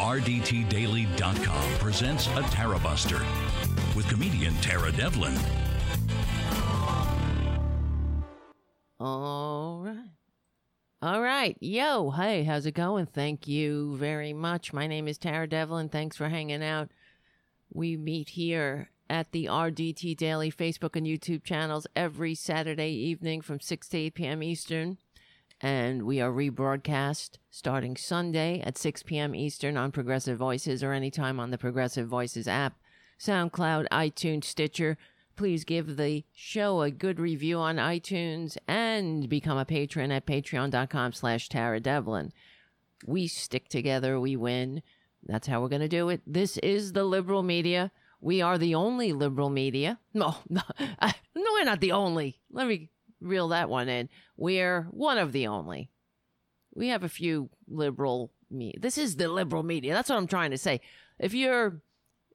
RDTDaily.com presents a Tarabuster with comedian Tara Devlin. All right. All right. Yo, hey, how's it going? Thank you very much. My name is Tara Devlin. Thanks for hanging out. We meet here at the RDT Daily Facebook and YouTube channels every Saturday evening from 6 to 8 p.m. Eastern. And we are rebroadcast starting Sunday at 6 p.m. Eastern on Progressive Voices or anytime on the Progressive Voices app, SoundCloud, iTunes, Stitcher. Please give the show a good review on iTunes and become a patron at patreon.com slash Tara Devlin. We stick together, we win. That's how we're going to do it. This is the liberal media. We are the only liberal media. No, no, I, no, we're not the only. Let me reel that one in. We're one of the only. We have a few liberal me. This is the liberal media. That's what I'm trying to say. If you're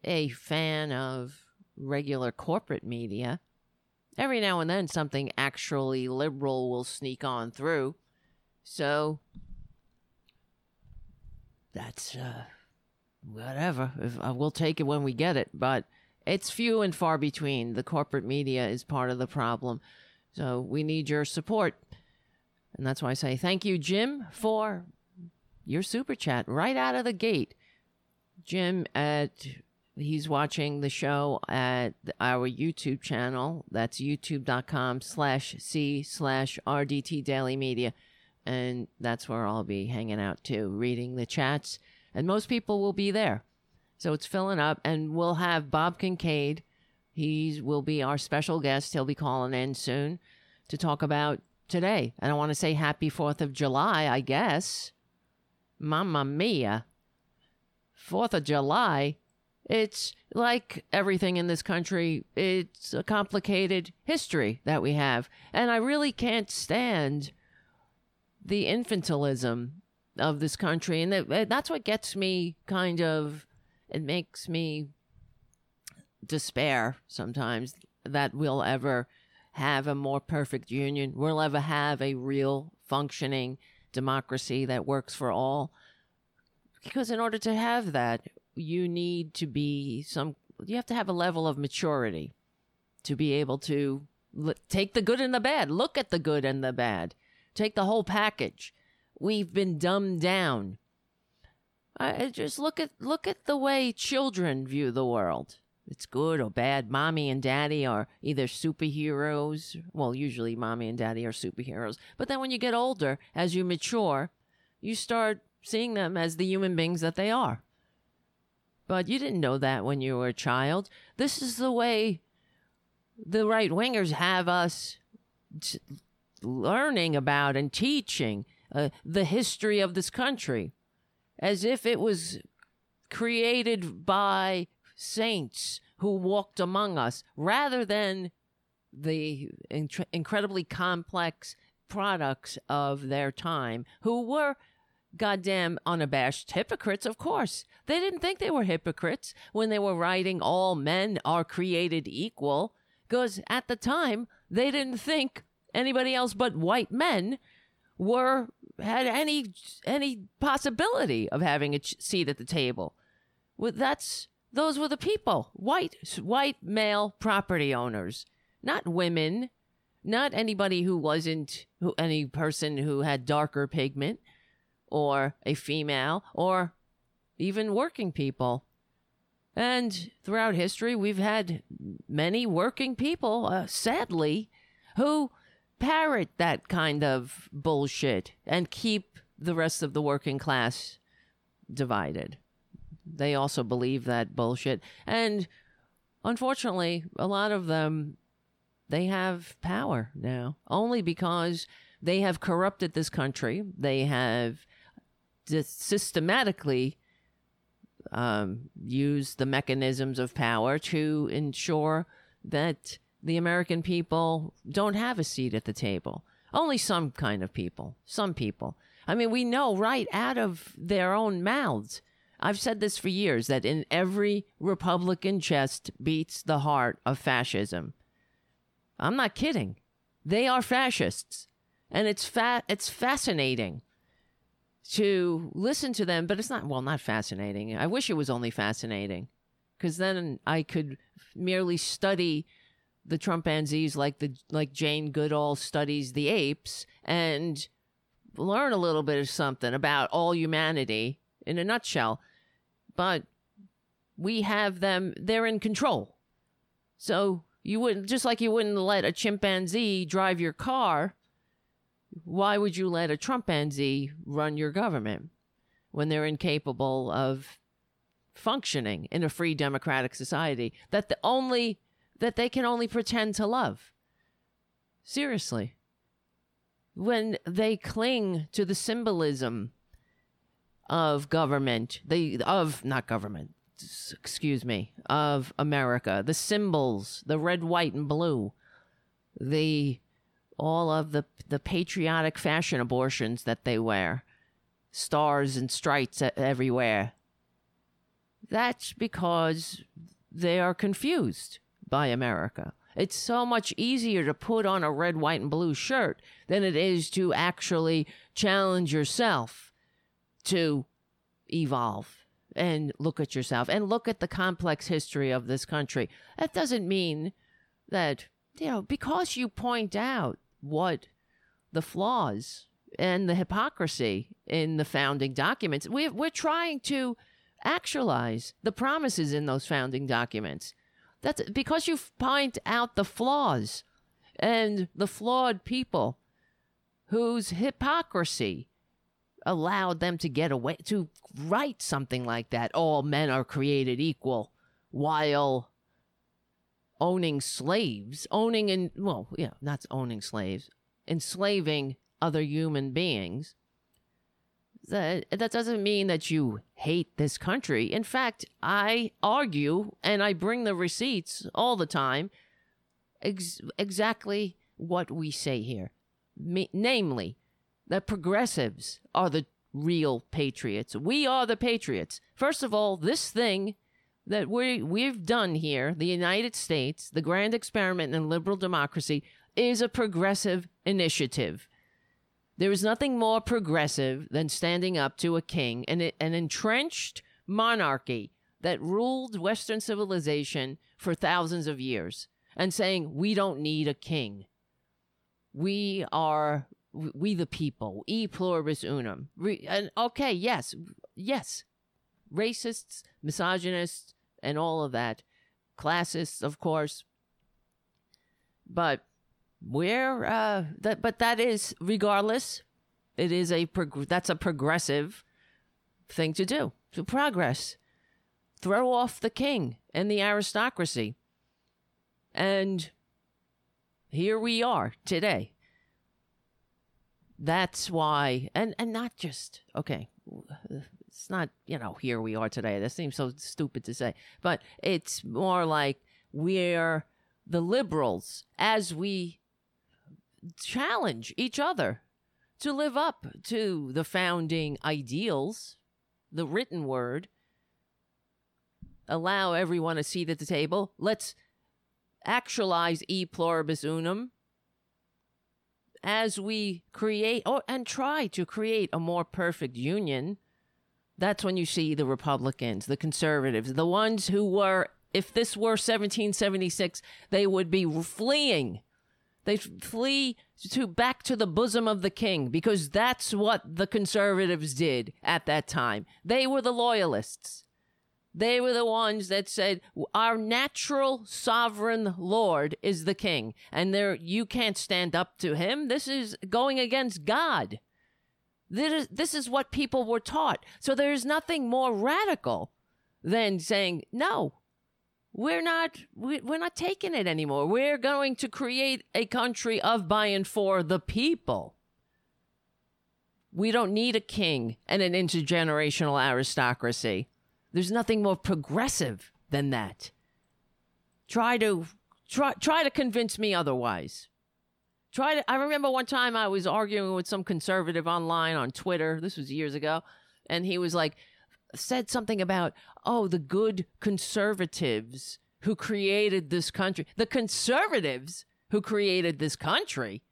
a fan of regular corporate media, every now and then something actually liberal will sneak on through. So that's uh whatever. If, uh, we'll take it when we get it, but it's few and far between. The corporate media is part of the problem. So we need your support. And that's why I say thank you, Jim, for your super chat right out of the gate. Jim at he's watching the show at our YouTube channel. That's youtube.com slash C slash RDT Daily Media. And that's where I'll be hanging out too, reading the chats. And most people will be there. So it's filling up. And we'll have Bob Kincaid he will be our special guest. He'll be calling in soon to talk about today. And I want to say happy 4th of July, I guess. Mamma mia. 4th of July. It's like everything in this country, it's a complicated history that we have. And I really can't stand the infantilism of this country. And that's what gets me kind of, it makes me despair sometimes that we'll ever have a more perfect union. We'll ever have a real functioning democracy that works for all. Because in order to have that, you need to be some, you have to have a level of maturity to be able to l- take the good and the bad, look at the good and the bad, take the whole package. We've been dumbed down. I just look at look at the way children view the world it's good or bad. Mommy and daddy are either superheroes. Well, usually mommy and daddy are superheroes. But then when you get older, as you mature, you start seeing them as the human beings that they are. But you didn't know that when you were a child. This is the way the right wingers have us t- learning about and teaching uh, the history of this country as if it was created by saints who walked among us rather than the incredibly complex products of their time who were goddamn unabashed hypocrites, of course. They didn't think they were hypocrites when they were writing all men are created equal, because at the time they didn't think anybody else but white men were had any any possibility of having a seat at the table. Well, that's those were the people, white white male property owners, not women, not anybody who wasn't who, any person who had darker pigment or a female or even working people. And throughout history, we've had many working people, uh, sadly, who parrot that kind of bullshit and keep the rest of the working class divided they also believe that bullshit. And unfortunately, a lot of them they have power now only because they have corrupted this country. They have systematically um, used the mechanisms of power to ensure that the American people don't have a seat at the table. Only some kind of people, some people. I mean, we know right out of their own mouths I've said this for years that in every Republican chest beats the heart of fascism. I'm not kidding. They are fascists. And it's fa- it's fascinating. to listen to them, but it's not, well, not fascinating. I wish it was only fascinating because then I could merely study the Trumpanzees like the like Jane Goodall studies the apes and learn a little bit of something about all humanity in a nutshell. But we have them they're in control. So you wouldn't just like you wouldn't let a chimpanzee drive your car, why would you let a Trumpanzee run your government when they're incapable of functioning in a free democratic society that the only that they can only pretend to love. Seriously. When they cling to the symbolism of government, they of not government, excuse me, of America, the symbols, the red, white, and blue, the all of the the patriotic fashion abortions that they wear, stars and stripes everywhere. That's because they are confused by America. It's so much easier to put on a red, white, and blue shirt than it is to actually challenge yourself to evolve and look at yourself and look at the complex history of this country. That doesn't mean that, you know, because you point out what the flaws and the hypocrisy in the founding documents, we, we're trying to actualize the promises in those founding documents. That's because you point out the flaws and the flawed people whose hypocrisy allowed them to get away to write something like that. All men are created equal while owning slaves, owning and well, yeah, not owning slaves, enslaving other human beings that that doesn't mean that you hate this country. In fact, I argue and I bring the receipts all the time ex- exactly what we say here. Me- namely, that progressives are the real patriots. We are the patriots. First of all, this thing that we we've done here, the United States, the grand experiment in liberal democracy, is a progressive initiative. There is nothing more progressive than standing up to a king and an entrenched monarchy that ruled Western civilization for thousands of years and saying, we don't need a king. We are, we the people, e pluribus unum. and okay, yes, yes, racists, misogynists, and all of that, classists, of course. But where uh that but that is regardless it is a prog- that's a progressive thing to do to progress. Throw off the king and the aristocracy. And here we are today that's why and and not just okay it's not you know here we are today that seems so stupid to say but it's more like we're the liberals as we challenge each other to live up to the founding ideals, the written word. Allow everyone a seat at the table. Let's actualize e pluribus unum as we create or and try to create a more perfect union. That's when you see the Republicans, the conservatives, the ones who were, if this were 1776, they would be fleeing they flee to back to the bosom of the king because that's what the conservatives did at that time. They were the loyalists. They were the ones that said our natural sovereign lord is the king and there you can't stand up to him. This is going against God. This is, this is what people were taught. So there's nothing more radical than saying, no, we're not we're not taking it anymore. We're going to create a country of by and for the people. We don't need a king and an intergenerational aristocracy. There's nothing more progressive than that. Try to try try to convince me otherwise. Try to I remember one time I was arguing with some conservative online on Twitter. This was years ago, and he was like said something about, oh, the good conservatives who created this country. The conservatives who created this country.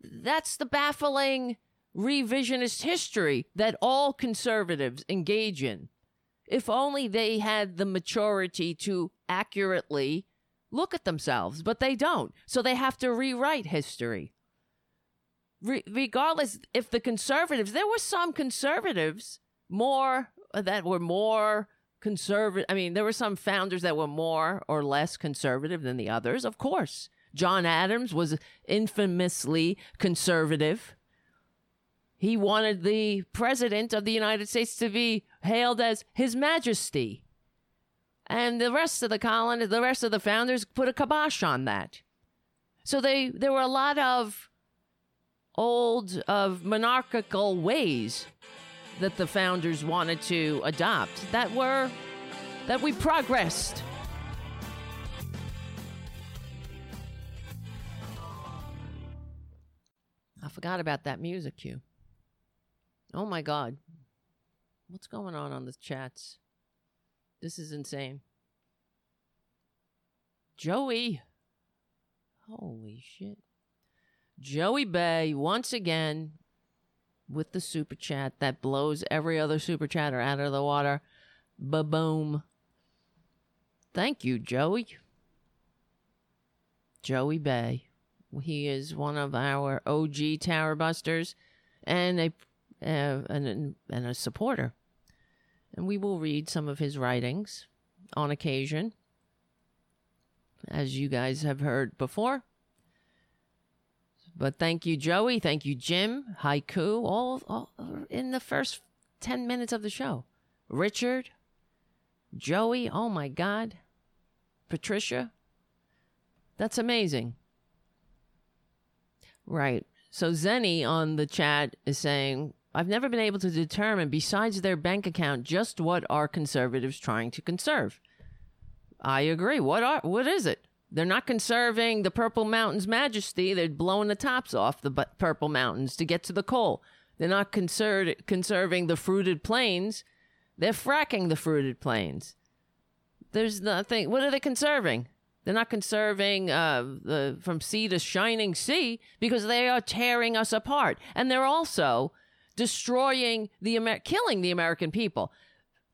That's the baffling revisionist history that all conservatives engage in. If only they had the maturity to accurately look at themselves, but they don't. So they have to rewrite history. Re- regardless, if the conservatives, there were some conservatives more uh, that were more conservative. I mean, there were some founders that were more or less conservative than the others, of course. John Adams was infamously conservative. He wanted the president of the United States to be hailed as His Majesty. And the rest of the colonists, the rest of the founders put a kibosh on that. So they there were a lot of old of monarchical ways that the founders wanted to adopt that were that we progressed. I forgot about that music cue. Oh my god. What's going on on the chats? This is insane. Joey. Holy shit. Joey Bay once again with the super chat that blows every other super chatter out of the water. Ba boom. Thank you, Joey. Joey Bay. He is one of our OG Tarabusters and a uh, and, and a supporter. And we will read some of his writings on occasion, as you guys have heard before. But thank you, Joey. Thank you, Jim. Haiku, all, all in the first 10 minutes of the show. Richard, Joey, oh my God. Patricia. That's amazing. Right. So Zenny on the chat is saying, I've never been able to determine, besides their bank account, just what are conservatives trying to conserve. I agree. What are what is it? They're not conserving the Purple Mountains majesty. They're blowing the tops off the Purple Mountains to get to the coal. They're not conser- conserving the fruited plains. They're fracking the fruited plains. There's nothing. What are they conserving? They're not conserving uh, the, from sea to shining sea because they are tearing us apart. And they're also destroying the Amer- killing the American people.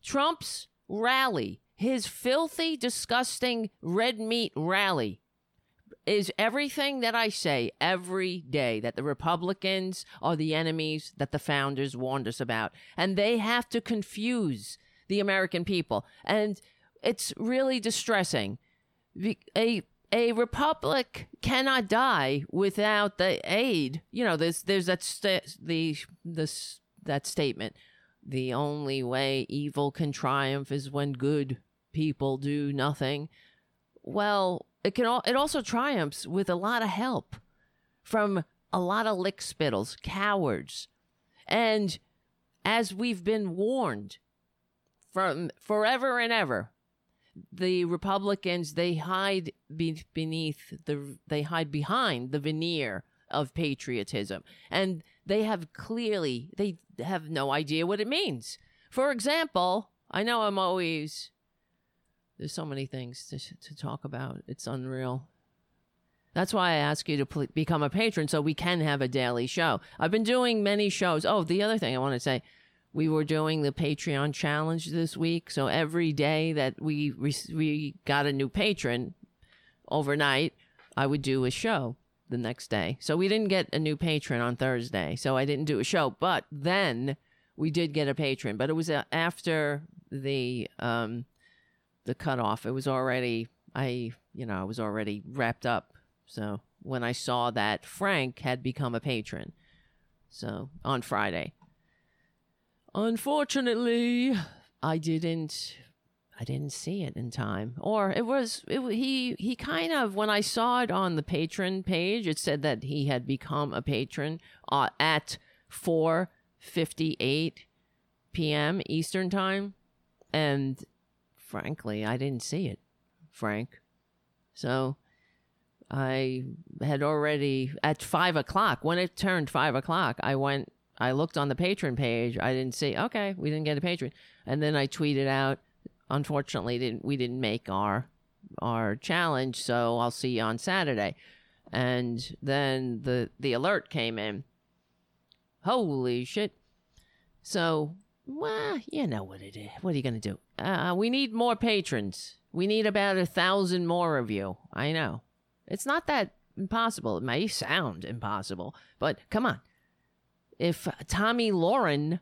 Trump's rally his filthy, disgusting red meat rally is everything that I say every day that the Republicans are the enemies that the founders warned us about. And they have to confuse the American people. And it's really distressing. A a republic cannot die without the aid. You know, there's there's that st- the this that statement. The only way evil can triumph is when good people do nothing. Well, it can all, it also triumphs with a lot of help from a lot of lick spittles, cowards. And as we've been warned from forever and ever, the Republicans they hide be- beneath the they hide behind the veneer of patriotism and they have clearly they have no idea what it means. For example, I know I'm always there's so many things to, to talk about. It's unreal. That's why I ask you to pl- become a patron so we can have a daily show. I've been doing many shows. Oh, the other thing I want to say, we were doing the Patreon challenge this week. So every day that we we, we got a new patron overnight, I would do a show the next day. So we didn't get a new patron on Thursday. So I didn't do a show, but then we did get a patron, but it was uh, after the um the cutoff. It was already I you know I was already wrapped up. So when I saw that Frank had become a patron, so on Friday. Unfortunately, I didn't I didn't see it in time. Or it was it, he he kind of when I saw it on the patron page, it said that he had become a patron uh, at 4:58 p.m. Eastern time and frankly, I didn't see it, Frank. So I had already, at five o'clock, when it turned five o'clock, I went, I looked on the patron page. I didn't see, okay, we didn't get a patron. And then I tweeted out, unfortunately, didn't, we didn't make our, our challenge, so I'll see you on Saturday. And then the, the alert came in. Holy shit. So, well, you know what it is. What are you to do? Uh, we need more patrons. We need about a thousand more of you. I know. It's not that impossible. It may sound impossible, but come on. If Tomi Lahren,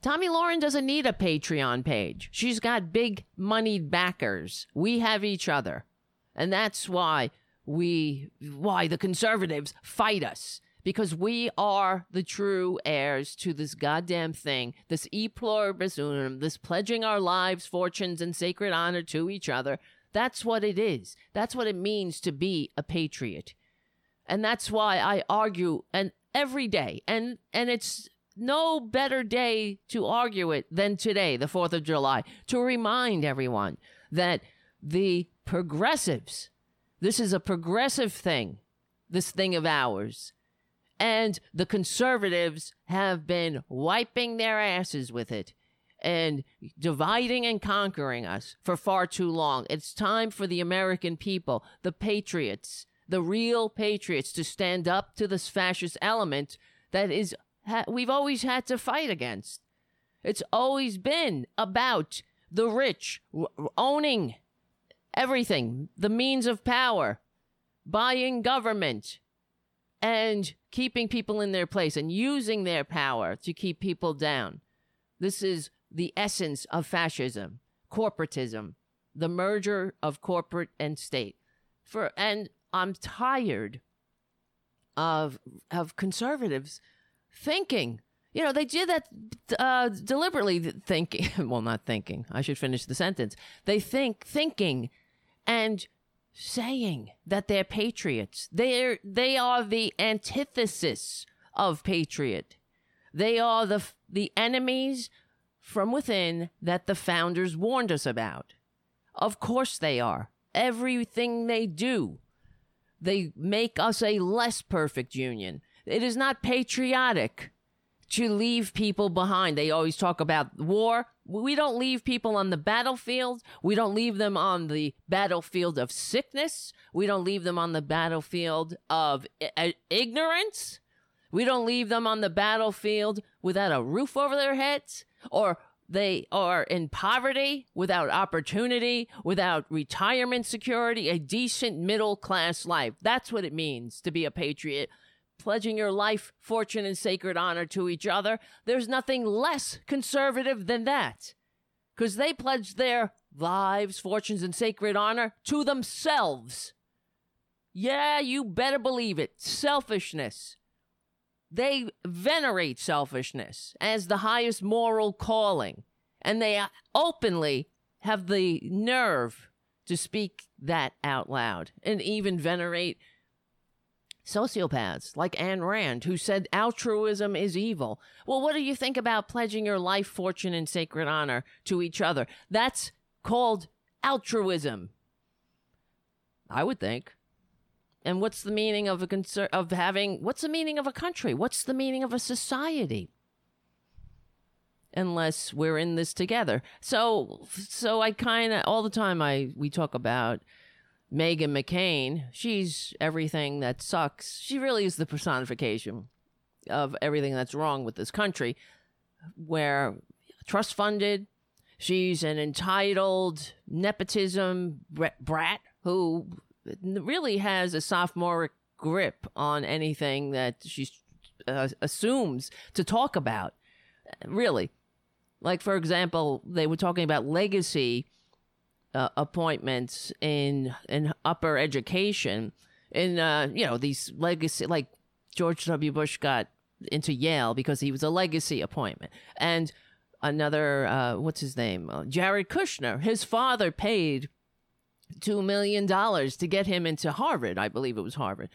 Tomi Lahren doesn't need a Patreon page. She's got big moneyed backers. We have each other. And that's why we, why the conservatives fight us because we are the true heirs to this goddamn thing, this e pluribus unum, this pledging our lives, fortunes, and sacred honor to each other. That's what it is. That's what it means to be a patriot. And that's why I argue and every day. And and it's no better day to argue it than today, the 4th of July, to remind everyone that the progressives, this is a progressive thing, this thing of ours. And the conservatives have been wiping their asses with it and dividing and conquering us for far too long. It's time for the American people, the patriots, the real patriots, to stand up to this fascist element that is ha- we've always had to fight against. It's always been about the rich owning everything, the means of power, buying government, and keeping people in their place and using their power to keep people down. This is the essence of fascism, corporatism, the merger of corporate and state. For and I'm tired of of conservatives thinking. You know, they did that uh, deliberately thinking. well, not thinking. I should finish the sentence. They think thinking and saying that they're patriots. They're they are the antithesis of patriot. They are the the enemies from within that the founders warned us about. Of course they are. Everything they do, they make us a less perfect union. It is not patriotic to leave people behind. They always talk about war. We don't leave people on the battlefield. We don't leave them on the battlefield of sickness. We don't leave them on the battlefield of I- ignorance. We don't leave them on the battlefield without a roof over their heads or they are in poverty, without opportunity, without retirement security, a decent middle class life. That's what it means to be a patriot pledging your life, fortune, and sacred honor to each other. There's nothing less conservative than that. Because they pledge their lives, fortunes, and sacred honor to themselves. Yeah, you better believe it. Selfishness. They venerate selfishness as the highest moral calling. And they openly have the nerve to speak that out loud and even venerate sociopaths like Ayn Rand, who said altruism is evil. Well, what do you think about pledging your life, fortune, and sacred honor to each other? That's called altruism. I would think. And what's the meaning of a concern of having what's the meaning of a country? What's the meaning of a society? Unless we're in this together. So so I kind of all the time I we talk about Meghan McCain, she's everything that sucks. She really is the personification of everything that's wrong with this country, where trust funded, she's an entitled nepotism brat who really has a sophomoric grip on anything that she uh, assumes to talk about. Really. Like, for example, they were talking about legacy uh, appointments in in upper education in uh, you know these legacy like George W. Bush got into Yale because he was a legacy appointment and another uh, what's his name uh, Jared Kushner his father paid two million dollars to get him into Harvard I believe it was Harvard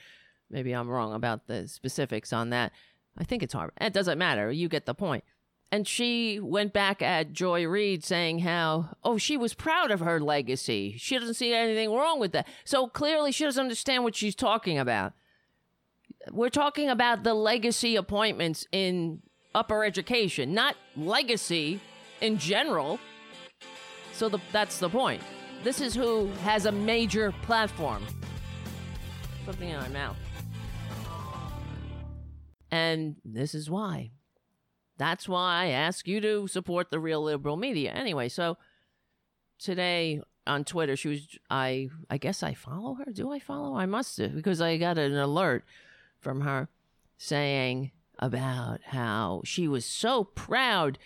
maybe I'm wrong about the specifics on that I think it's Harvard it doesn't matter you get the point. and she went back at Joy Reid saying how, oh, she was proud of her legacy. She doesn't see anything wrong with that. So clearly she doesn't understand what she's talking about. We're talking about the legacy appointments in upper education, not legacy in general. So the, that's the point. This is who has a major platform. Something in my mouth. And this is why. That's why I ask you to support the real liberal media. Anyway, so today on Twitter, she was I I guess I follow her. Do I follow? I must have because I got an alert from her saying about how she was so proud.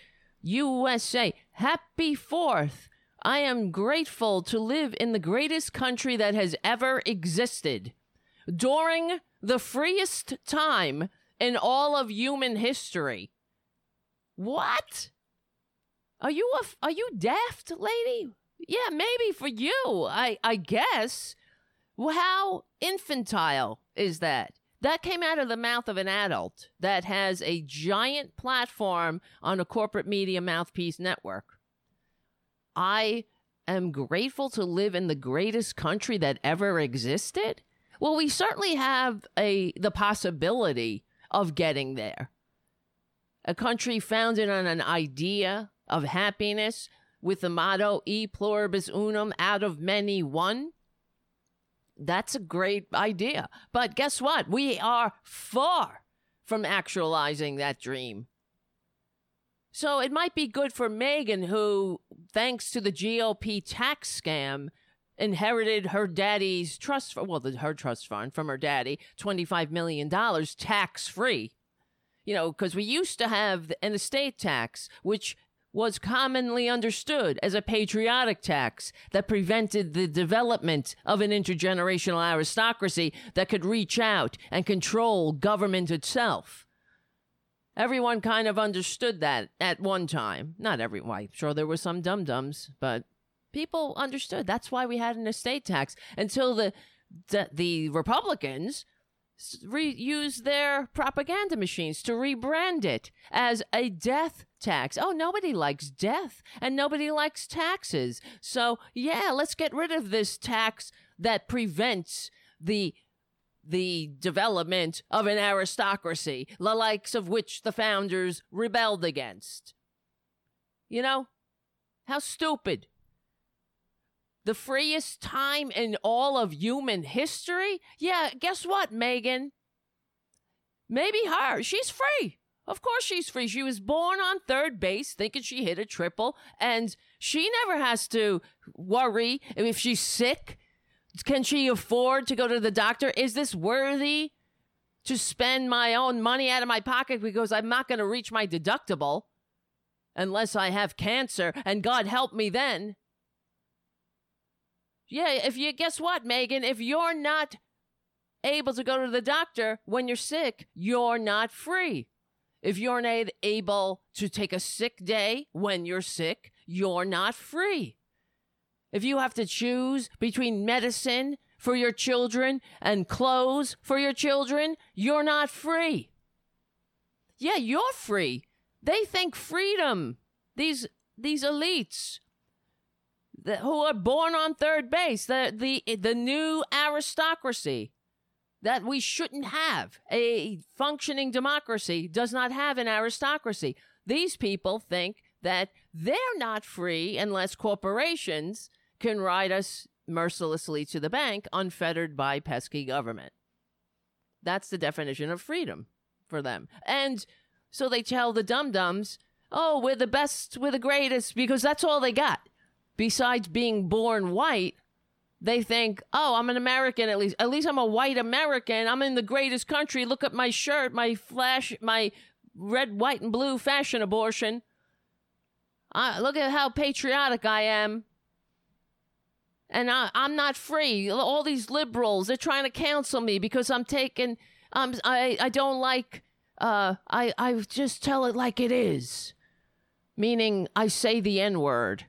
USA, happy 4th. I am grateful to live in the greatest country that has ever existed. During the freest time in all of human history. What? Are you a, are you daft, lady? Yeah, maybe for you. I I guess. Well, how infantile is that? That came out of the mouth of an adult that has a giant platform on a corporate media mouthpiece network. I am grateful to live in the greatest country that ever existed. Well, we certainly have a the possibility of getting there. A country founded on an idea of happiness with the motto e pluribus unum out of many one. That's a great idea. But guess what? We are far from actualizing that dream. So it might be good for Meghan, who, thanks to the GOP tax scam, inherited her daddy's trust fund, well, the, her trust fund from her daddy, $25 million tax free. You know, because we used to have an estate tax, which was commonly understood as a patriotic tax that prevented the development of an intergenerational aristocracy that could reach out and control government itself. Everyone kind of understood that at one time. Not everyone. I'm sure there were some dum dums, but people understood. That's why we had an estate tax until the the, the Republicans re- use their propaganda machines to rebrand it as a death tax. Oh, nobody likes death and nobody likes taxes. So, yeah, let's get rid of this tax that prevents the the development of an aristocracy, the likes of which the founders rebelled against. You know? How stupid the freest time in all of human history? Yeah, guess what, Meghan? Maybe her. She's free. Of course she's free. She was born on third base thinking she hit a triple, and she never has to worry if she's sick. Can she afford to go to the doctor? Is this worthy to spend my own money out of my pocket because I'm not going to reach my deductible unless I have cancer, and God help me then. Yeah, if you guess what, Meghan, if you're not able to go to the doctor when you're sick, you're not free. If you're not able to take a sick day when you're sick, you're not free. If you have to choose between medicine for your children and clothes for your children, you're not free. Yeah, you're free. They think freedom. These these elites the, who are born on third base, the, the, the new aristocracy that we shouldn't have. A functioning democracy does not have an aristocracy. These people think that they're not free unless corporations can ride us mercilessly to the bank, unfettered by pesky government. That's the definition of freedom for them. And so they tell the dum dums, oh, we're the best, we're the greatest, because that's all they got besides being born white, they think, oh, I'm an American at least. At least I'm a white American. I'm in the greatest country. Look at my shirt, my flash, my red, white, and blue fashion abortion. Uh, look at how patriotic I am. And I, I'm not free. All these liberals, they're trying to cancel me because I'm taking, um, I, I don't like, uh, I, I just tell it like it is. Meaning I say the N word.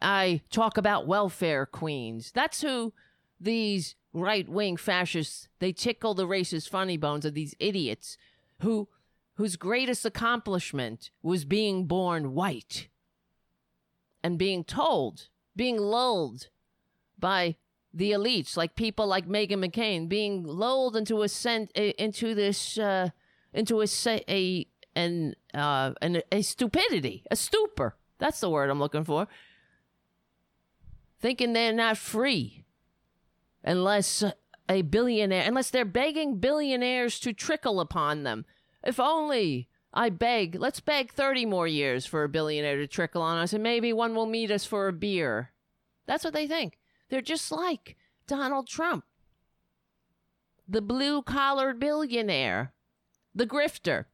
I talk about welfare queens. That's who these right wing fascists they tickle the racist funny bones of these idiots who whose greatest accomplishment was being born white and being told, being lulled by the elites, like people like Meghan McCain, being lulled into a sent into this uh, into a a an uh, an, a stupidity, a stupor. That's the word I'm looking for thinking they're not free unless a billionaire, unless they're begging billionaires to trickle upon them If only I beg, let's beg 30 more years for a billionaire to trickle on us, and maybe one will meet us for a beer. That's what they think. They're just like Donald Trump, the blue collared billionaire, the grifter.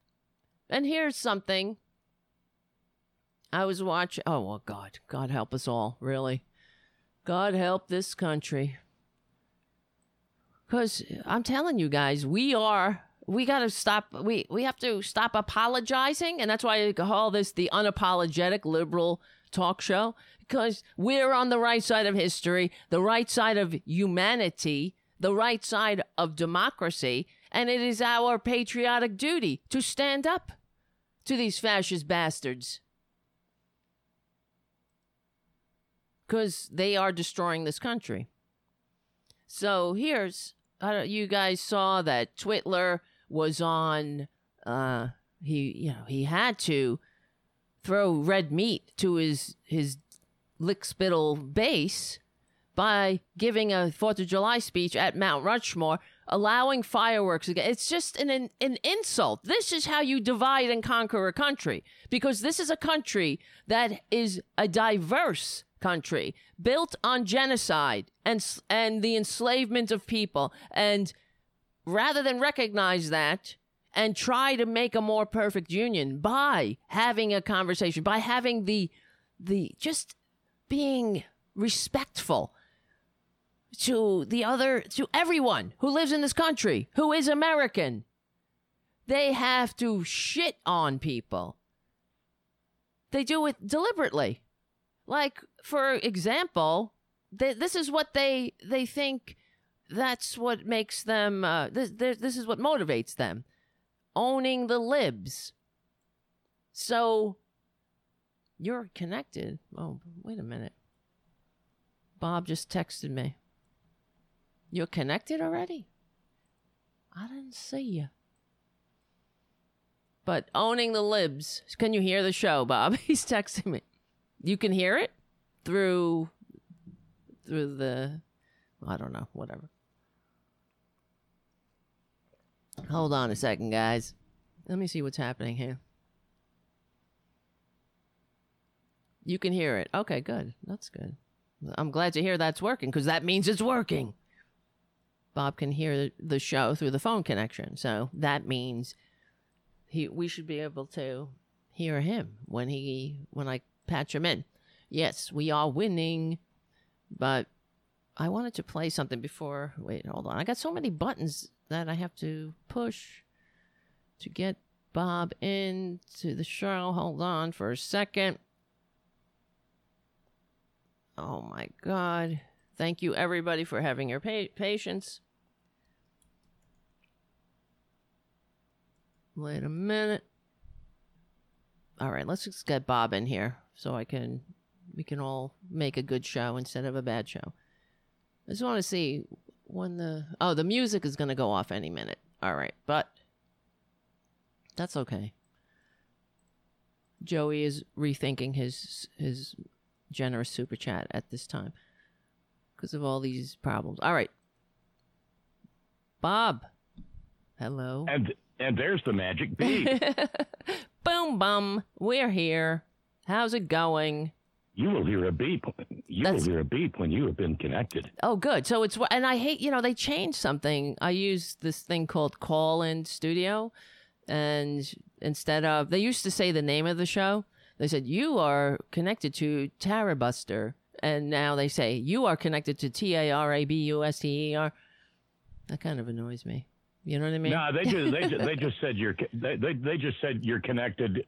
And here's something. I was watching. Oh, well, God. God help us all, really. God help this country. Because I'm telling you guys, we are we got to stop we we have to stop apologizing and that's why i call this the unapologetic liberal talk show because we're on the right side of history the right side of humanity the right side of democracy and it is our patriotic duty to stand up to these fascist bastards. Because they are destroying this country. So here's you guys saw that Twitler was on uh he you know he had to throw red meat to his his lickspittle base by giving a Fourth of July speech at Mount Rushmore, allowing fireworks again. It's just an, an an insult. This is how you divide and conquer a country because this is a country that is a diverse country built on genocide and and the enslavement of people and rather than recognize that and try to make a more perfect union by having a conversation, by having the the just being respectful to the other to everyone who lives in this country who is American. They have to shit on people. They do it deliberately. Like for example, they, this is what they they think that's what makes them uh, this, this is what motivates them owning the libs so you're connected. Oh wait a minute. Bob just texted me. You're connected already? I didn't see you but owning the libs. Can you hear the show bob? He's texting me. You can hear it through through the i don't know whatever. Hold on a second, guys. Let me see what's happening here. You can hear it. Okay, good. That's good. I'm glad to hear that's working because that means it's working. Bob can hear the show through the phone connection. So that means he we should be able to hear him when he when I patch him in. Yes, we are winning. But I wanted to play something before wait, hold on. I got so many buttons that I have to push to get Bob into the show. Hold on for a second. Oh my God. Thank you, everybody, for having your pa- patience. Wait a minute. All right, let's just get Bob in here so I can we can all make a good show instead of a bad show. I just want to see when the oh the music is going to go off any minute. All right, but that's okay. Joey is rethinking his his generous super chat at this time because of all these problems. All right. Bob. Hello. And and there's the magic beat. Boom bum. We're here. How's it going? You will hear a beep. You That's, will hear a beep when you have been connected. Oh, good. So it's and I hate you know they changed something. I use this thing called Call In Studio, and instead of they used to say the name of the show, they said you are connected to Tarabuster, and now they say you are connected to T A R A B U S T E R. That kind of annoys me. You know what I mean? No, they just they just, they just said you're they, they they just said you're connected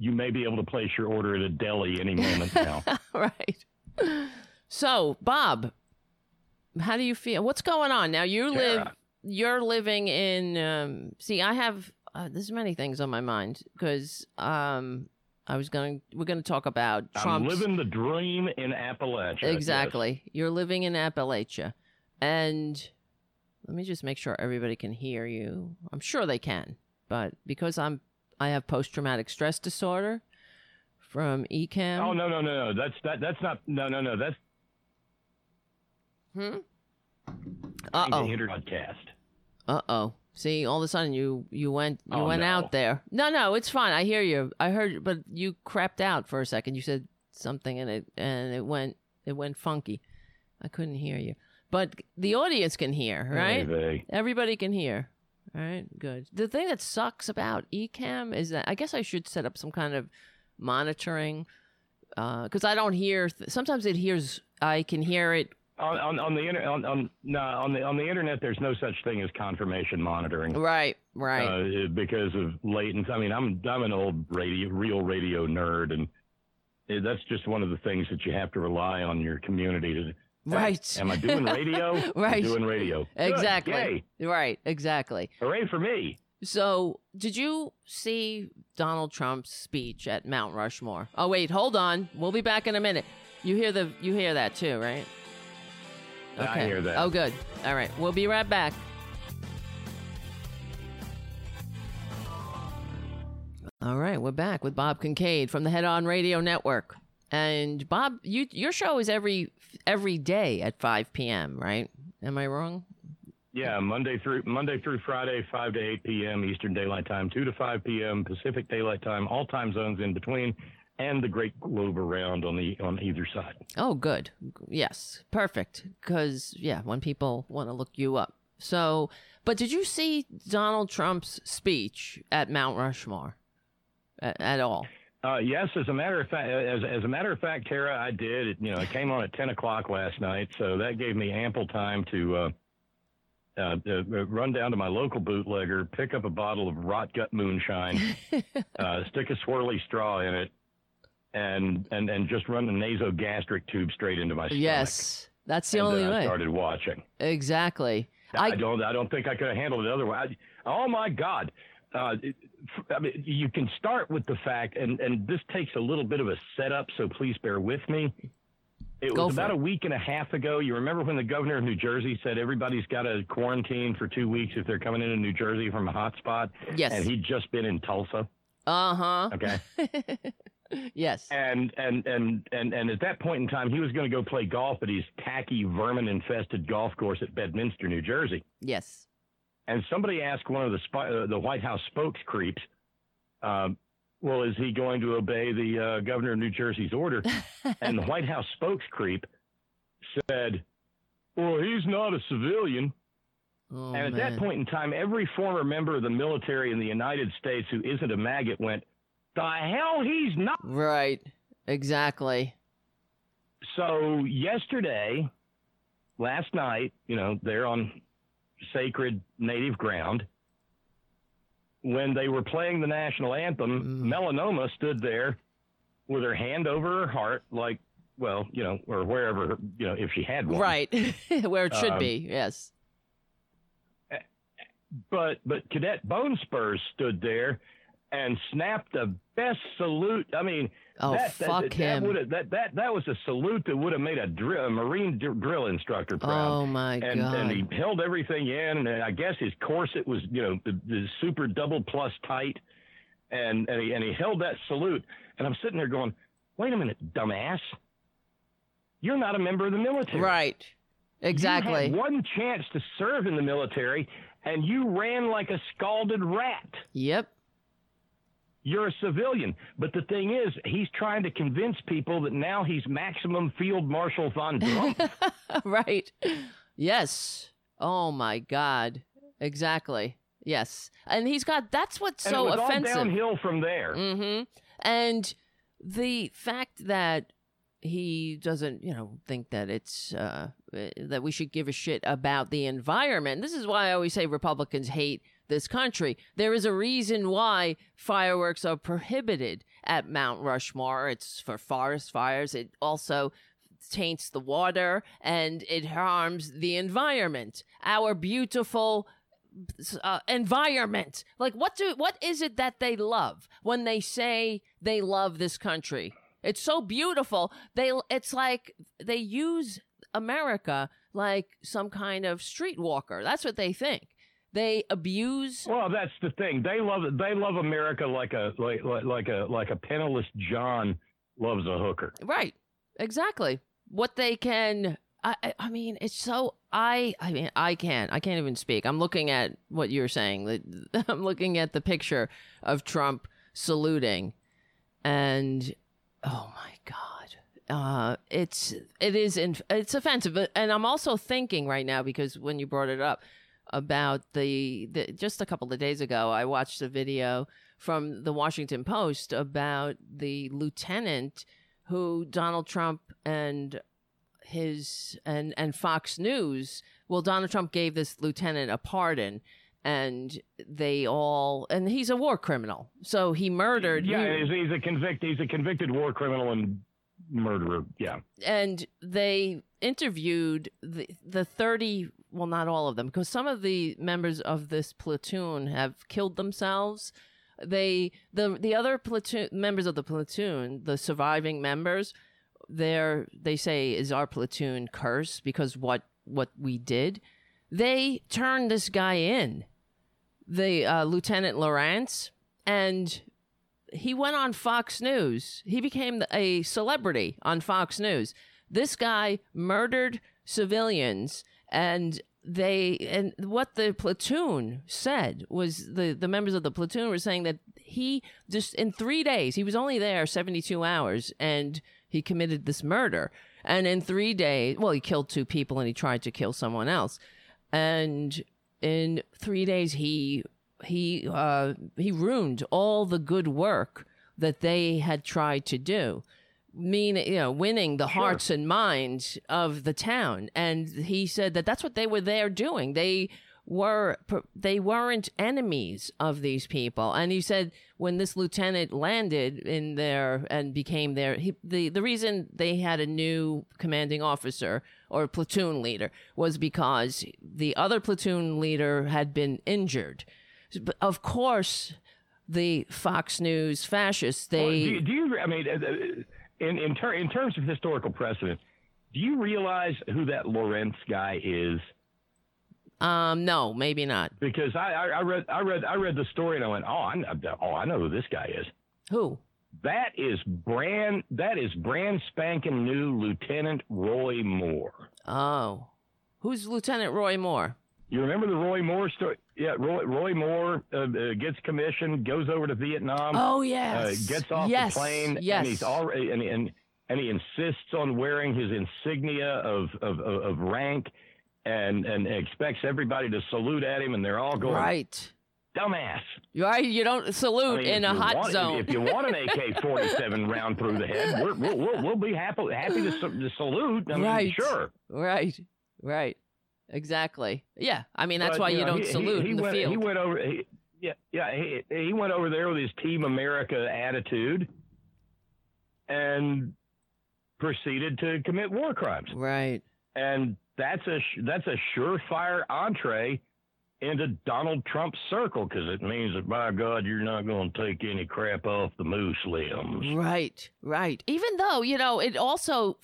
you may be able to place your order at a deli any moment now. right. So, Bob, how do you feel? What's going on now? You live. You're living in. Um, see, I have. Uh, there's many things on my mind because um, I was going. We're going to talk about Trump. I'm living the dream in Appalachia. Exactly. Yes. You're living in Appalachia, and let me just make sure everybody can hear you. I'm sure they can, but because I'm I have post traumatic stress disorder from Ecamm. Oh no no no no that's that that's not no no no that's hmm. Uh oh. Podcast. Uh oh. See, all of a sudden you you went you Oh, went no. out there. No, no, it's fine. I hear you. I heard, but you crapped out for a second. You said something and it and it went it went funky. I couldn't hear you, but the audience can hear, right? Maybe. Everybody can hear. All right, good. The thing that sucks about Ecamm is that I guess I should set up some kind of monitoring uh, because I don't hear. Th- sometimes it hears. I can hear it. On, on, on the inter- on, on no on the on the internet, there's no such thing as confirmation monitoring. Right, right. uh, because of latency. I mean, I'm I'm an old radio, real radio nerd, and that's just one of the things that you have to rely on your community to. Right. Am I doing radio? I'm Right. doing radio. Good. exactly. Yay. Right, exactly. Hooray for me. So, did you see Donald Trump's speech at Mount Rushmore? Oh wait, hold on. We'll be back in a minute. You hear the you hear that too, right? I hear that. Oh, good. All right, we'll be right back. All right, we're back with Bob Kincaid from the Head On Radio Network. And Bob, you your show is every every day at 5 p.m., right? Am I wrong? Yeah, Monday through Monday through Friday, five to eight p.m. Eastern Daylight Time, two to five p.m. Pacific Daylight Time, all time zones in between, and the Great Globe around on the on either side. Oh, good. Yes, perfect. Because yeah, when people want to look you up. So, but did you see Donald Trump's speech at Mount Rushmore at, at all? Uh, yes, as a matter of fact, as, as a matter of fact, Tara, I did. It, you know, it came on at ten o'clock last night, so that gave me ample time to uh, uh, uh, run down to my local bootlegger, pick up a bottle of rot gut moonshine, uh, stick a swirly straw in it, and and and just run the nasogastric tube straight into my stomach. Yes, that's the And only then I way. started watching. Exactly. I, I don't. I don't think I could have handled it otherwise. I, oh my God! Uh, it- I mean, you can start with the fact, and and this takes a little bit of a setup, so please bear with me. It Go was about it. a week and a half ago. You remember when the governor of New Jersey said everybody's got to quarantine for two weeks if they're coming into New Jersey from a hot spot, yes. and he'd just been in Tulsa. Uh huh. Okay, yes. and and and and and at that point in time, he was going to go play golf at his tacky, vermin-infested golf course at Bedminster, New Jersey. Yes. And somebody asked one of the spy, uh, the White House spokes creeps, um, "Well, is he going to obey the uh, governor of New Jersey's order?" and the White House spokes creep said, "Well, he's not a civilian." Oh, and at man. that point in time, every former member of the military in the United States who isn't a maggot went, "The hell, he's not." Right. Exactly. So yesterday, last night, you know, they're on sacred native ground. When they were playing the national anthem, Mm. Melanoma stood there with her hand over her heart, like, well, you know, or wherever, you know, if she had one. Right. Where it should Um, be. Yes. But but Cadet Bone Spurs stood there and snapped the best salute. I mean, Oh, that, fuck that, him. That, that that that was a salute that would have made a, drill, a Marine dr- drill instructor proud. Oh my and god. and he held everything in, and I guess his corset was you know the, the super double plus tight, and and he, and he held that salute, and I'm sitting there going, wait a minute, dumbass, you're not a member of the military, right. Exactly. You had one chance to serve in the military, and you ran like a scalded rat. Yep. You're a civilian. But the thing is, he's trying to convince people that now he's maximum field marshal von Trump. right. Yes. Oh my God. Exactly. Yes. And he's got that's what's and so it was offensive. all downhill from there. Mm-hmm. And the fact that he doesn't, you know, think that it's uh, that we should give a shit about the environment. This is why I always say Republicans hate this country. There is a reason why fireworks are prohibited at Mount Rushmore. It's for forest fires. It also taints the water and it harms the environment. Our beautiful uh, environment. Like what do what is it that they love when they say they love this country? It's so beautiful. They it's like they use America like some kind of streetwalker. That's what they think. They abuse Well, that's the thing. They love they love America like a like like, like a like a penniless John loves a hooker. Right. Exactly. What they can I, I- mean, it's so I I mean I can't I can't even speak. I'm looking at what you're saying. I'm looking at the picture of Trump saluting, and oh my god, uh, it's it is in, it's offensive. But and I'm also thinking right now because when you brought it up about the, the just a couple of days ago, I watched a video from the Washington Post about the lieutenant who Donald Trump and his and and Fox News. Well, Donald Trump gave this lieutenant a pardon, and they all and he's a war criminal, so he murdered. Yeah, he- he's, he's a convict. He's a convicted war criminal and murderer. Yeah. and they interviewed the the 30 well not all of them because some of the members of this platoon have killed themselves they the the other platoon members of the platoon the surviving members they're they say is our platoon curse because what what we did they turned this guy in the uh, lieutenant Lorance and he went on Fox News. He became a celebrity on Fox News. This guy murdered civilians and they and what the platoon said was the the members of the platoon were saying that he just in 3 days he was only there 72 hours and he committed this murder. And in 3 days well he killed two people and he tried to kill someone else. And in 3 days he he uh, he ruined all the good work that they had tried to do mean you know winning the hearts and minds of the town. And he said that that's what they were there doing. They were they weren't enemies of these people. And he said when this lieutenant landed in there and became their he, the the reason they had a new commanding officer or platoon leader was because the other platoon leader had been injured. But of course the Fox News fascists they Well, do, you- do you? I mean, uh, uh, in in, ter- in terms of historical precedent, do you realize who that Lorance guy is? um no maybe not Because I, I, I read I read I read the story and I went, oh, I know, oh, I know who this guy is. who That is brand that is brand spanking new Lieutenant Roy Moore. oh who's Lieutenant Roy Moore You remember the Roy Moore story? Yeah, Roy, Roy Moore uh, uh, gets commissioned, goes over to Vietnam. oh uh, yes gets off yes. the plane yes and he's already and, and and he insists on wearing his insignia of of, of, of rank and and expects everybody to salute at him and they're all going right dumbass right you don't I salute mean, in a hot want, zone if, you want an AK-47 round through the head we're, we'll, we'll we'll be happy happy to, to salute I mean, Right. sure right right exactly yeah I mean that's But, why you, know, don't he- he- salute he in the went, field He went over. He, yeah, yeah. He, he went over there with his Team America attitude, and proceeded to commit war crimes. right And that's a that's a surefire entree into Donald Trump's circle because it means that by God you're not going to take any crap off the moose limbs. Right, right. Even though you know it also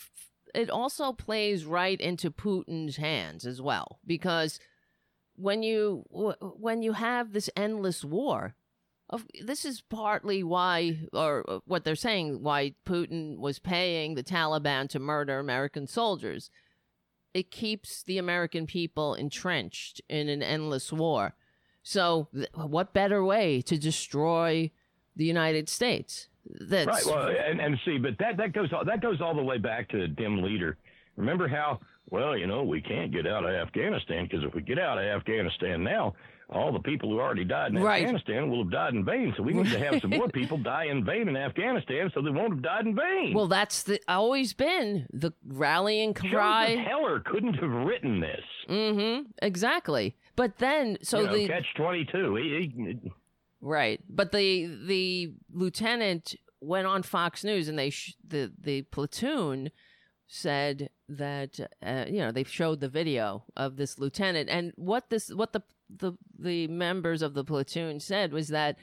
it also plays right into Putin's hands as well because when you when you have this endless war, of this is partly why or uh, what they're saying why Putin was paying the Taliban to murder American soldiers. It keeps the American people entrenched in an endless war. So, th- what better way to destroy the United States? That's Right. Well, and, and see, but that that goes all, that goes all the way back to dim leader. Remember how? Well, you know, we can't get out of Afghanistan because if we get out of Afghanistan now, all the people who already died in Right. Afghanistan will have died in vain. So we need to have some more people die in vain in Afghanistan, so they won't have died in vain. Well, that's the, always been the rallying Joseph cry. Heller couldn't have written this. Mm-hmm. Exactly. But then, so you know, the catch twenty two. He, he, right, but the the lieutenant went on Fox News, and they sh- the the platoon said that uh, you know they showed the video of this lieutenant, and what this what the the the members of the platoon said was that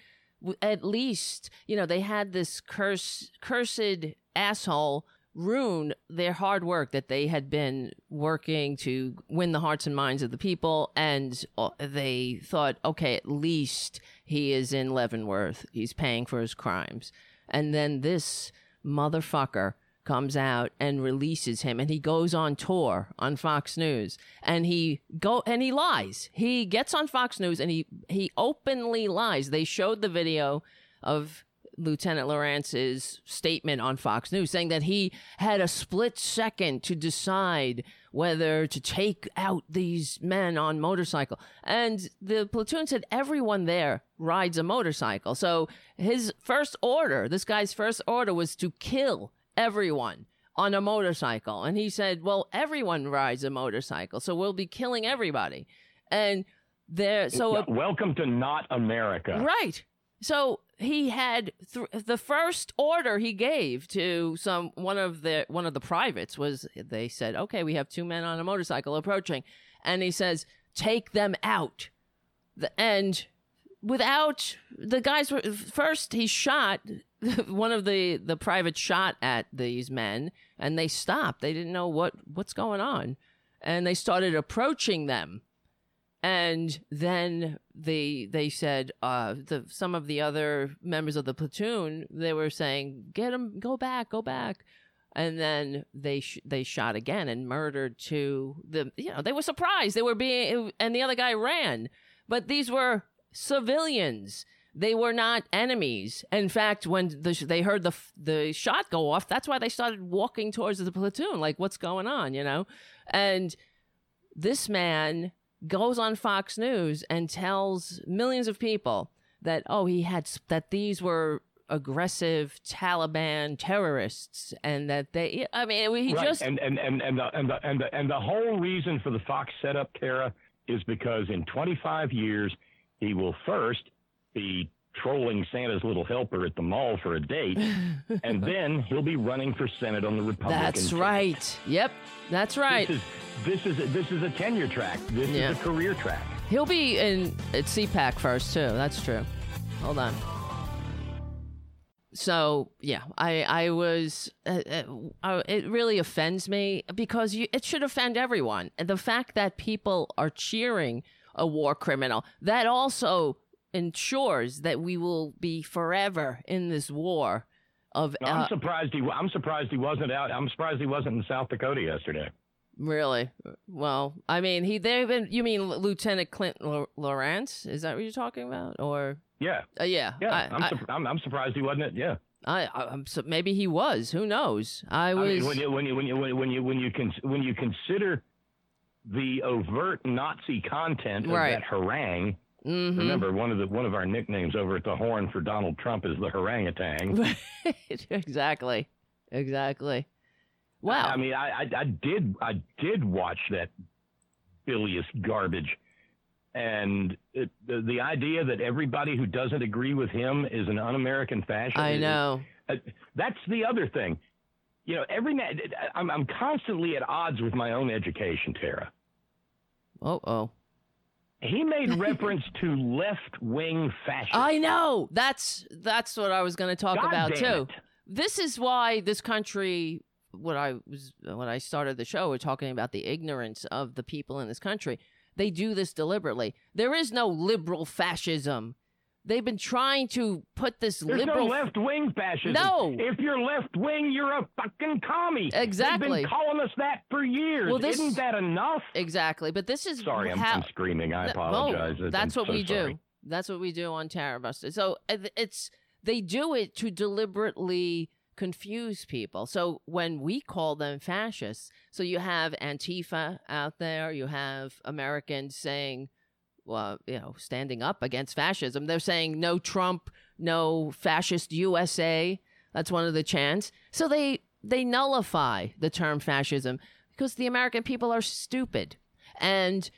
at least you know they had this curse cursed asshole ruin their hard work that they had been working to win the hearts and minds of the people and uh, they thought okay at least he is in leavenworth he's paying for his crimes and then this motherfucker comes out and releases him and he goes on tour on Fox News and he go and he lies. He gets on Fox News and he he openly lies. They showed the video of Lieutenant Lorance's statement on Fox News saying that he had a split second to decide whether to take out these men on motorcycle. And the platoon said everyone there rides a motorcycle. So his first order, this guy's first order was to kill everyone on a motorcycle. And he said, Well, everyone rides a motorcycle, so we'll be killing everybody. And there, so welcome to not America. Right. So he had th- the first order he gave to some one of the one of the privates was they said, "Okay, we have two men on a motorcycle approaching," and he says, "Take them out." The, and without the guys were first he shot one of the the privates shot at these men and they stopped. They didn't know what what's going on. And they started approaching them and then they they said uh the some of the other members of the platoon they were saying get him go back go back and then they sh- they shot again and murdered two the you know they were surprised they were being and the other guy ran but these were civilians they were not enemies. In fact, when the, they heard the the shot go off, that's why they started walking towards the platoon. Like, what's going on? You know, and this man goes on Fox News and tells millions of people that oh he had that these were aggressive Taliban terrorists and that they I mean he right. just and and and and the, and the and the and the whole reason for the Fox setup Tara is because in 25 years he will first be trolling Santa's little helper at the mall for a date, and then he'll be running for Senate on the Republican. That's ticket. right. Yep, that's right. This is this is this is a tenure track. This Yeah. is a career track. He'll be in at CPAC first too. That's true. Hold on. So yeah, I I was uh, uh, uh, it really offends me because you, it should offend everyone. And the fact that people are cheering a war criminal that also ensures that we will be forever in this war of uh, I'm surprised he. I'm surprised he wasn't out. I'm surprised he wasn't in South Dakota yesterday. Really? Well, I mean, he they've been. You mean Lieutenant Clint Lorance? Is that what you're talking about? Or Yeah, uh, yeah, yeah. I, I'm, I, surp- I'm, I'm surprised he wasn't. It. Yeah. I, I'm so maybe he was. Who knows? I was. I mean, when you when you when you when you when you when you, when you consider the overt Nazi content of Right. that harangue. Mhm. Remember, one of the one of our nicknames over at the Horn for Donald Trump is the harangutan. Right. exactly. Exactly. Wow. I mean, I, I I did I did watch that bilious garbage, and it, the the idea that everybody who doesn't agree with him is an un-American fascist. I is- know. Uh, that's the other thing. You know, every I'm I'm constantly at odds with my own education, Tara. Oh, oh. He made reference to left wing fascism. I know. That's that's what I was going to talk God about too. it. This is why this country. What I was when I started the show, we're talking about the ignorance of the people in this country. They do this deliberately. There is no liberal fascism. They've been trying to put this There's liberal. no left wing fascism. No. If you're left wing, you're a fucking commie. They've Exactly. been calling us that for years. Well, this- Isn't that enough? exactly, but this is Sorry, I'm, how I'm screaming. I apologize. I'm that's what so we sorry. do. That's what we do on Tarabuster. So uh, it's they do it to deliberately confuse people. So when we call them fascists, so you have Antifa out there, you have Americans saying, well, you know, standing up against fascism. They're saying no Trump, no fascist USA. That's one of the chants. So they they nullify the term fascism because the American people are stupid. And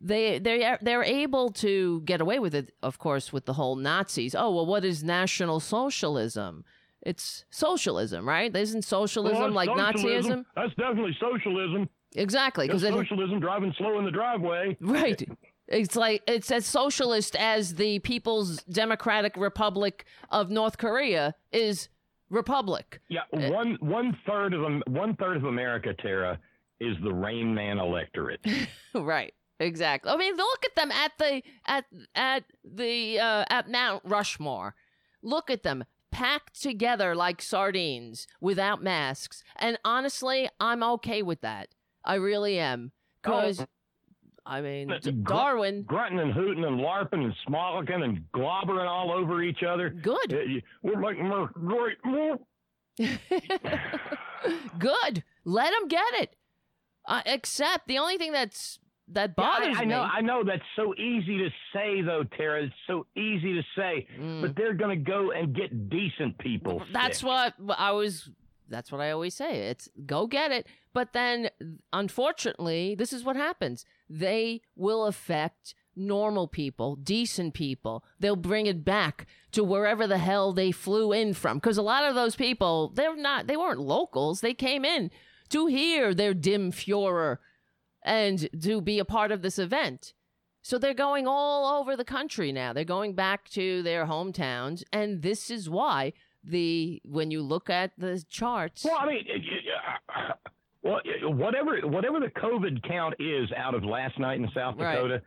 they they are they're able to get away with it, of course, with the whole Nazis. Oh well, what is National Socialism? It's socialism, right? Isn't socialism Well, like socialism. Nazism? That's definitely socialism. Exactly, because socialism driving slow in the driveway. right, it's like it's as socialist as the People's Democratic Republic of North Korea is republic. Yeah, one one third of Am- one third of America, Tara, is the Rain Man electorate. right. Exactly. I mean, look at them at the at at the uh, at Mount Rushmore. Look at them packed together like sardines without masks. And honestly, I'm okay with that. I really am. Because, I mean, Darwin, grunting and hooting and larping and smolicking and globbering all over each other. good. Uh, We're making more great good. Let them get it. Uh, except the only thing that's that bothers I, I me. know, I know that's so easy to say though, Tara. It's so easy to say, Mm. but they're going to go and get decent people. That's sick. what I was. That's what I always say. It's go get it. But then, unfortunately, this is what happens. They will affect normal people, decent people. They'll bring it back to wherever the hell they flew in from. Because a lot of those people, they're not. They weren't locals. They came in to hear their dim Führer and to be a part of this event. So they're going all over the country now. They're going back to their hometowns, and this is why the when you look at the charts, Well, I mean, well, whatever whatever the COVID count is out of last night in South Right. Dakota,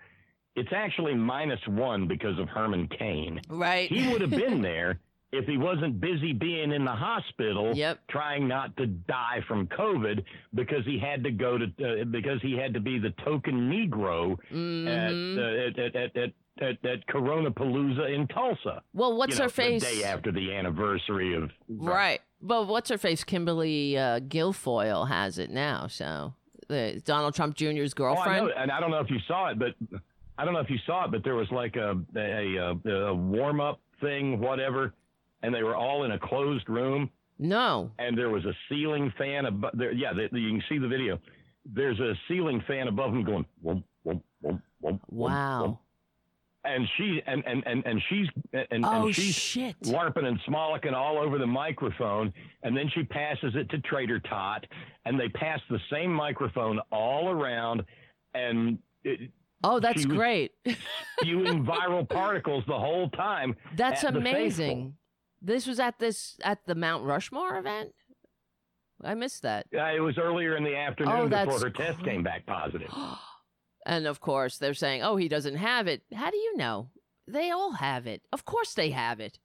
it's actually minus one because of Herman Cain. right? He would have been there if he wasn't busy being in the hospital Yep. trying not to die from COVID because he had to go to uh, because he had to be the token Negro Mhm. at, uh, at, at, at, at, at Corona Palooza in Tulsa. well, what's you know, her face? The day after the anniversary of Right. But what's her face? Kimberly uh, Guilfoyle has it now. So the Donald Trump Jr.'s girlfriend. Oh, I know, and I don't know if you saw it, but I don't know if you saw it, but there was like a a, a, a warm up thing, whatever, and they were all in a closed room, no. and there was a ceiling fan above. There, yeah, they, you can see the video. There's a ceiling fan above them going, whoom, whoom, whoom, Wow. And she and and and, and she's and, oh and she's shit. larping and smollicking all over the microphone, and then she passes it to Trader Tot, and they pass the same microphone all around, and it, Oh, that's great. spewing viral particles the whole time. That's amazing. This was at this at the Mount Rushmore event. I missed that. Uh, it was earlier in the afternoon Oh, before her test came back positive. and of course, they're saying, "Oh, he doesn't have it." How do you know? They all have it. Of course, they have it.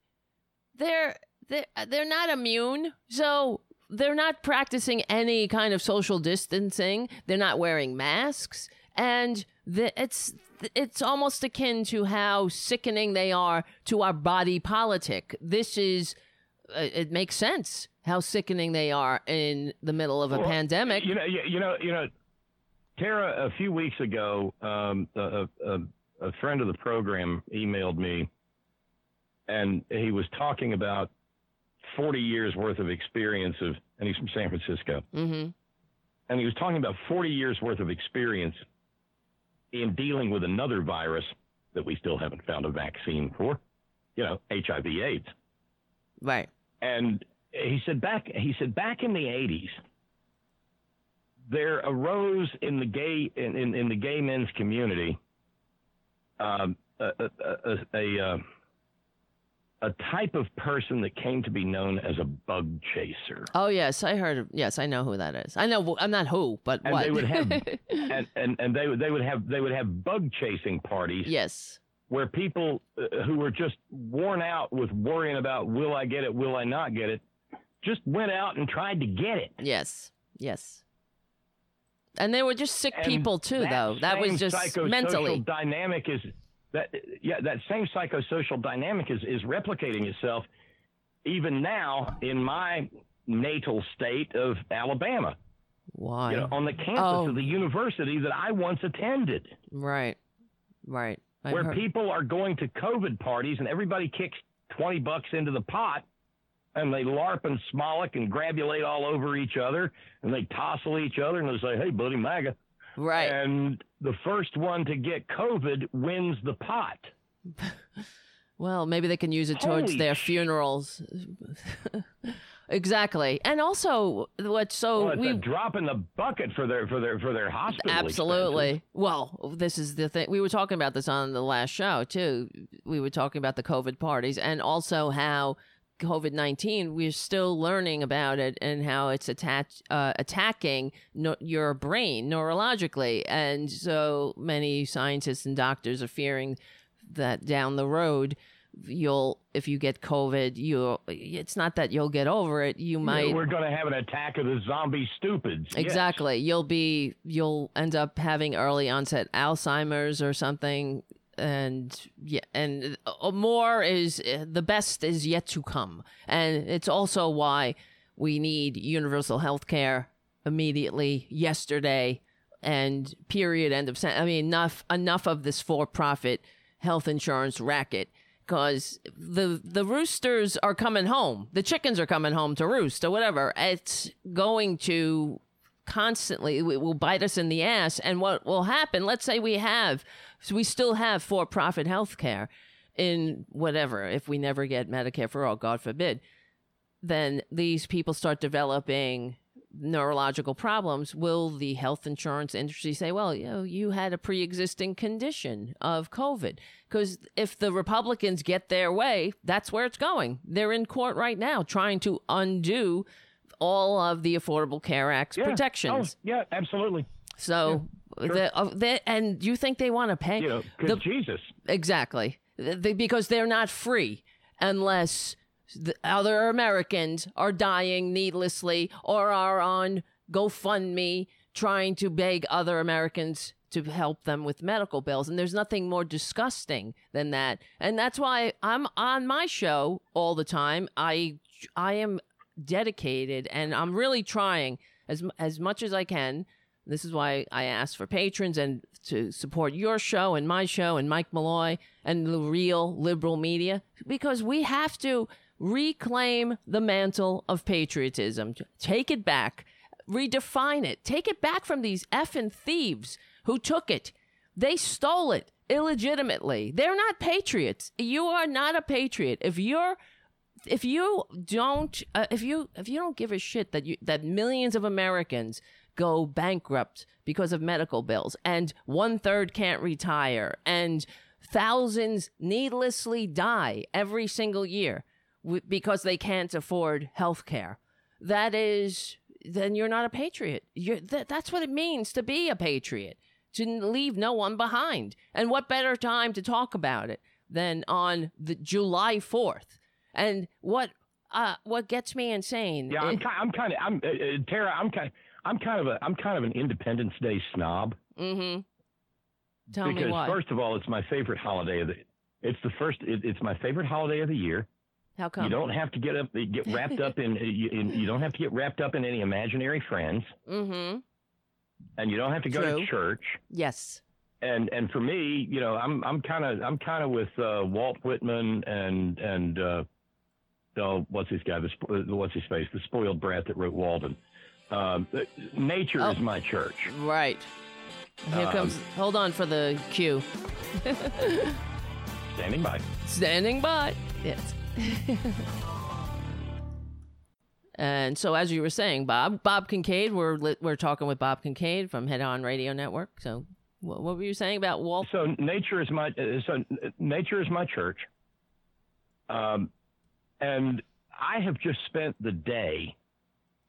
They're they're they're not immune, so they're not practicing any kind of social distancing. They're not wearing masks, and the, it's it's almost akin to how sickening they are to our body politic. This is uh, it makes sense how sickening they are in the middle of a Well, pandemic. You know, you, you know, you know. Tara, a few weeks ago, um, a, a, a friend of the program emailed me, and he was talking about 40 years worth of experience of, and he's from San Francisco, mm-hmm. and he was talking about 40 years worth of experience in dealing with another virus that we still haven't found a vaccine for, you know, HIV/AIDS. Right. And he said back he said back in the 80s there arose in the gay in, in, in the gay men's community um, a, a, a, a, a type of person that came to be known as a bug chaser. Oh yes, I heard. Of, yes, I know who that is. I know. I'm not who, but And what? they would have and, and, and they would they would have they would have bug chasing parties yes. where people uh, who were just worn out with worrying about will I get it, will I not get it, just went out and tried to get it. Yes. Yes. And they were just sick And people too, that though. That was just mentally. dynamic is that yeah that same psychosocial dynamic is is replicating itself even now in my natal state of Alabama. Why? You know, on the campus Oh. of the oh. university that I once attended, right. Right. I where heard- people are going to COVID parties and everybody kicks twenty bucks into the pot. And they larp and smolic and grabulate all over each other, and they tossle each other, and they say, "Hey, buddy, MAGA." Right. and the first one to get COVID wins the pot. Well, maybe they can use it towards Holy their sh- funerals. exactly. And also, what's so well, we drop in the bucket for their for their for their hospital. expenses. Absolutely. Well, this is the thing. We were talking about this on the last show, too. We were talking about the COVID parties and also how COVID 19, we're still learning about it and how it's attach, uh, attacking no- your brain neurologically. And so many scientists and doctors are fearing that down the road, you'll if you get COVID, you it's not that you'll get over it. You might We're going to have an attack of the zombie stupids. Yes. exactly. You'll be you'll end up having early onset Alzheimer's or something. And yeah, and uh, more is uh, the best is yet to come, and it's also why we need universal health care immediately yesterday and period end of sentence. I mean enough enough of this for profit health insurance racket because the the roosters are coming home the chickens are coming home to roost or whatever it's going to constantly it will bite us in the ass and what will happen let's say we have so we still have for profit health care in whatever if we never get medicare for all god forbid then these people start developing neurological problems, will the health insurance industry say, well, you know, you had a pre existing condition of COVID? Because if the Republicans get their way, that's where it's going. They're in court right now trying to undo all of the Affordable Care Act's Yeah. protections. Oh, yeah, absolutely. So, the, uh, they, and you think they want to pay? You know, the, Jesus. Exactly. Because they're not free unless the other Americans are dying needlessly or are on GoFundMe trying to beg other Americans to help them with medical bills. And there's nothing more disgusting than that. And that's why I'm on my show all the time. I I am dedicated and I'm really trying as as much as I can this is why I ask for patrons and to support your show and my show and Mike Malloy and the real liberal media because we have to reclaim the mantle of patriotism. Take it back, redefine it, take it back from these effing thieves who took it. They stole it illegitimately. They're not patriots. You are not a patriot. If you're if you don't uh, if you if you don't give a shit that you that millions of Americans go bankrupt because of medical bills and one third can't retire and thousands needlessly die every single year w- because they can't afford health care that is then you're not a patriot. You're, th- that's what it means to be a patriot to leave no one behind. And what better time to talk about it than on the july 4th and what uh, what gets me insane Yeah, I'm kind. I'm kind of. I'm uh, uh, Tara. I'm kind. I'm kind of a. I'm kind of an Independence Day snob. mm-hmm tell because me why first of all, it's my favorite holiday of the. It's the first. It, it's my favorite holiday of the year. how come You don't have to get up, get wrapped up in, you, in. You don't have to get wrapped up in any imaginary friends, mm-hmm and you don't have to go True. to church. yes And and for me, you know, I'm I'm kind of I'm kind of with uh, Walt Whitman and and uh, oh, what's this guy? The spo- what's his face? The spoiled brat that wrote Walden. Um, uh, nature Oh. is my church. right here Um, comes hold on for the cue Standing by. standing by yes and so as you were saying bob bob kincaid we're we're talking with bob kincaid from head on radio network so what, what were you saying about walt So nature is my uh, so uh, nature is my church. Um, and I have just spent the day.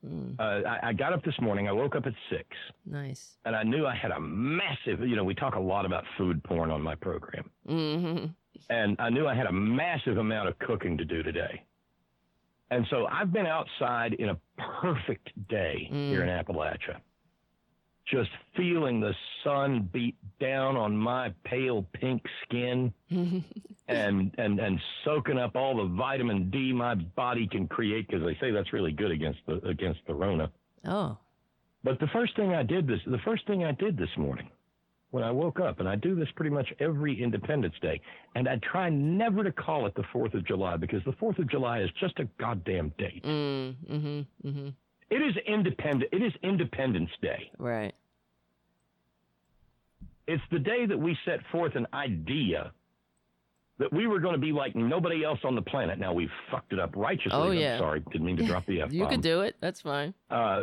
Mm, Uh, I, I got up this morning. I woke up at six, nice and I knew I had a massive. You know, we talk a lot about food porn on my program, mm-hmm and I knew I had a massive amount of cooking to do today. And so I've been outside in a perfect day here in Appalachia, just feeling the sun beat down on my pale pink skin and, and, and soaking up all the vitamin D my body can create because they say that's really good against the, against the Rona. oh But the first thing I did this, the first thing I did this morning when I woke up, and I do this pretty much every Independence Day, and I try never to call it the 4th of July because the 4th of July is just a goddamn date. mm, mm-hmm mm-hmm It is independent. It is Independence Day. right It's the day that we set forth an idea that we were going to be like nobody else on the planet. Now we've fucked it up righteously. Oh, I'm yeah. sorry, didn't mean to drop the F you could do it that's fine Uh,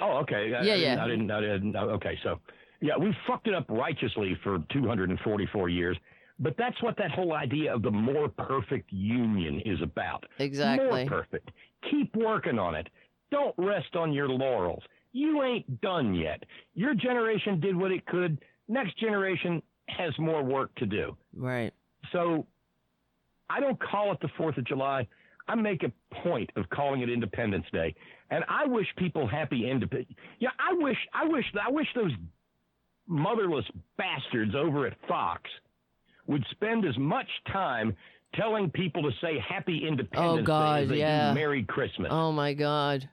oh, okay. I, Yeah, I yeah. Didn't, I didn't. I didn't. Okay, so yeah, we fucked it up righteously for 244 years. But that's what that whole idea of the more perfect union is about. Exactly. More perfect. Keep working on it. Don't rest on your laurels. You ain't done yet. Your generation did what it could. Next generation has more work to do. right So I don't call it the 4th of July. I make a point of calling it Independence Day. And I wish people happy independence. Yeah, I wish, I wish, I wish those motherless bastards over at Fox would spend as much time telling people to say Happy Independence oh, God, Day as they yeah. do Merry Christmas. Oh my God.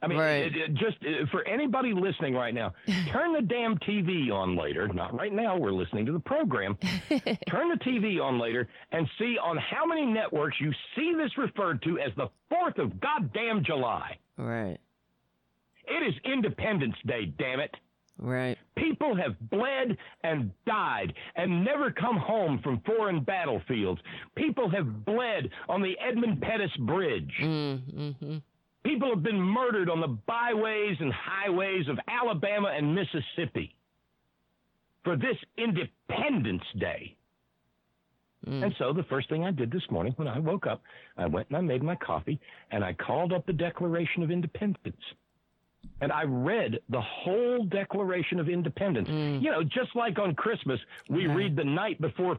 I mean, Right. it, it just uh, for anybody listening right now, turn the damn TV on later. Not right now. We're listening to the program. turn the TV on later and see on how many networks you see this referred to as the Fourth of goddamn July. Right. It is Independence Day. Damn it. Right. People have bled and died and never come home from foreign battlefields. People have bled on the Edmund Pettus Bridge. Mm, hmm People have been murdered on the byways and highways of Alabama and Mississippi for this Independence Day. Hmm. And so the first thing I did this morning when I woke up, I went and I made my coffee and I called up the Declaration of Independence. And I read the whole Declaration of Independence. Hmm. You know, just like on Christmas, we Right. read the night before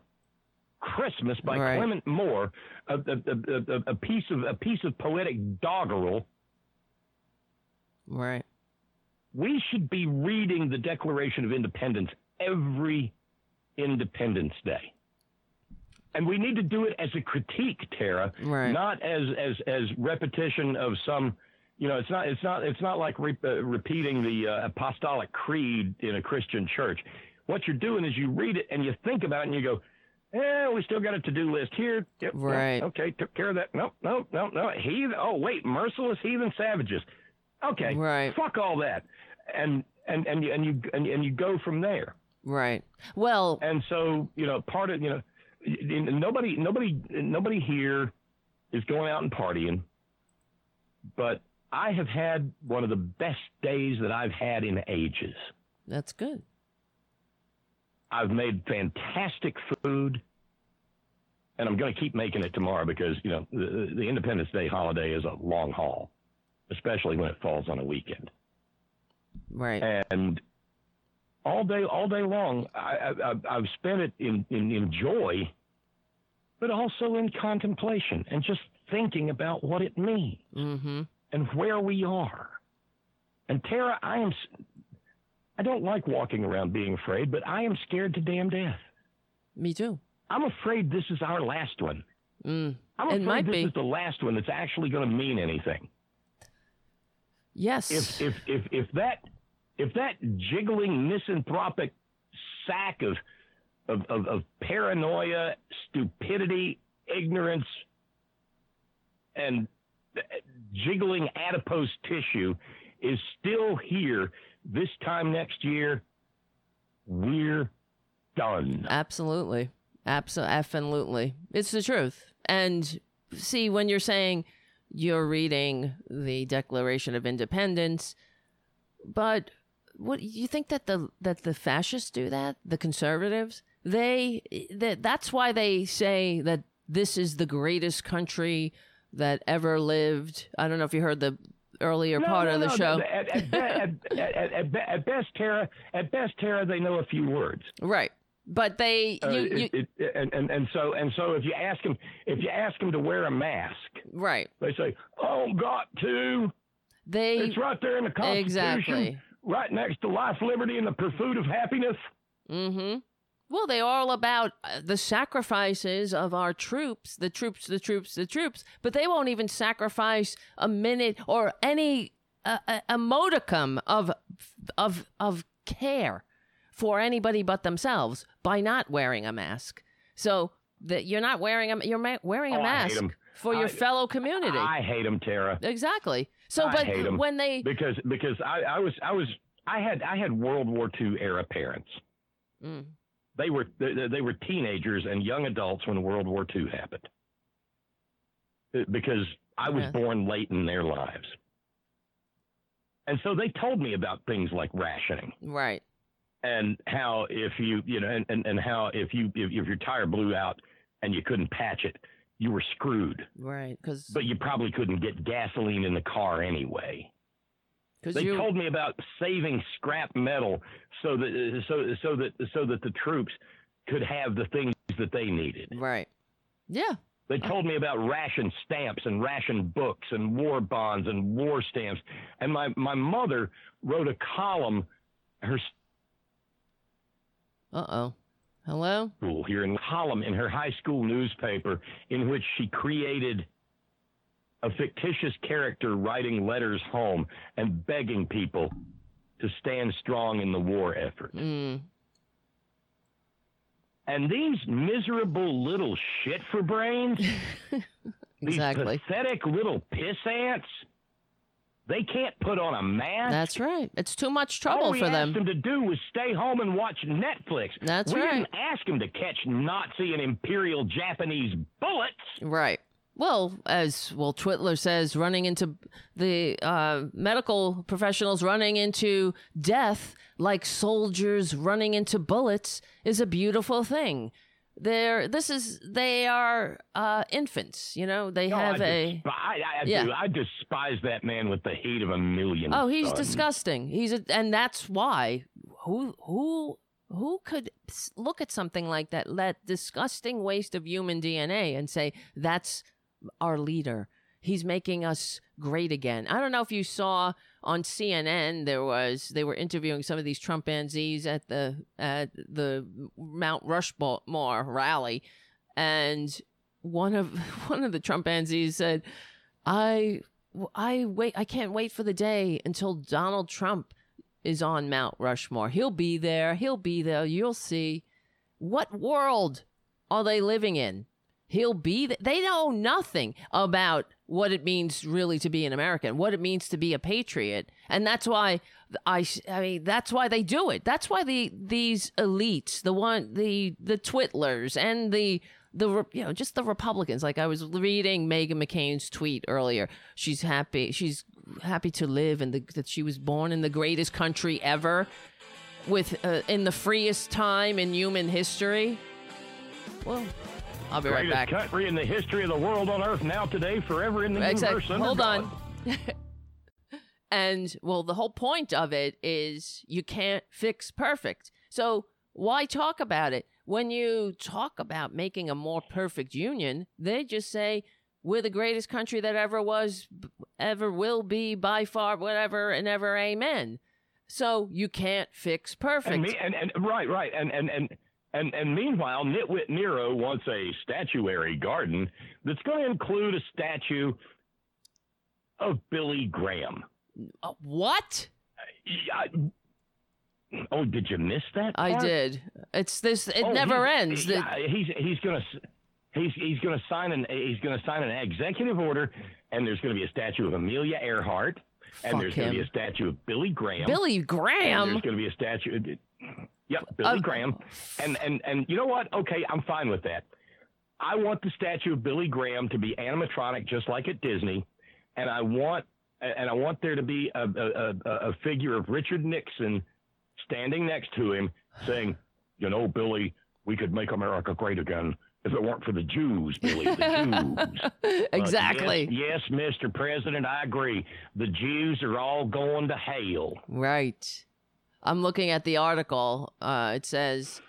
Christmas by Right. Clement Moore, a, a, a, a piece of a piece of poetic doggerel. Right. We should be reading the Declaration of Independence every Independence Day. And we need to do it as a critique, Tara, Right. not as, as, as repetition of some, you know, it's not, it's not, it's not like re- uh, repeating the uh, apostolic creed in a Christian church. What you're doing is you read it and you think about it and you go, eh, we still got a to-do list here. Yep, Right. okay, took care of that. No, no, no, no. Heathen. Oh, wait, merciless heathen savages. Okay. Right. Fuck all that. And, and, and, you, and you, and, and you go from there. Right. Well, And so, you know, part of, you know, nobody, nobody, nobody here is going out and partying, but I have had one of the best days that I've had in ages. that's good. I've made fantastic food, and I'm going to keep making it tomorrow because you know the, the Independence Day holiday is a long haul, especially when it falls on a weekend. Right. And all day, all day long, I, I, I've- I've spent it in, in in joy, but also in contemplation and just thinking about what it means mm-hmm. and where we are. And Tara, I am, I don't like walking around being afraid, but I am scared to damn death. Me too. I'm afraid this is our last one. Mm. I'm afraid this be. is the last one that's actually going to mean anything. Yes. If if if if that if that jiggling misanthropic sack of of, of, of paranoia, stupidity, ignorance, and jiggling adipose tissue is still here this time next year, we're done. Absolutely. Absolutely. It's the truth. And see, when you're saying you're reading the Declaration of Independence, but what you think that the that the fascists do that? The conservatives? They that that's why they say that this is the greatest country that ever lived. I don't know if you heard the earlier No, part no, of the no, show. At, at, at, at, at, at best, Tara, at best, Tara, they know a few words. Right. But they Uh, it- you it- and, and and so and so if you ask them if you ask them to wear a mask, right. they say, "Oh, got to." They It's right there in the Constitution, Exactly. right next to life, liberty, and the pursuit of happiness. Mm-hmm. Well, they're all about uh, the sacrifices of our troops, the troops, the troops, the troops. But they won't even sacrifice a minute or any uh, a, a modicum of of of care for anybody but themselves by not wearing a mask. So that you're not wearing a you're ma- wearing a Oh, I hate for your I- fellow community. I hate them, Tara, exactly. So, I but when they because because I, I was I was I had I had World War II era parents. Mm, They were they, they were teenagers and young adults when World War II happened. Uh, Because I was Yeah. born late in their lives. And so they told me about things like rationing right, and how if you you know and, and, and how if you if, if your tire blew out and you couldn't patch it, you were screwed. right, because But you probably couldn't get gasoline in the car anyway. They you told me about saving scrap metal so that so so that so that the troops could have the things that they needed. right, yeah, They told me about ration stamps and ration books and war bonds and war stamps. And my, my mother wrote a column, her Uh oh. Hello? here in column in her high school newspaper in which she created a fictitious character writing letters home and begging people to stand strong in the war effort. Mm. And these miserable little shit for brains, Exactly. these pathetic little piss ants, they can't put on a mask. That's right. It's too much trouble for them. All we asked them. to do was stay home and watch Netflix. That's we right. didn't ask them to catch Nazi and Imperial Japanese bullets. Right. Well, as Will Twitler says, running into the uh, medical professionals running into death like soldiers running into bullets is a beautiful thing. They're this is they are uh, infants. You know they No, have I a. despi- I, I, Yeah. do. I despise that man with the hate of a million. Oh, he's suns. disgusting. He's a, and that's why who who who could look at something like that, that disgusting waste of human DNA, and say that's our leader. He's making us great again. I don't know if you saw on CNN there was they were interviewing some of these Trumpanzees at the at the Mount Rushmore rally, and one of one of the Trumpanzees said, "I I wait. I can't wait for the day until Donald Trump is on Mount Rushmore. He'll be there. He'll be there. You'll see. What world are they living in? He'll be. Th- they know nothing about what it means really to be an American, what it means to be a patriot, and that's why I. I mean, that's why they do it. That's why the these elites, the one, the the Twitlers, and the the you know just the Republicans. Like I was reading Meghan McCain's tweet earlier. She's happy. She's happy to live and that she was born in the greatest country ever, with uh, in the freest time in human history. Well, I'll be right Greatest back. country in the history of the world on earth, now today, forever in the Exactly. universe. Hold on. and well, the whole point of it is you can't fix perfect. So why talk about it? When you talk about making a more perfect union, they just say we're the greatest country that ever was, ever will be, by far, whatever, and ever, amen. So you can't fix perfect. And, me, and, and right, right, and and and. And, and meanwhile, Nitwit Nero wants a statuary garden that's going to include a statue of Billy Graham. Uh, what? I, oh, did you miss that? I did. It's this. It Oh, never he's- ends. The- Yeah, he's he's gonna he's he's gonna sign an he's gonna sign an executive order, and there's gonna be a statue of Amelia Earhart, and Fuck there's gonna be a statue of Billy Graham. Billy and Graham. there's gonna be a statue. Yep, Billy Uh, Graham. And and and you know what? Okay, I'm fine with that. I want the statue of Billy Graham to be animatronic, just like at Disney, and I want and I want there to be a a, a, a figure of Richard Nixon standing next to him, saying, "You know, Billy, we could make America great again if it weren't for the Jews, Billy, the Jews." Exactly. Yes, yes, Mr. President, I agree. The Jews are all going to hell. Right. I'm looking at the article. Uh, it says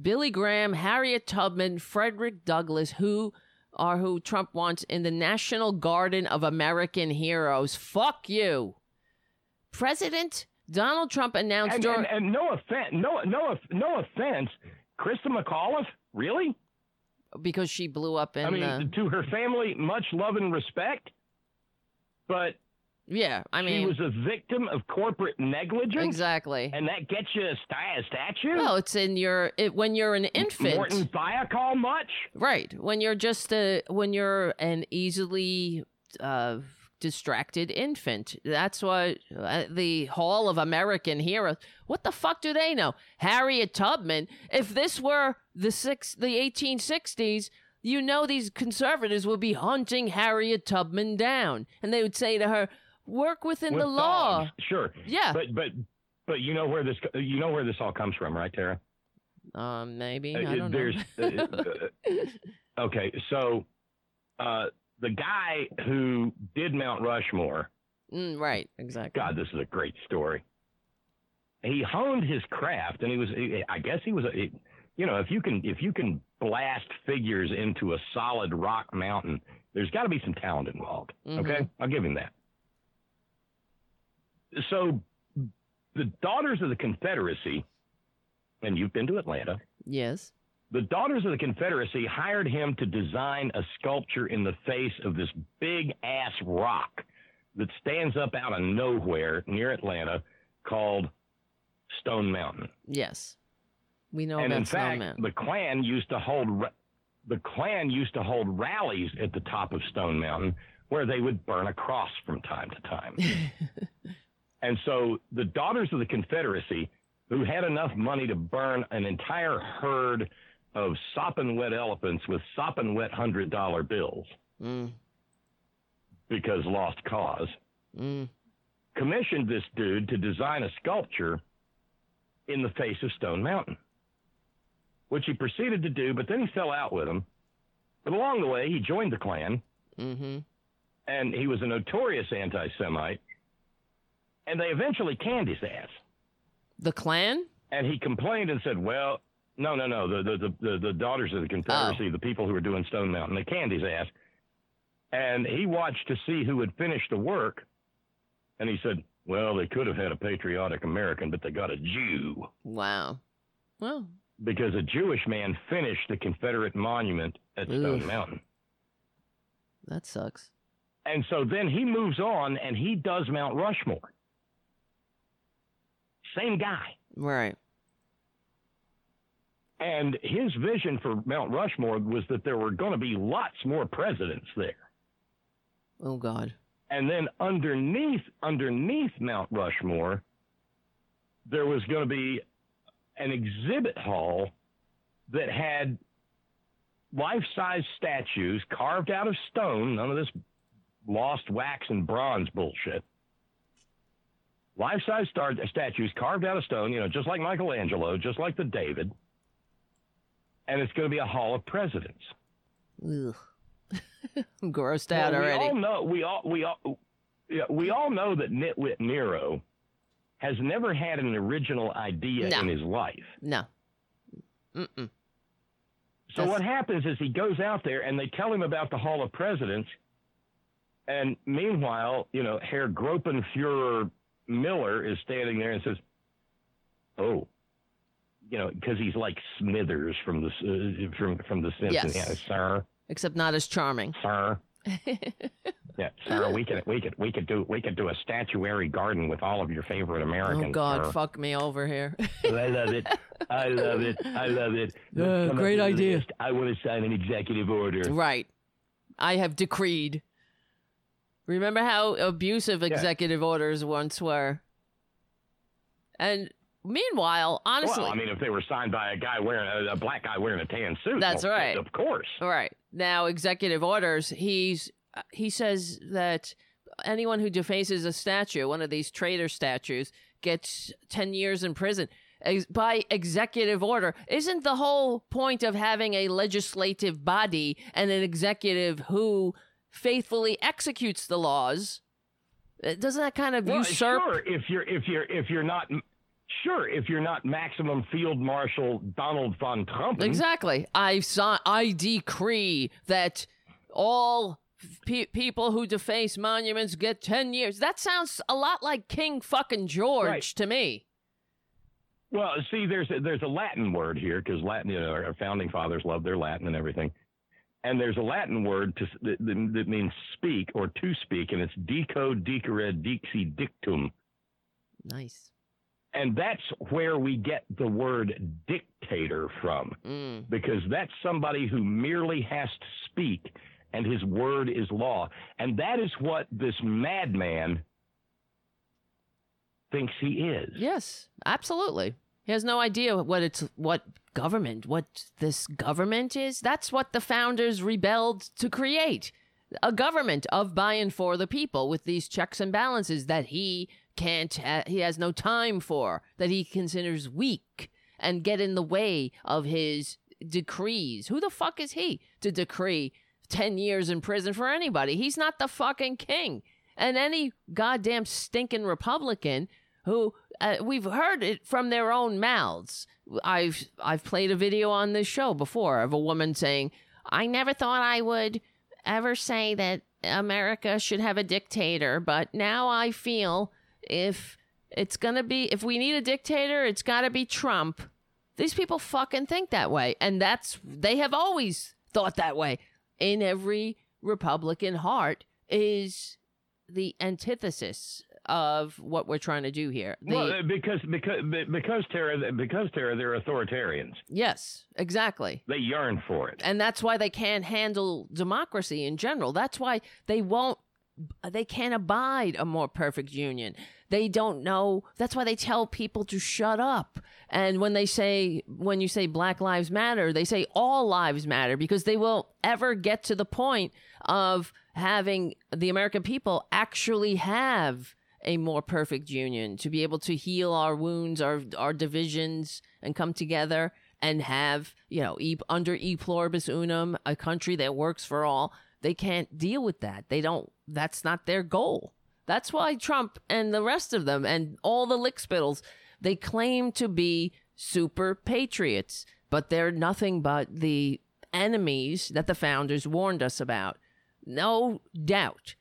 Billy Graham, Harriet Tubman, Frederick Douglass, who are who Trump wants in the National Garden of American Heroes. Fuck you. President Donald Trump announced And, during. and, and no offense, no, no, no offense, Christa McAuliffe, really? because she blew up in I mean, the. to her family, much love and respect, but Yeah, I mean, he was a victim of corporate negligence, Exactly. and that gets you a, sta- a statue. Well, it's in your. It, when you're an infant. Morton Thiokol much? Right. When you're just a when you're an easily uh distracted infant. That's what uh, the Hall of American Heroes. What the fuck do they know? Harriet Tubman. If this were the six the 1860s, you know these conservatives would be hunting Harriet Tubman down and they would say to her, "Work within With the law." dogs, sure. Yeah. But but but you know where this you know where this all comes from, right, Tara? um maybe. Uh, I don't there's know. uh, okay, so uh, the guy who did Mount Rushmore, Mm, right, exactly. God, this is a great story. He honed his craft, and he was, I guess, he was a you know, if you can if you can blast figures into a solid rock mountain, there's got to be some talent involved. Okay, I'll give him that. So, the Daughters of the Confederacy, and you've been to Atlanta. Yes. The Daughters of the Confederacy hired him to design a sculpture in the face of this big ass rock that stands up out of nowhere near Atlanta called Stone Mountain. Yes. We know and about in Stone fact, Mountain. the Klan used to hold the Klan used to hold rallies at the top of Stone Mountain where they would burn a cross from time to time. and so the Daughters of the Confederacy, who had enough money to burn an entire herd of sopping wet elephants with sopping wet hundred dollar bills Mm, because lost cause, mm. commissioned this dude to design a sculpture in the face of Stone Mountain, which he proceeded to do, but then he fell out with him. But along the way, he joined the Klan, Mm-hmm. and he was a notorious anti Semite, and they eventually canned his ass. The Klan? And he complained and said, Well, no, no, no, the, the, the, the, daughters of the Confederacy, oh. the people who were doing Stone Mountain, they canned his ass. And he watched to see who would finish the work, and he said, Well, they could have had a patriotic American, but they got a Jew. Wow. Well, because a Jewish man finished the Confederate monument at Stone Oof. Mountain. that sucks. And so then he moves on and he does Mount Rushmore. Same guy. Right. And his vision for Mount Rushmore was that there were going to be lots more presidents there. Oh God. And then underneath underneath Mount Rushmore, there was going to be an exhibit hall that had life-size statues carved out of stone, none of this lost wax and bronze bullshit. Life-size star- statues carved out of stone, you know, just like Michelangelo, just like the David. And it's going to be a hall of presidents. Ugh. I'm grossed out Well, already. We all know we all we all yeah, we all know that Nitwit Nero has never had an original idea No. in his life. No. Mm-mm. So That's- what happens is he goes out there and they tell him about the Hall of Presidents, and meanwhile, you know, Herr Gropenführer Miller is standing there and says, "Oh." You know, because he's like Smithers from the uh, from from the Simpsons, Yes. yeah, sir. Except not as charming. sir. yeah, sir, we could we could we could do we could do a statuary garden with all of your favorite Americans. oh God, sir. fuck me over here. I love it. I love it. I love it. Uh, great idea. list. I want to sign an executive order. right. I have decreed. Remember how abusive executive orders once were? And meanwhile, honestly, Well, I mean, if they were signed by a guy wearing a, a black guy wearing a tan suit, That's well, right. Of course. All right. Now, executive orders, he's he says that anyone who defaces a statue, one of these traitor statues, gets 10 years in prison Ex- by executive order. Isn't the whole point of having a legislative body and an executive who faithfully executes the laws? Uh, Doesn't that kind of Well, usurp? sure. If you're if you're if you're not sure if you're not maximum field marshal Donald von Trump. Exactly. I saw. I decree that all pe- people who deface monuments get ten years. That sounds a lot like King fucking George Right. to me. Well, see, there's a, there's a Latin word here because Latin, you know, our founding fathers loved their Latin and everything. And there's a Latin word to, that, that that means speak or to speak, and it's dico, dicere, dixi, dictum. Nice. And that's where we get the word dictator from, Mm. because that's somebody who merely has to speak, and his word is law. And that is what this madman thinks he is. Yes, absolutely. He has no idea what it's what government, what this government is. That's what the founders rebelled to create. A government of by and for the people with these checks and balances that he can't ha- he has no time for, that he considers weak and get in the way of his decrees. Who the fuck is he to decree 10 years in prison for anybody? He's not the fucking king. And any goddamn stinking Republican who uh, we've heard it from their own mouths. I've I've played a video on this show before of a woman saying, "I never thought I would ever say that America should have a dictator, but now I feel if it's going to be if we need a dictator, it's got to be Trump." These people fucking think that way, and that's they have always thought that way. In every Republican heart is the antithesis of what we're trying to do here. The, well, because because because Tara because Tara they're authoritarians. Yes, exactly. They yearn for it, and that's why they can't handle democracy in general. That's why they won't. They can't abide a more perfect union. They don't know. That's why they tell people to shut up. And when they say, when you say Black Lives Matter, they say all lives matter because they will ever get to the point of having the American people actually have a more perfect union to be able to heal our wounds, our our divisions, and come together and have you know e, under e pluribus unum a country that works for all. They can't deal with that. They don't. That's not their goal. That's why Trump and the rest of them and all the lickspittles they claim to be super patriots, but they're nothing but the enemies that the founders warned us about. No doubt.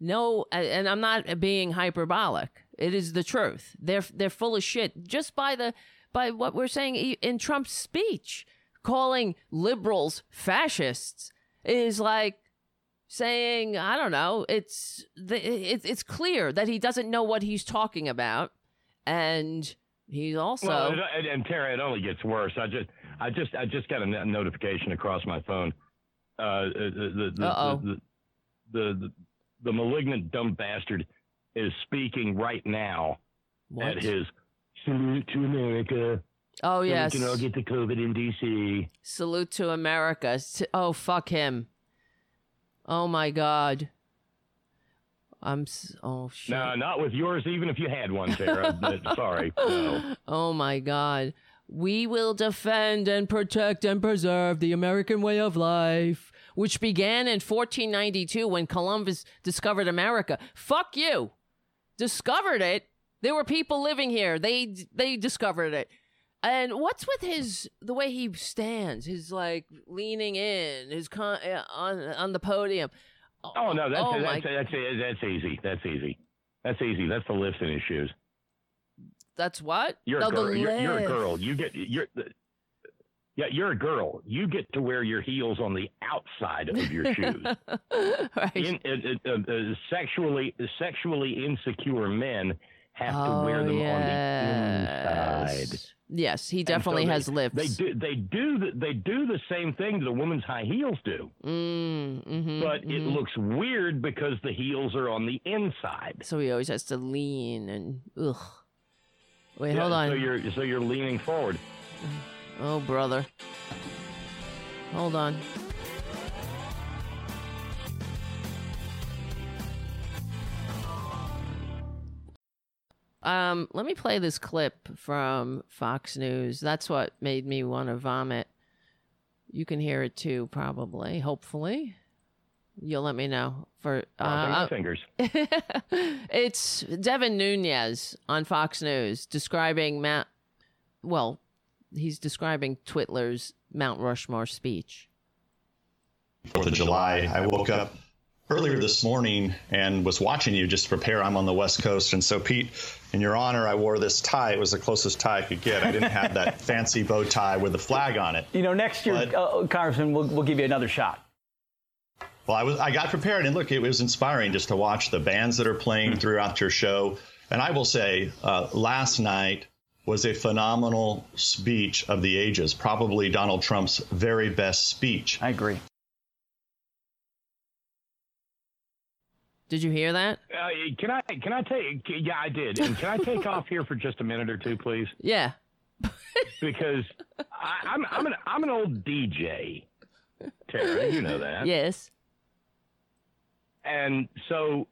No, and I'm not being hyperbolic. It is the truth. They're they're full of shit just by the by what we're saying in Trump's speech, calling liberals fascists is like saying I don't know. It's the, it's it's clear that he doesn't know what he's talking about, and he's also well, and, and Tara, it only gets worse. I just I just I just got a notification across my phone. Uh, the, the, the, the, the the malignant dumb bastard is speaking right now what? at his salute to America. Oh yes, we can all get the COVID in DC. Salute to America. Oh fuck him. Oh my god. I'm oh shit. No, not with yours. Even if you had one, Tara. Sorry. No. Oh my god. We will defend and protect and preserve the American way of life, which began in 1492 when Columbus discovered America. Fuck you. Discovered it. There were people living here. They they discovered it. And what's with his the way he stands? His like leaning in, his con- uh, on on the podium. Oh no, that's oh, that's, that's, that's easy. That's easy. That's easy. That's the lifts in his shoes. That's what? You're no, a girl. You're, you're, a girl. You get you're. Yeah, you're a girl. You get to wear your heels on the outside of your shoes. right. In, uh, uh, uh, sexually sexually insecure men have to wear Oh, them on the yes. inside. Yes, he And so definitely they- has lifts. They do they do the, they do the same thing that a woman's high heels do, Mm, mhm, but it mhm. looks weird because the heels are on the inside. So he always has to lean and ugh. Wait, Yeah, hold on. So you're so you're leaning forward. Oh, brother. Hold on. Um, let me play this clip from Fox News. That's what made me want to vomit. You can hear it too, probably. Hopefully, you'll let me know. For Crossing uh, fingers. it's Devin Nunes on Fox News describing Matt. Well, he's describing Twitler's Mount Rushmore speech. Fourth of July. I woke up earlier this morning and was watching you just prepare. I'm on the West Coast, and so Pete, in your honor, I wore this tie. It was the closest tie I could get. I didn't have that fancy bow tie with the flag on it. You know, next year, But- uh, Congressman, we'll, we'll give you another shot. Well, I was I got prepared, and look, it was inspiring just to watch the bands that are playing throughout your show. And I will say, uh, last night was a phenomenal speech of the ages, probably Donald Trump's very best speech. I agree. Did you hear that? Uh, can I can I take? Yeah, I did. And can I take off here for just a minute or two, please? Yeah. Because I, I'm I'm an I'm an old DJ, Tara. You know that. Yes. And so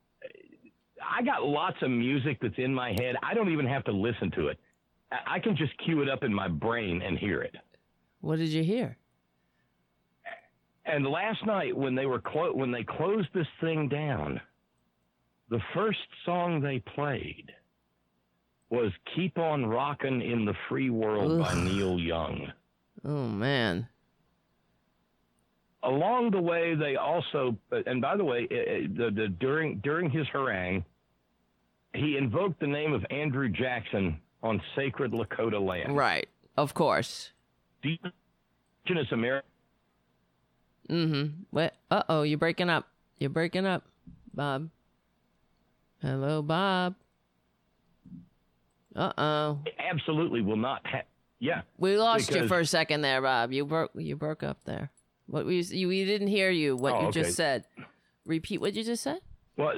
I got lots of music that's in my head. I don't even have to listen to it. I- can just cue it up in my brain and hear it. What did you hear? And last night when they were clo- when they closed this thing down, the first song they played was "Keep On Rockin' in the Free World" by Neil Young. Oh man. along the way, they also, and by the way, eh, eh, the, the, during during his harangue, he invoked the name of Andrew Jackson on sacred Lakota land. Right. Of course. Indigenous American. Mm-hmm. What? Uh oh, you're breaking up. You're breaking up, Bob. Hello, Bob. Uh oh. Absolutely will not have. Yeah. We lost you for a second there, Bob. You broke. You broke up there. What we you we didn't hear you. What Oh, you okay. just said. Repeat what you just said. Well,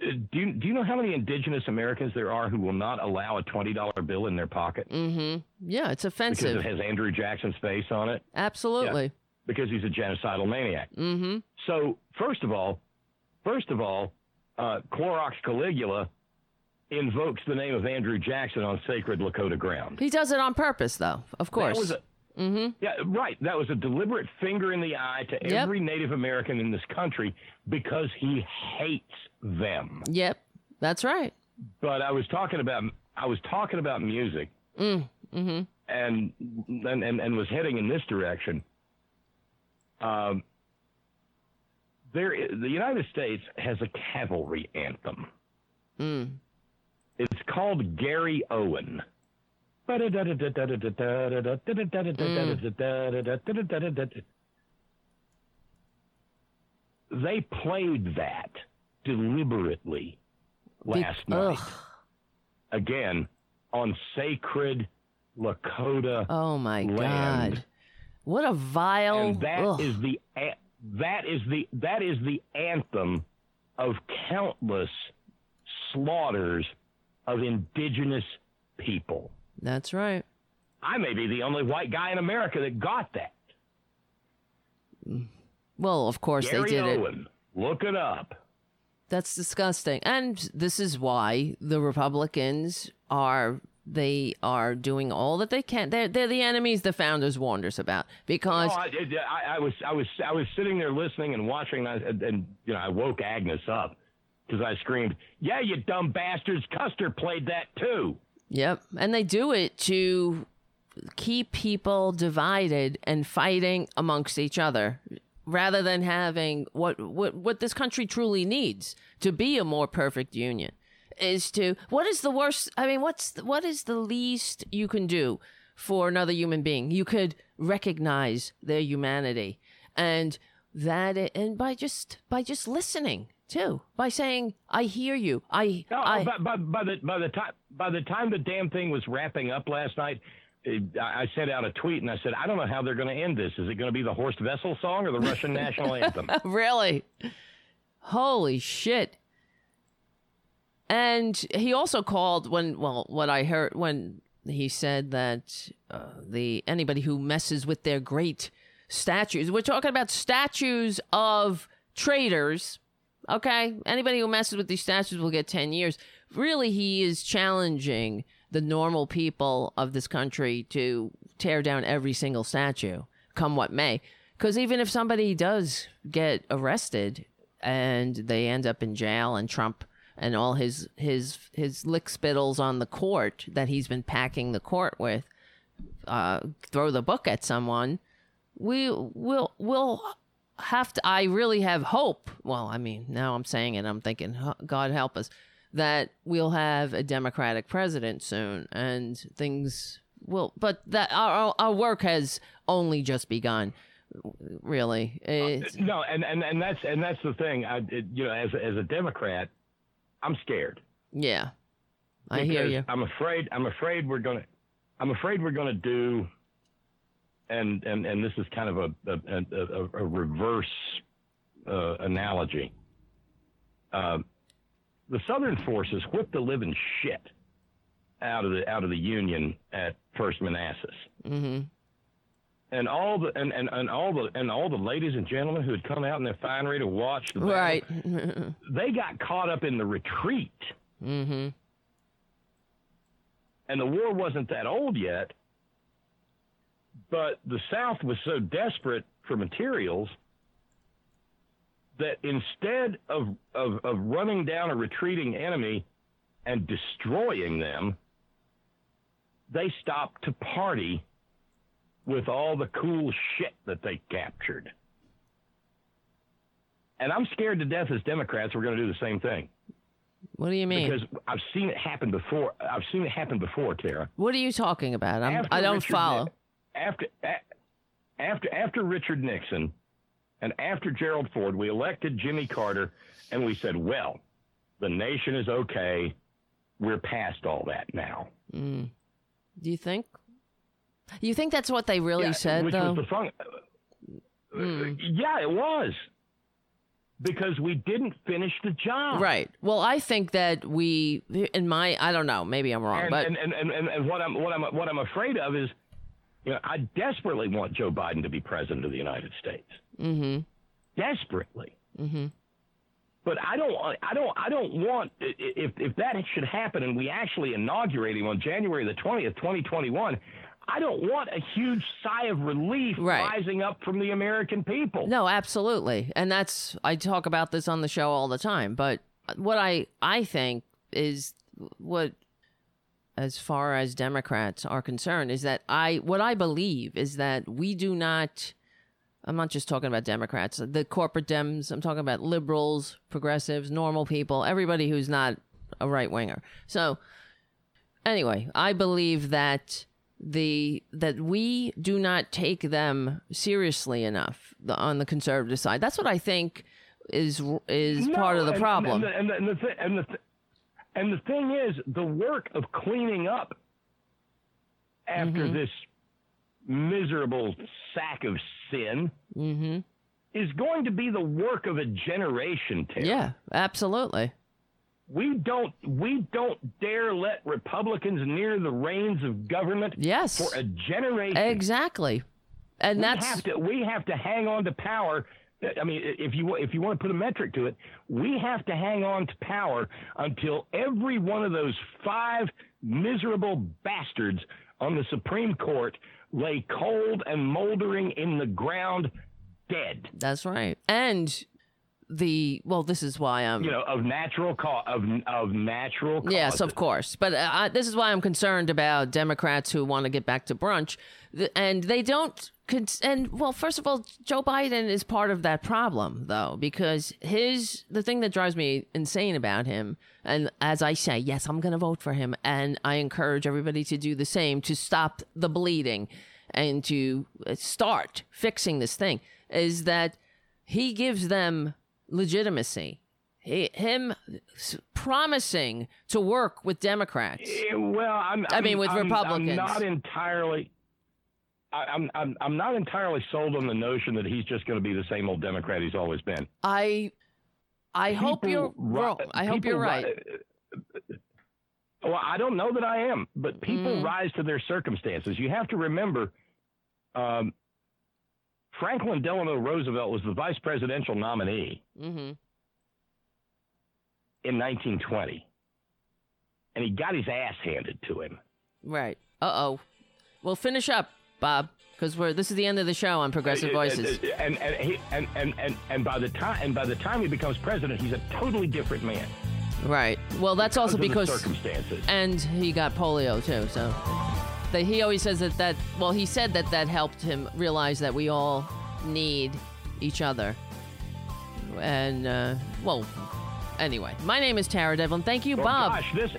do you, do you know how many Indigenous Americans there are who will not allow a twenty dollar bill in their pocket Mm-hmm. Yeah, it's offensive. because it has Andrew Jackson's face on it Absolutely. because he's a genocidal maniac? Mm-hmm. So first of all, first of all, uh, Clorox Caligula invokes the name of Andrew Jackson on sacred Lakota ground. He does it on purpose, though. Of course. That was a, mm-hmm. yeah, right. That was a deliberate finger in the eye to Yep. every Native American in this country because he hates them. Yep. That's right. But I was talking about I was talking about music Mm. Mm-hmm. and and and, and was heading in this direction. Um, there, the United States has a cavalry anthem. Mm. It's called Garryowen. Mm. They played that deliberately last Be- night. Ugh. Again, on sacred Lakota Oh my land. God. What a vile. and that is ugh. the that is the that is the anthem of countless slaughters of indigenous people. That's right. I may be the only white guy in America that got that. Well, of course Gary they did it. Look it up. That's disgusting. And this is why the Republicans are they are doing all that they can. They're they're the enemies the founders warned us about because No, I, I, I was I was I was sitting there listening and watching, and, and you know I woke Agnes up because I screamed, "Yeah, you dumb bastards! Custer played that too." Yep. And they do it to keep people divided and fighting amongst each other rather than having what what what this country truly needs to be a more perfect union is to what is the worst I mean what's the, what is the least you can do for another human being you could recognize their humanity and that and by just by just listening too by saying I hear you I No, I by, by, by the by the time by the time the damn thing was wrapping up last night, I I sent out a tweet and I said, I don't know how they're going to end this. Is it going to be the Horst Wessel song or the Russian national anthem? really? Holy shit. And he also called when well what I heard when he said that uh, the anybody who messes with their great statues we're talking about statues of traitors okay? Anybody who messes with these statues will get 10 years. Really he is challenging the normal people of this country to tear down every single statue come what may. Because even if somebody does get arrested and they end up in jail and trump and all his his his lick spittles on the court that he's been packing the court with uh, throw the book at someone, we will will have to. I really have hope. Well, I mean, now I'm saying it. I'm thinking, God help us, that we'll have a Democratic president soon, and things will. But that our our work has only just begun. Really, It's- no, and, and, and that's and that's the thing. I it, you know as a- as a Democrat, I'm scared. yeah, I hear you. I'm afraid. I'm afraid we're gonna. I'm afraid we're gonna do. And and and this is kind of a a, a, a reverse uh, analogy. Uh, the Southern forces whipped the living shit out of the out of the Union at First Manassas, mm-hmm. and all the and, and, and all the and all the ladies and gentlemen who had come out in their finery to watch the battle, Right. they got caught up in the retreat. Mm-hmm. and the war wasn't that old yet. But the South was so desperate for materials that instead of, of, of running down a retreating enemy, and destroying them, they stopped to party with all the cool shit that they captured. And I'm scared to death as Democrats we're going to do the same thing. What do you mean? Because I've seen it happen before. I've seen it happen before, Tara. what are you talking about? I'm, After I don't Richard follow. After after after Richard Nixon and after Gerald Ford, we elected Jimmy Carter, and we said, "Well, the nation is okay. We're past all that now." Do you think? You think that's what they really Yeah, said, which though? was the fun- Hmm. Yeah, it was because we didn't finish the job. Right. Well, I think that we, in my, I don't know, maybe I'm wrong, And, but and, and, and, and what I'm what I'm what I'm afraid of is, you know, I desperately want Joe Biden to be president of the United States. Mm-hmm. Desperately. Mm-hmm. But I don't want- I don't I don't want if if that should happen and we actually inaugurate him on January the twentieth, twenty twenty one. I don't want a huge sigh of relief Right. rising up from the American people. no, absolutely. And that's, I talk about this on the show all the time, but what I, I think is what, as far as Democrats are concerned, is that I, what I believe is that we do not, I'm not just talking about Democrats, the corporate Dems, I'm talking about liberals, progressives, normal people, everybody who's not a right winger. So, anyway, I believe that the that we do not take them seriously enough the, on the conservative side. That's what I think is is No, part of the problem. And, and, the, and, the, and, the, and the thing is, the work of cleaning up after Mm-hmm. this miserable sack of sin Mm-hmm. is going to be the work of a generation. Terry. yeah, absolutely. we don't we don't dare let Republicans near the reins of government Yes. for a generation. Exactly. And we that's have to we have to hang on to power. I mean, if you if you want to put a metric to it, we have to hang on to power until every one of those five miserable bastards on the Supreme Court lay cold and moldering in the ground, dead. that's right. And the well, this is why I'm You know, of natural cause of of natural. Causes. Yes, of course. But uh, I, this is why I'm concerned about Democrats who want to get back to brunch, and they don't. And well, first of all, Joe Biden is part of that problem, though, because his the thing that drives me insane about him, and as I say, yes, I'm going to vote for him, and I encourage everybody to do the same to stop the bleeding and to uh, start fixing this thing, is that he gives them legitimacy. He, him promising to work with Democrats. Eh, Well, I'm. I mean, with I'm- Republicans. I'm not entirely. I'm, I'm I'm not entirely sold on the notion that he's just going to be the same old Democrat he's always been. I I hope you're ri- wrong. I hope you're ri- right. Well, I don't know that I am, but people Mm. rise to their circumstances. You have to remember, um, Franklin Delano Roosevelt was the vice presidential nominee hmm in 1920, and he got his ass handed to him. Right. Uh oh. Well, finish up, Bob, because we're this is the end of the show on Progressive Voices. And and, he, and and and and by the time and by the time he becomes president, he's a totally different man. Right. Well, that's also because the because circumstances. and he got polio too. So that he always says that that well he said that that helped him realize that we all need each other. And uh, well, anyway, my name is Tara Devlin. Thank you, Oh, Bob. gosh, this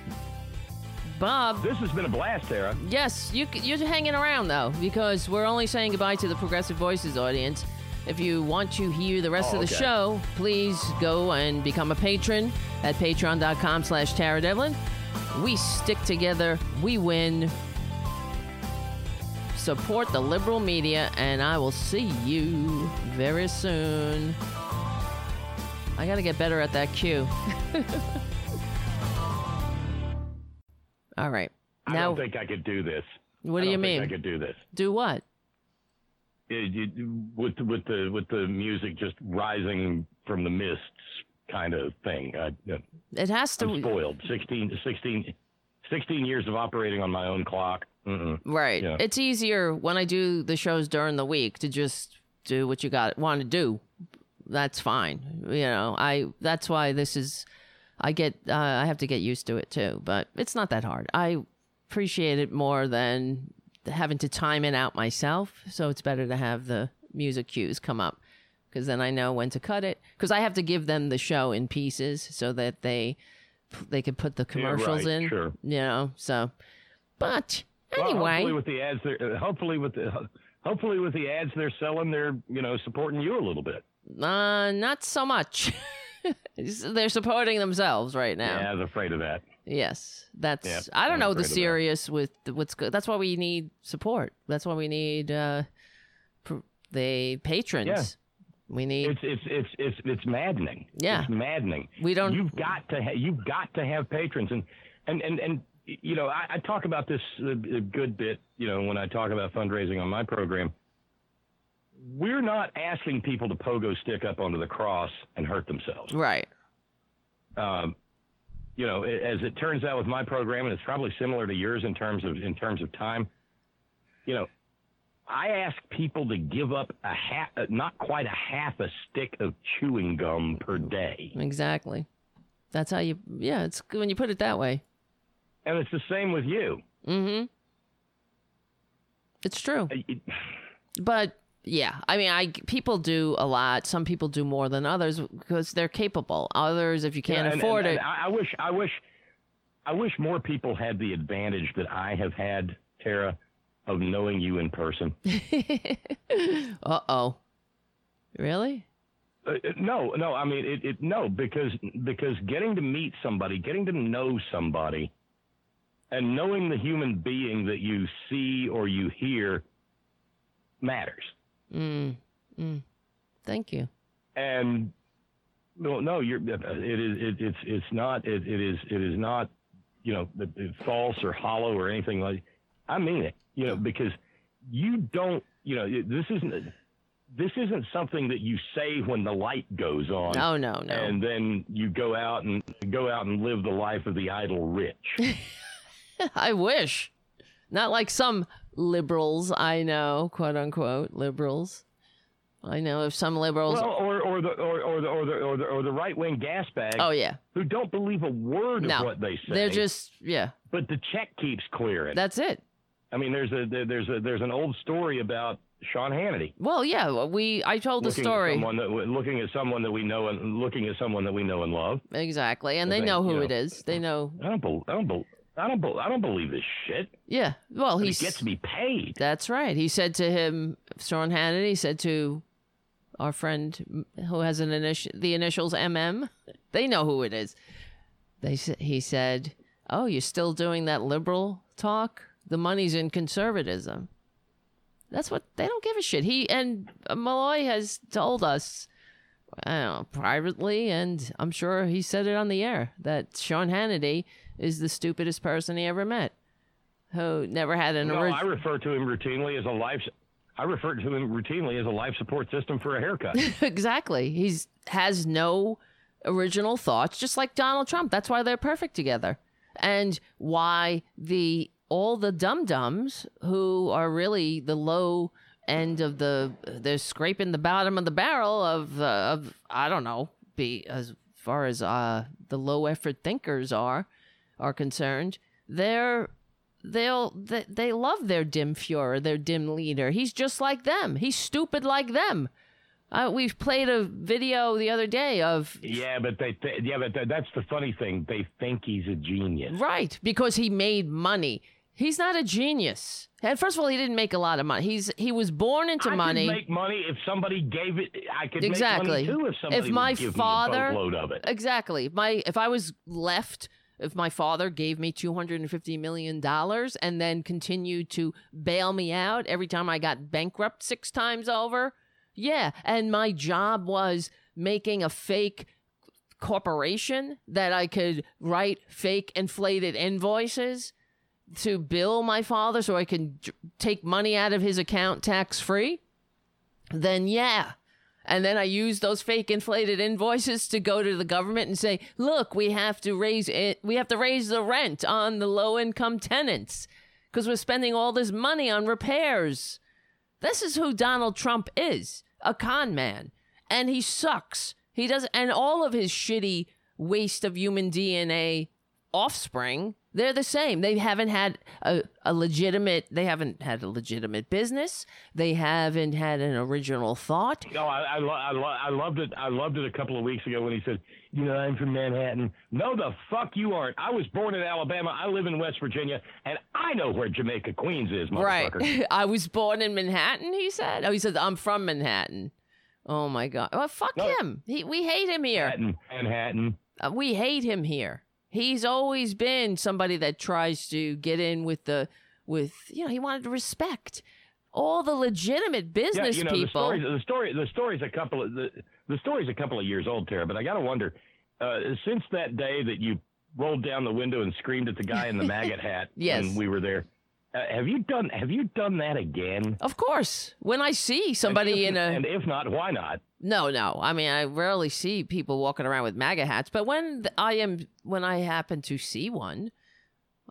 Bob. this has been a blast, Sarah. Yes, you, you're hanging around though, because we're only saying goodbye to the Progressive Voices audience. If you want to hear the rest Oh, of the okay. show, please go and become a patron at patreon.com slash Tara Devlin. We stick together, we win. Support the liberal media, and I will see you very soon. I gotta get better at that cue. All right. I Now, don't think I could do this. what do you don't think mean? I could do this. Do what? It- it- with with the with the music just rising from the mists kind of thing. I, uh, It has to. I'm spoiled. 16, 16, 16 years of operating on my own clock. Mm-mm. Right. Yeah. It's easier when I do the shows during the week to just do what you got want to do. That's fine. You know, I that's why this is I get uh, I have to get used to it too, but it's not that hard. I appreciate it more than having to time it out myself. So it's better to have the music cues come up because then I know when to cut it. Because I have to give them the show in pieces so that they they can put the commercials right, in. sure. You know, so but Well, anyway, hopefully with the ads, they're, uh, hopefully with the hopefully with the ads they're selling, they're you know supporting you a little bit. uh, not so much. They're supporting themselves right now. Yeah, I was afraid of that. Yes, that's. Yeah, I don't I'm know the serious with what's good. That's why we need support. That's why we need uh, pr- the patrons. Yeah. We need. It's it's it's it's it's maddening. Yeah. it's maddening. We don't- You've got to ha- you've got to have patrons, and and and and you know I, I talk about this a, a good bit. You know when I talk about fundraising on my program, we're not asking people to pogo stick up onto the cross and hurt themselves. right. um, you know, as it turns out with my program, and it's probably similar to yours in terms of in terms of time. You know, I ask people to give up a half, uh, not quite a half a stick of chewing gum per day, Exactly. That's how you. Yeah, it's good when you put it that way. And it's the same with you. Mm-hmm. It's true. It- But yeah, I mean, I people do a lot. Some people do more than others because they're capable. Others, if you can't and- afford and- it, and I, I wish, I wish, I wish more people had the advantage that I have had, Tara, of knowing you in person. uh oh. Really? Uh, no, no. I mean, it, it. No, because because getting to meet somebody, getting to know somebody, and knowing the human being that you see or you hear matters. Mm. Mm. Thank you. And no, no, you're. uh, It is. It, it's. It's not. It, it is. It is not. You know, false or hollow or anything like. I mean it. You know, because you don't. You know, this isn't. This isn't something that you say when the light goes on. Oh no, no. and then you go out and go out and live the life of the idle rich. I wish. Not like some liberals I know, quote unquote liberals. I know if some liberals. well, or or the or, or the or the or the, or the right wing gas bags oh yeah, who don't believe a word no. of what they say. They're just yeah. but the check keeps clearing. That's it. I mean, there's a there's a there's an old story about Sean Hannity Well, yeah. We I told the story at someone that looking at someone that we know and looking at someone that we know and love. exactly, and they think, know who you know. it is. They know. I don't bel I don't I don't bel I don't believe this shit. Yeah. Well, He gets me paid. That's right. He said to him, Sean Hannity said to our friend who has an initial, the initials MM. They know who it is. They he said, "Oh, you're still doing that liberal talk? The money's in conservatism." That's what they don't give a shit. He and Malloy has told us, I don't know, privately, and I'm sure he said it on the air that Sean Hannity is the stupidest person he ever met, who never had an No, orig- I refer to him routinely as a life. I refer to him routinely as a life support system for a haircut. exactly. He's has no original thoughts, just like Donald Trump. That's why they're perfect together, and why the all the dum dums who are really the low end of the they're scraping the bottom of the barrel of uh, of I don't know be as far as uh the low effort thinkers are are concerned. They're they'll they, they love their dim Fuhrer, their dim leader. He's just like them. He's stupid like them. Uh, we played a video the other day of yeah, but they. Th- yeah, but th- that's the funny thing. They think he's a genius. right because he made money. He's not a genius. And first of all, he didn't make a lot of money. He's he was born into money. I money. could make money if somebody gave it. I could Exactly. make money too if somebody If my father- me a boatload of it. Exactly. My if I was left, if my father gave me two hundred and fifty million dollars and then continued to bail me out every time I got bankrupt six times over, yeah. And my job was making a fake corporation that I could write fake inflated invoices to bill my father so I can take money out of his account tax free. Then yeah. And then I use those fake inflated invoices to go to the government and say, "Look, we have to raise it. We have to raise the rent on the low income tenants because we're spending all this money on repairs." This is who Donald Trump is, a con man, and he sucks. He does and all of his shitty waste of human DNA offspring, they're the same. They haven't had a, a legitimate. They haven't had a legitimate business. They haven't had an original thought. No, I I, lo- I, lo- I loved it. I loved it a couple of weeks ago when he said, "You know, I'm from Manhattan." No, the fuck you aren't. I was born in Alabama. I live in West Virginia, and I know where Jamaica Queens is, motherfucker. Right. I was born in Manhattan. He said. Oh, he said I'm from Manhattan. Oh my god. Well, fuck No. him. He, we hate him here. Manhattan, Manhattan. Uh, we hate him here. He's always been somebody that tries to get in with the with you know he wanted to respect. All the legitimate business yeah, you know, people. The story, the story, the story's a couple of the, the story's a couple of years old, Tara. But I got to wonder, uh, since that day that you rolled down the window and screamed at the guy in the maggot hat Yes. when we were there, uh, have you done have you done that again? of course, when I see somebody in a and if not, why not? No, no. I mean, I rarely see people walking around with MAGA hats, but when I am, when I happen to see one,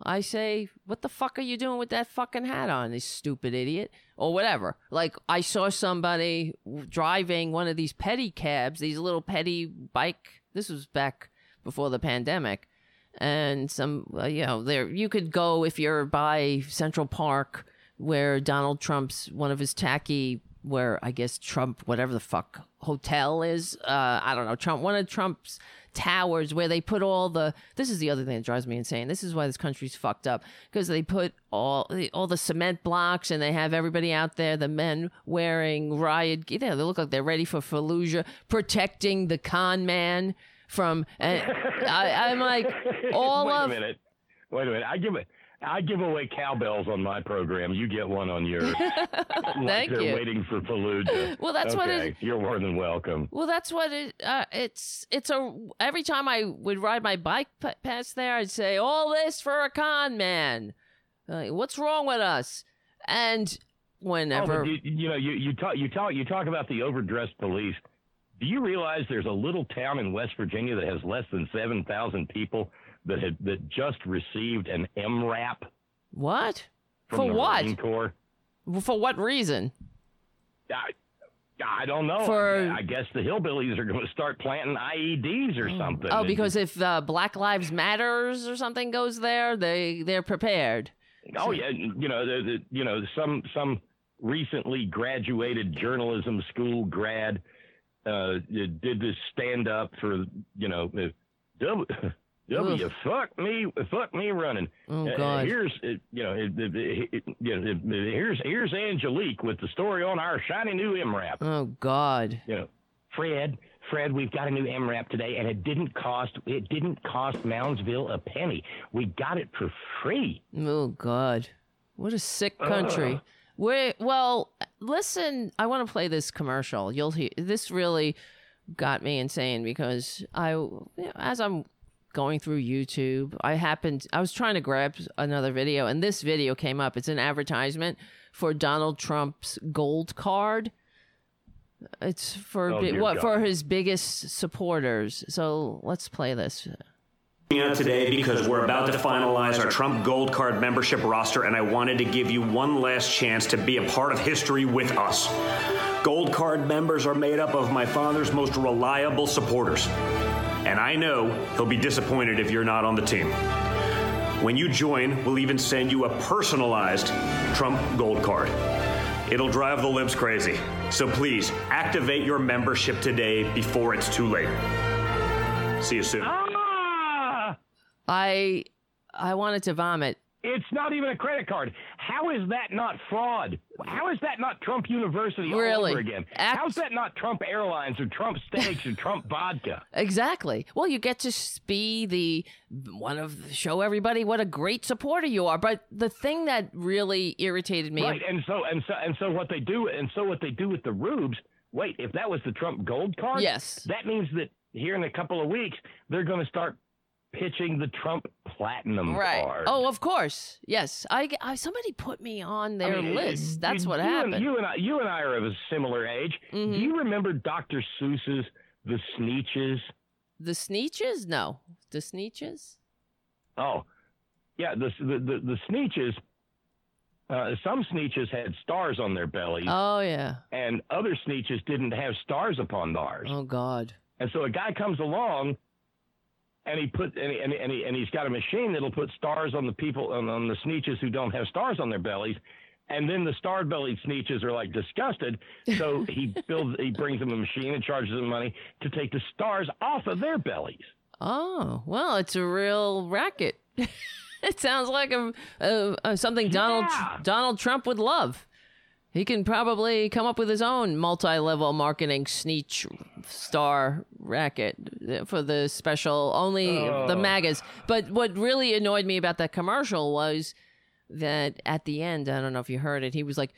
I say, "What the fuck are you doing with that fucking hat on, this stupid idiot?" Or whatever. Like I saw somebody driving one of these pedicabs, these little petty bike. This was back before the pandemic, and some, uh, you know, there you could go if you're by Central Park where Donald Trump's one of his tacky where I guess Trump whatever the fuck hotel is uh I don't know Trump one of Trump's towers where they put all the this is the other thing that drives me insane. This is why this country's fucked up because they put all all the cement blocks and they have everybody out there the men wearing riot gear they look like they're ready for Fallujah protecting the con man from and I, I'm like all Wait of a minute. Wait a minute. I give it. I give away cowbells on my program. You get one on yours. like Thank they're you. waiting for Fallujah. Well, that's what okay. it- You're more than welcome. Well, that's what it. Uh, it's it's a. Every time I would ride my bike p- past there, I'd say, "All this for a con man." Uh, what's wrong with us? And Oh, whenever but you, you know, you, you talk you talk you talk about the overdressed police. Do you realize there's a little town in West Virginia that has less than seven thousand people that had that just received an MRAP what for what Marine Corps? for what reason? I, I don't know. For- I, guess the hillbillies are going to start planting IEDs or something. Oh, because if uh, Black Lives Matters or something goes there, they they're prepared. Oh yeah, you know, the, the, you know, some some recently graduated journalism school grad uh, did this stand up for you know, uh, W, w fuck me, fuck me running. Oh Uh, God. here's uh, you know, it, it, it, you know, here's here's Angelique with the story on our shiny new MRAP. Oh God. You know, Fred, Fred, we've got a new MRAP today, and it didn't cost it didn't cost Moundsville a penny. We got it for free. Oh God, what a sick country. We well, listen. I want to play this commercial. You'll hear this really got me insane because I, you know, as I'm going through YouTube, I happened. I was trying to grab another video, and this video came up. It's an advertisement for Donald Trump's gold card. It's for Oh, what God. for his biggest supporters. So let's play this. Today because we're about to finalize our Trump Gold Card membership roster, and I wanted to give you one last chance to be a part of history with us. Gold Card members are made up of my father's most reliable supporters, and I know he'll be disappointed if you're not on the team. When you join, we'll even send you a personalized Trump Gold Card. It'll drive the libs crazy. So please activate your membership today before it's too late. See you soon. I I wanted to vomit. It's not even a credit card. How is that not fraud? How is that not Trump University all over again? Act- How's that not Trump Airlines or Trump Steaks or Trump Vodka? Exactly. Well, you get to be the one of show everybody what a great supporter you are. But the thing that really irritated me, Right, and so and so and so what they do and so what they do with the rubes. Wait, if that was the Trump Gold Card, Yes. that means that here in a couple of weeks they're going to start pitching the Trump Platinum right? card. Oh, of course, yes. I, I somebody put me on their I mean, list. That's what you happened. And, you and I, you and I are of a similar age. Mhm. Do you remember Dr. Seuss's The Sneetches? the Sneetches? No, the Sneetches? Oh, yeah, the the the, the Sneetches. Uh, some sneetches had stars on their bellies, Oh yeah. and other sneetches didn't have stars upon theirs. Oh God. And so a guy comes along and he put and, he, and, he, and, he, and he's got a machine that'll put stars on the people on, on the sneetches who don't have stars on their bellies and then the star bellied sneetches are like disgusted so he builds he brings them a machine and charges them money to take the stars off of their bellies Oh, well, it's a real racket. it sounds like a, a, a something Donald Yeah. Donald Trump would love. He can probably come up with his own multi-level marketing sneetch star racket for the special only the oh. magas. But what really annoyed me about that commercial was that at the end, I don't know if you heard it, he was like,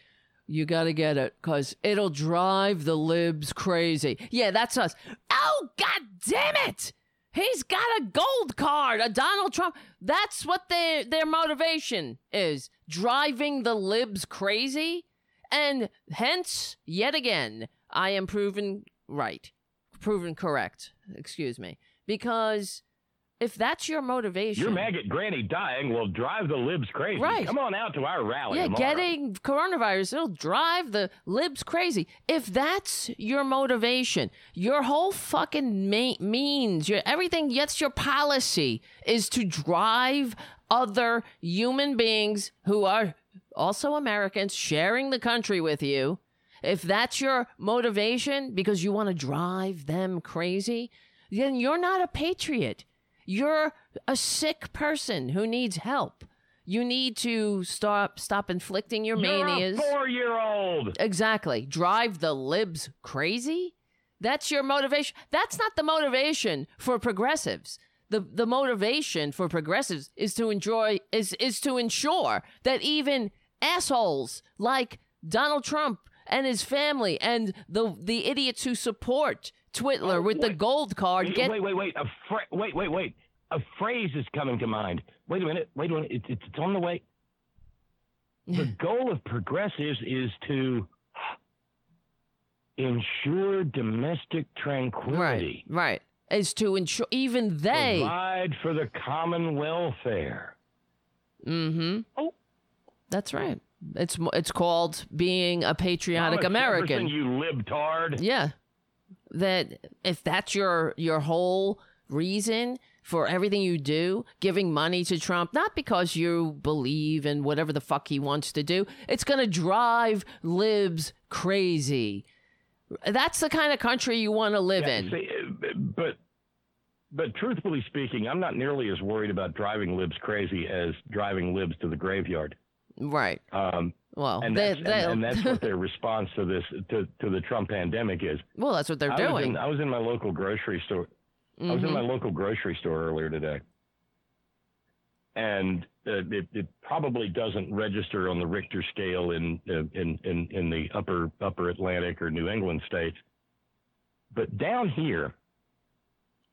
"You got to get it cuz it'll drive the libs crazy." Yeah, that's us. Oh god damn it. He's got a gold card, a Donald Trump. That's what their their motivation is, driving the libs crazy. And hence, yet again, I am proven right, proven correct, excuse me. Because if that's your motivation, your maggot granny dying will drive the libs crazy Right. come on out to our rally yeah, tomorrow. getting coronavirus, it'll drive the libs crazy. If that's your motivation, your whole fucking ma- means, your everything, that's your policy, is to drive other human beings who are also Americans sharing the country with you. If that's your motivation because you want to drive them crazy, then you're not a patriot. You're a sick person who needs help. You need to stop stop inflicting your You're manias. a four-year-old Exactly. Drive the libs crazy? That's your motivation. That's not the motivation for progressives. The the motivation for progressives is to enjoy is is to ensure that even assholes like Donald Trump and his family and the the idiots who support Twitler with the gold card Wait, get wait, wait, wait. A fra- wait, wait, wait. A phrase is coming to mind. Wait a minute. Wait a minute. It's, it's on the way. The goal of progressives is to ensure domestic tranquility. right tranquility, right is to ensure even they provide for the common welfare. Mm-hmm. Oh. That's right. It's it's called being a patriotic Thomas American. Jefferson, you libtard. yeah. That if that's your your whole reason for everything you do, giving money to Trump, not because you believe in whatever the fuck he wants to do, it's going to drive libs crazy. That's the kind of country you want to live Yeah, in. see, but but truthfully speaking, I'm not nearly as worried about driving libs crazy as driving libs to the graveyard. Right. Um, Well, and, they, that's, and, and that's what their response to this to, to the Trump pandemic is. well, that's what they're I was, doing. in, I was in my local grocery store. I was in my local grocery store earlier today, and uh, it, it probably doesn't register on the Richter scale in, uh, in in in the upper upper Atlantic or New England states, but down here,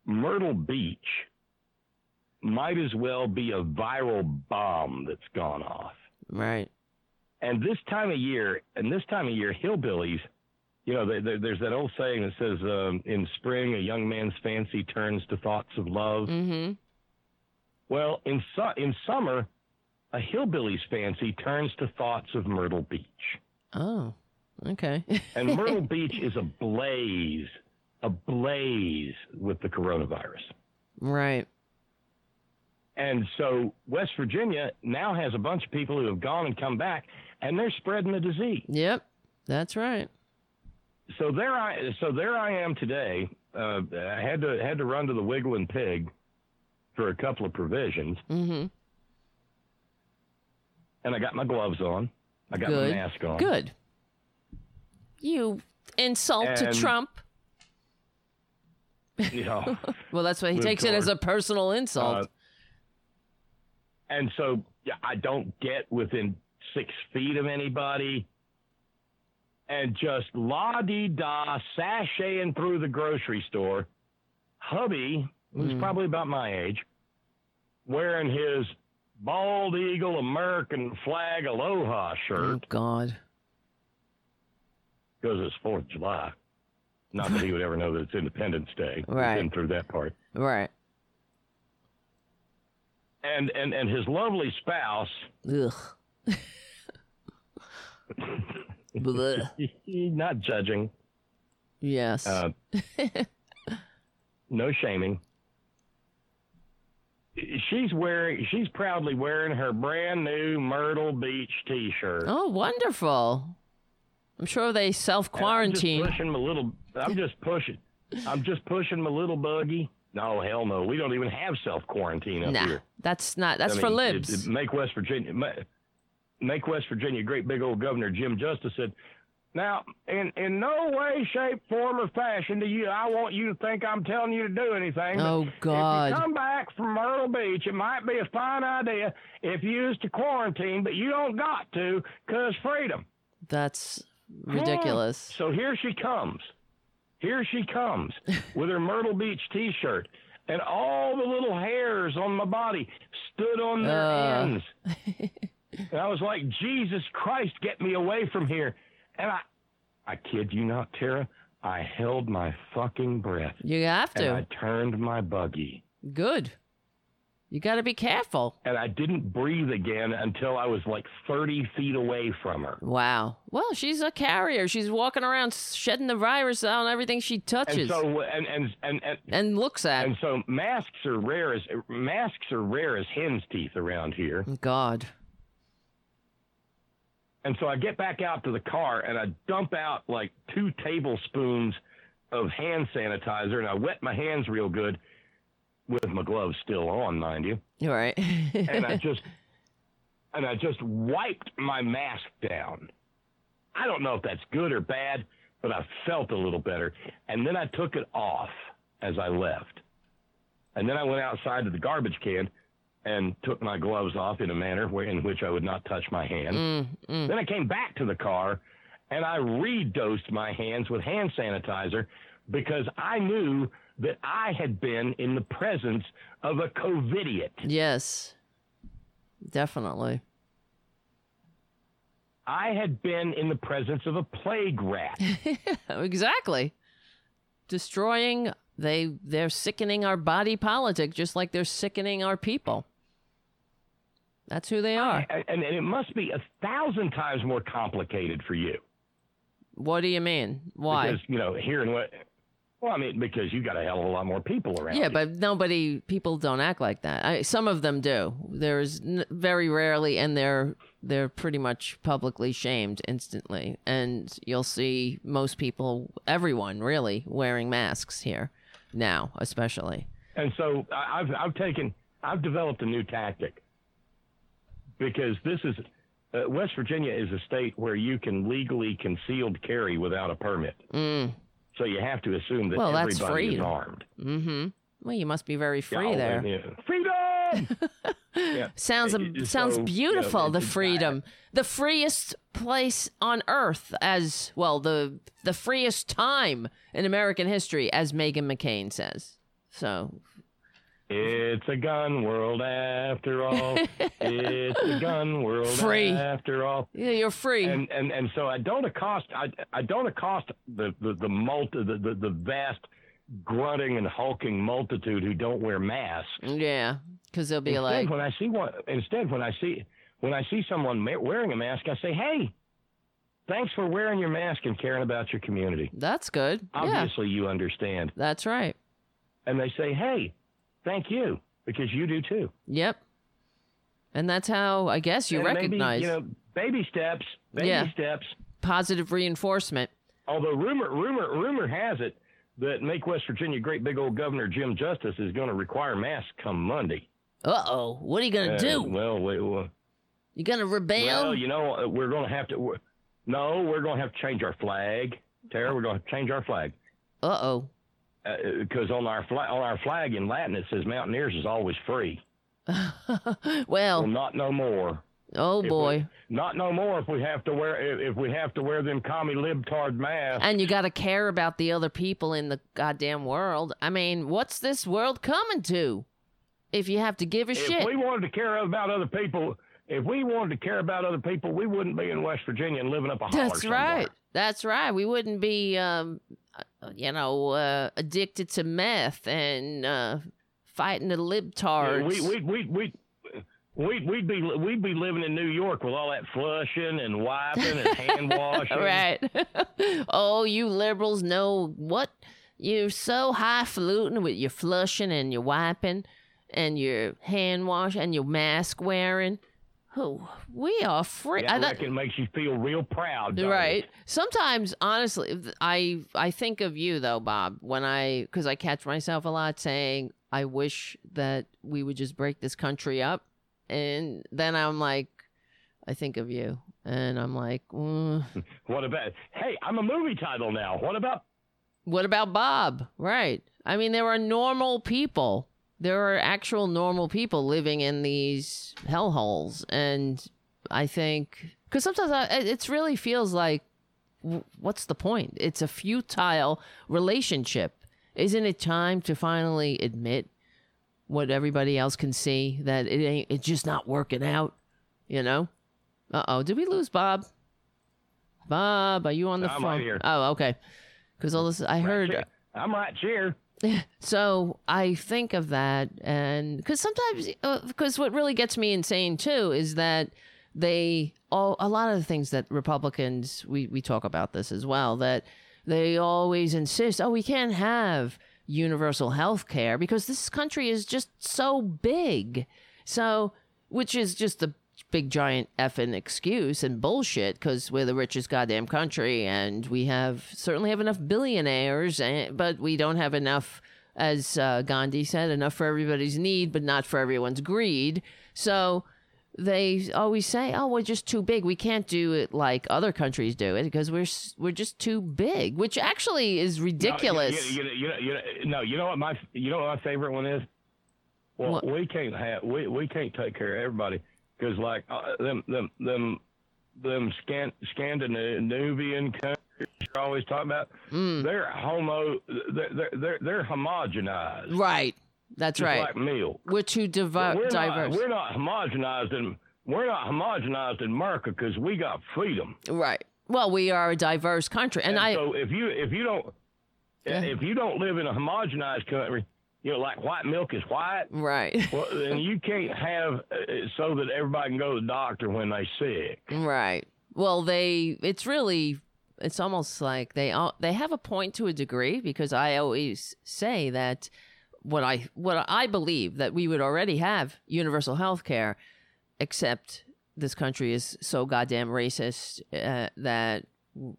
Myrtle Beach might as well be a viral bomb that's gone off. Right. And this time of year, and this time of year, hillbillies, you know, they, they, there's that old saying that says, um, "In spring, a young man's fancy turns to thoughts of love." Mm-hmm. Well, in su- in summer, a hillbilly's fancy turns to thoughts of Myrtle Beach, Oh, okay. and Myrtle Beach is ablaze, ablaze with the coronavirus. right. And so West Virginia now has a bunch of people who have gone and come back, and they're spreading the disease. Yep. That's right. so there I so there I am today. Uh, I had to had to run to the Wiggle and Pig for a couple of provisions, Mm-hmm. and I got my gloves on. I got Good. my mask on. Good. You insult to Trump. You know, Well, that's why he takes it as a personal insult. uh, and so I don't get within six feet of anybody. And just la di da sashaying through the grocery store. Hubby, who's Mm. probably about my age, wearing his bald eagle American flag aloha shirt. oh God. because it's Fourth of July. Not that he would ever know that it's Independence Day. Right. Been through that part. Right. And and and his lovely spouse, Ugh. Not judging, Yes. uh, no shaming. she's wearing she's proudly wearing her brand new Myrtle Beach T-shirt. Oh, wonderful. I'm sure they self quarantine. pushing my little. I'm just pushing. I'm just pushing my little buggy. No, hell no. We don't even have self quarantine up Nah, here. that's not. That's I for mean, it- libs. it- make West Virginia. Make West Virginia great big old Governor Jim Justice said. Now, in in no way, shape, form, or fashion do you. I want you to think I'm telling you to do anything. Oh, God. If you come back from Myrtle Beach, it might be a fine idea if you used to quarantine, but you don't got to, cause freedom. That's hmm. ridiculous. So here she comes. Here she comes with her Myrtle Beach T-shirt, and all the little hairs on my body stood on their Uh. ends. and I was like, Jesus Christ, get me away from here! And I, I kid you not, Tara, I held my fucking breath You have and to. I turned my buggy. Good. You got to be careful. And I didn't breathe again until I was like 30 feet away from her. Wow. Well, she's a carrier. She's walking around shedding the virus on everything she touches. And so, and, and, and, and, and looks at. And so masks are rare as masks are rare as hen's teeth around here. God. And so I get back out to the car and I dump out like two tablespoons of hand sanitizer and I wet my hands real good with my gloves still on, mind you. You're right. And I just and I just wiped my mask down. I don't know if that's good or bad, but I felt a little better. And then I took it off as I left. And then I went outside to the garbage can and took my gloves off in a manner where, in which I would not touch my hands. Mm, mm. Then I came back to the car and I redosed my hands with hand sanitizer because I knew that I had been in the presence of a COVIDiot. yes. Definitely. I had been in the presence of a plague rat. exactly. Destroying they they're sickening our body politic just like they're sickening our people. That's who they are. and, and it must be a thousand times more complicated for you. What do you mean? Why? Because, you know, here in what, well, I mean, because you got a hell of a lot more people around. Yeah, you. but nobody, people don't act like that. I, some of them do. There's n- very rarely, and they're they're pretty much publicly shamed instantly. And you'll see most people, everyone really, wearing masks here now, especially. And so I- I've I've taken I've developed a new tactic because this is uh, West Virginia is a state where you can legally concealed carry without a permit. Mm. So you have to assume that Well, that's free. is armed. Mm-hmm. Well, you must be very free Yeah, there. yeah. Freedom. yeah. Sounds Uh, sounds so, you know, beautiful. the freedom, the freest place on earth, as well the the freest time in American history, as Meghan McCain says. So It's a gun world after all. it's a gun world Free. after all. yeah, you're free. And and and so I don't accost I I don't accost the the the multi the, the, the vast grunting and hulking multitude who don't wear masks. yeah, because they'll be Instead, like, when I see one, instead when I see when I see someone wearing a mask, I say, "Hey, thanks for wearing your mask and caring about your community. "That's good." Yeah, Obviously, you understand." that's right. And they say, "Hey, thank you because you do too." Yep. And that's how I guess you And maybe, recognize you know, baby steps, baby Yeah. steps. positive reinforcement. Although rumor, rumor, rumor has it that make West Virginia great big old Governor Jim Justice is going to require masks come Monday. Uh oh, what are you gonna Uh, do? Well, we, well, You gonna rebel? well, you know, we're going to have to. we're- No, we're going to have to change our flag, Tara. We're going to change our flag Uh oh. Because on our flag, on our flag in Latin it says Mountaineers is always free. Well, well, not no more. oh If we- boy. not no more. If we have to wear, if, we have to wear them commie libtard masks. And you got to care about the other people in the goddamn world. I mean, what's this world coming to? If you have to give a if shit. If we wanted to care about other people, if we wanted to care about other people, we wouldn't be in West Virginia and living up a holler That's somewhere. right. That's right. We wouldn't be, um, uh, you know, uh, addicted to meth and uh, fighting the libtards. We we we we. We'd, we'd be we'd be living in New York with all that flushing and wiping and hand washing. right. oh, you liberals know what? You're so highfalutin with your flushing and your wiping and your hand wash and your mask wearing. Who we are free. Yeah, I, I reckon it makes you feel real proud. right it? sometimes honestly i i think of you though bob when i because i catch myself a lot saying i wish that we would just break this country up and then i'm like i think of you and i'm like mm, What about? Hey, I'm a movie title now. What about? what about bob right i mean there are normal people there are actual normal people living in these hellholes and i think because sometimes I, it really feels like what's the point? It's a futile relationship. Isn't it time to finally admit what everybody else can see that it ain't it's just not working out you know? Uh-oh did we lose bob? Bob are you on the I'm phone? right here. oh okay. Because all this i heard I'm right here. so I think of that, and because sometimes, uh, because what really gets me insane too is that they all a lot of the things that Republicans we we talk about this as well that they always insist, oh, we can't have universal health care because this country is just so big, so which is just a big giant effing excuse and bullshit because we're the richest goddamn country and we have certainly have enough billionaires and, but we don't have enough as uh, gandhi said enough for everybody's need but not for everyone's greed so they always say oh we're just too big we can't do it like other countries do it because we're we're just too big which actually is No, ridiculous You, you, you, know- you, know- no, you know what my you know what my favorite one is. Well, What? we can't have we we can't take care of everybody because like uh, them them them them Scan, Scandinavian countries you're always talking about. Mm. They're homo. They're they're they're, homogenized. right that's right Like milk. we're too we're diverse Not, we're not homogenized in we're not homogenized in America because we got freedom. right well we are a diverse country and, And i so if you if you don't Yeah. if you don't live in a homogenized country, you know, like white milk is white. right Well, then you can't have uh, it so that everybody can go to the doctor when they sick. Right. Well, they it's really it's almost like they all they have a point to a degree because I always say that what I what I believe that we would already have universal health care except this country is so goddamn racist uh, that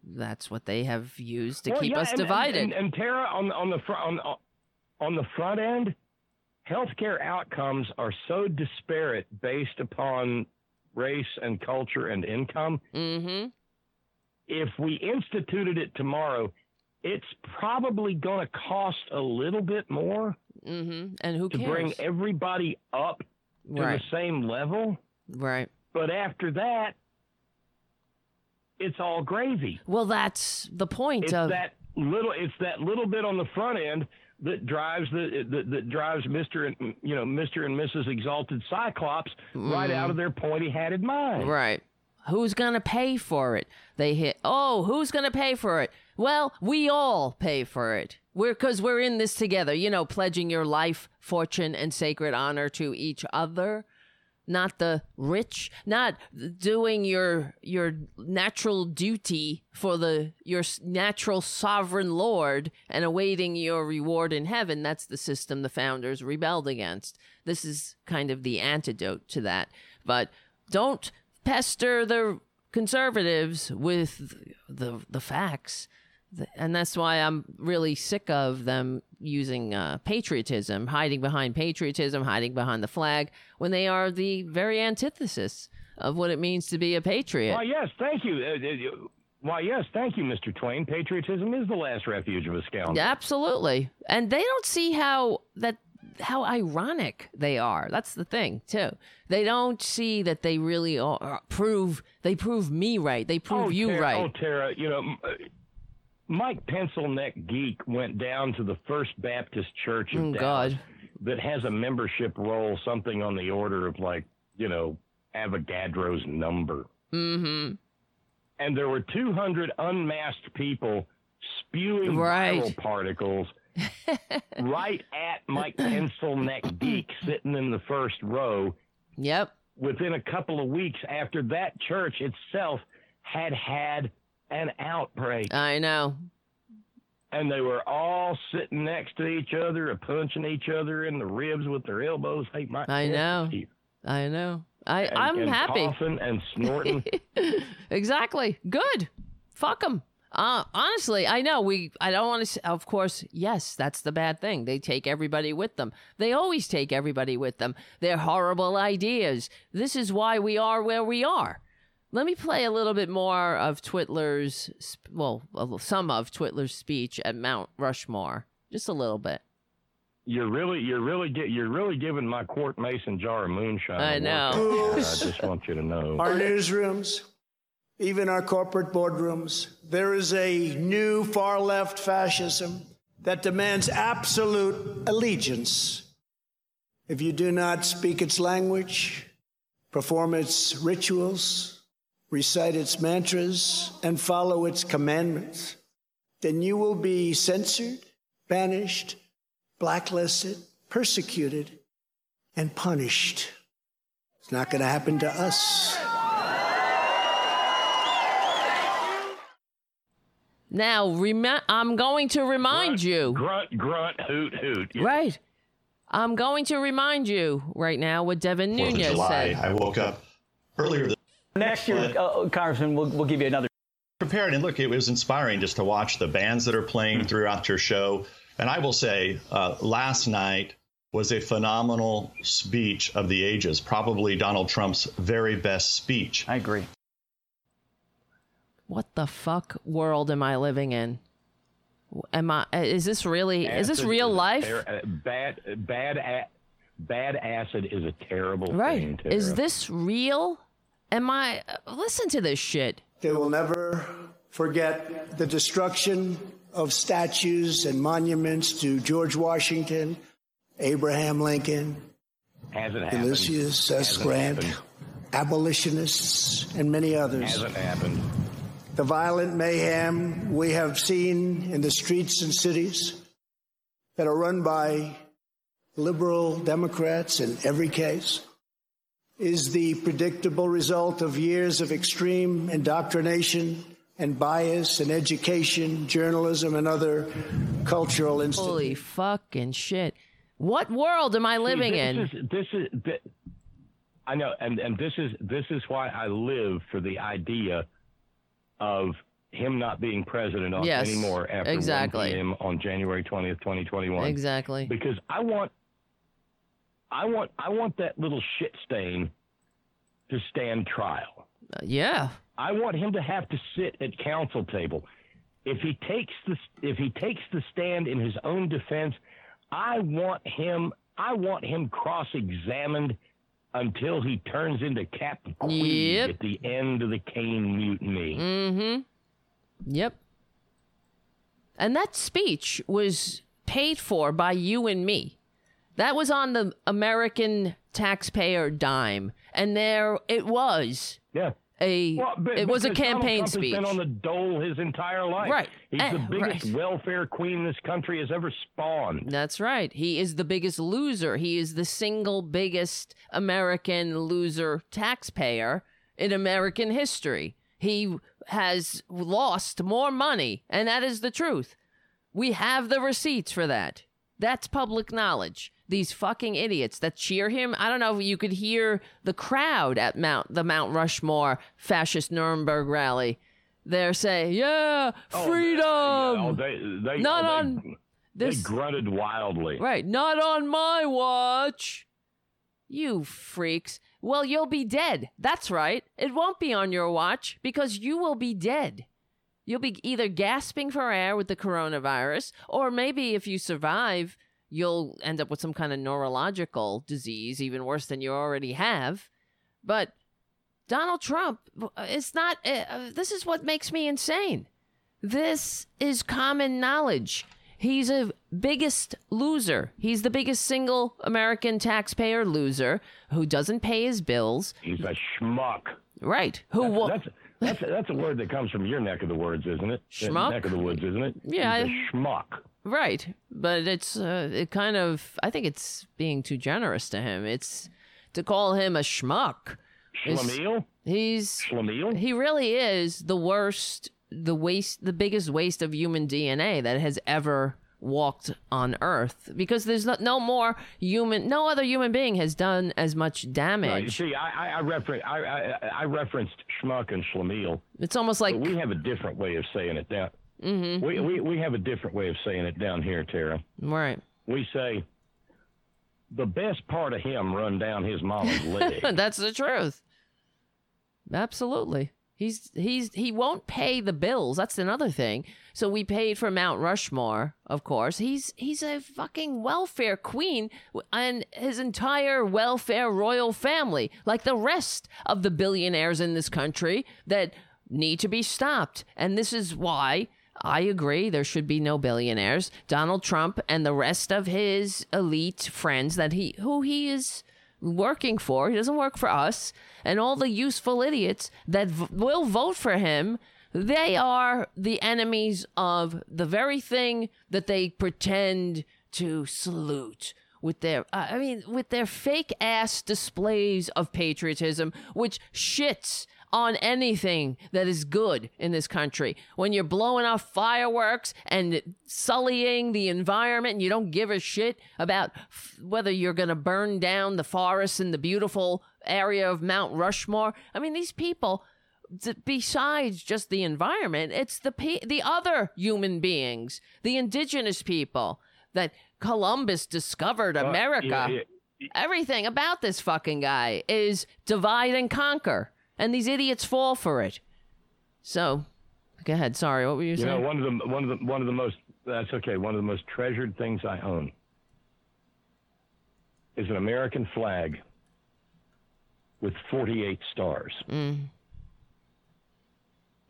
that's what they have used to Well, keep yeah, us and- divided. And, and, Tara, on on the front on, on the front end, healthcare outcomes are so disparate based upon race and culture and income. mm-hmm. If we instituted it tomorrow, it's probably going to cost a little bit more Mm-hmm. And who to cares? bring everybody up to right. the same level. Right. But after that, it's all gravy. Well, that's the point It's of that little. It's that little bit on the front end that drives the that, that drives Mister and you know Mister and Mrs. Exalted Cyclops right out of their pointy hatted mind. Mm. Right. Who's going to pay for it? They hit, oh, who's going to pay for it? Well, we all pay for it. We're, cause we're in this together, you know, pledging your life, fortune, and sacred honor to each other. Not the rich, not doing your, your natural duty for the, your natural sovereign lord and awaiting your reward in heaven. That's the system the founders rebelled against. This is kind of the antidote to that. But don't pester the conservatives with the the facts and that's why i'm really sick of them using uh, patriotism hiding behind patriotism hiding behind the flag when they are the very antithesis of what it means to be a patriot Why yes, thank you. Uh, uh, why yes, thank you, Mister Twain. Patriotism is the last refuge of a scoundrel. absolutely and they don't see how that how ironic they are that's the thing too they don't see that they really are prove they prove me right they prove oh, you Tara, right Oh, Tara, you know, m- uh, Mike Pencilneck Geek went down to the First Baptist Church of Oh, Dallas God. that has a membership roll, something on the order of like, you know, Avogadro's number. mm-hmm And there were 200 unmasked people spewing Right. viral particles right at Mike Pencilneck Geek sitting in the first row yep within a couple of weeks after that church itself had had an outbreak. I know. and they were all sitting next to each other, punching each other in the ribs with their elbows. Hey, my I know. here. I know. I And- I'm and happy. coughing and snorting. exactly. Good. Fuck them. Uh, honestly, I know we. I don't want to. Of course, yes, that's the bad thing. They take everybody with them. They always take everybody with them. They're horrible ideas. This is why we are where we are. Let me play a little bit more of Twitler's. Well, some of Twitler's speech at Mount Rushmore. Just a little bit. you're really, you're really, get, you're really giving my quart mason jar of moonshine. I know. workout. I just want you to know. our newsrooms, even our corporate boardrooms, there is a new far left fascism that demands absolute allegiance. If you do not speak its language, perform its rituals, recite its mantras, and follow its commandments, then you will be censored, banished, blacklisted, persecuted, and punished. It's not going to happen to us. Now, remi- I'm going to remind you. Grunt, grunt, hoot, hoot. Yeah. Right. I'm going to remind you right now what Devin Fourth of Nunes July. said. I woke up earlier this Next year, uh, Congressman, we'll, we'll give you another. prepared and look it was inspiring just to watch the bands that are playing throughout your show and i will say uh, last night was a phenomenal speech of the ages probably donald trump's very best speech I agree. What the fuck world am I living in? Am I? Is this really? Is this real a life? ter- uh, bad, bad, a- bad acid is a terrible thing. Right. Is this real? Am I? Listen to this shit. They will never forget the destruction of statues and monuments to George Washington, Abraham Lincoln, Hasn't happened. Ulysses S. Hasn't Grant, happened. abolitionists, and many others. Hasn't happened. The violent mayhem we have seen in the streets and cities that are run by liberal Democrats in every case is the predictable result of years of extreme indoctrination and bias in education, journalism, and other cultural institutions. Holy fucking shit! What world am I living this in? Is, this is. thi- I know, and and this is this is why I live for the idea of him not being president Yes, anymore after 1 exactly. p.m. on January twentieth, twenty twenty one. Exactly. Because I want, I want, I want that little shit stain to stand trial. Uh, yeah. I want him to have to sit at counsel table. If he takes the if he takes the stand in his own defense, I want him I want him cross examined until he turns into Captain Queeg Yep. at the end of the Caine mutiny. Mm-hmm. Yep. And that speech was paid for by you and me. That was on the American taxpayer dime. And there it was. Yeah. A Well, but- it was a campaign speech. Has been on the dole his entire life. Right. He's Eh, the biggest right. welfare queen this country has ever spawned. That's right. He is the biggest loser. He is the single biggest American loser taxpayer in American history. He has lost more money, and that is the truth. We have the receipts for that. That's public knowledge. These fucking idiots that cheer him. I don't know if you could hear the crowd at Mount the Mount Rushmore fascist Nuremberg rally. They're saying, "Yeah, oh, freedom." Oh, they, they, Not oh, they- on They this grunted wildly. Right. Not on my watch. You freaks. Well, you'll be dead. That's right. It won't be on your watch because you will be dead. You'll be either gasping for air with the coronavirus, or maybe if you survive, you'll end up with some kind of neurological disease, even worse than you already have. But Donald Trump, it's not, uh, this is what makes me insane. This is common knowledge. He's a biggest loser. He's the biggest single American taxpayer loser who doesn't pay his bills. He's a schmuck. Right. Who wa- That's that's that's a word that comes from your neck of the woods, isn't it? Schmuck? Neck of the woods, isn't it? Yeah, a schmuck. Right. But it's uh, it kind of I think it's being too generous to him. It's to call him a schmuck. Schlemiel? He's Schlemiel? he really is the worst the waste, the biggest waste of human DNA that has ever walked on Earth because there's no, no more human, no other human being has done as much Right. damage. See, I, I, I, refer- I, I, I referenced schmuck and schlemiel. It's almost like But we have a different way of saying it down. Mm-hmm. We, we, we have a different way of saying it down here, Tara. right. We say, the best part of him run down his mama's leg. That's the truth. Absolutely. He's he's he won't pay the bills. That's another thing. So we paid for Mount Rushmore, of course. He's he's a fucking welfare queen and his entire welfare royal family, like the rest of the billionaires in this country that need to be stopped. And this is why I agree there should be no billionaires. Donald Trump and the rest of his elite friends that he who he is working for. He doesn't work for us. And all the useful idiots that v- will vote for him, they are the enemies of the very thing that they pretend to salute with their uh, I mean with their fake ass displays of patriotism which shits on anything that is good in this country. When you're blowing off fireworks and sullying the environment and you don't give a shit about f- whether you're going to burn down the forests in the beautiful area of Mount Rushmore. I mean, these people besides just the environment, it's the pe- the other human beings, the indigenous people that Columbus discovered America. yeah, yeah. Everything about this fucking guy is divide and conquer, and these idiots fall for it. So, go ahead. Sorry, what were you, You saying? know, one of the one of the one of the most that's okay. One of the most treasured things I own is an American flag with 48 stars. Mm.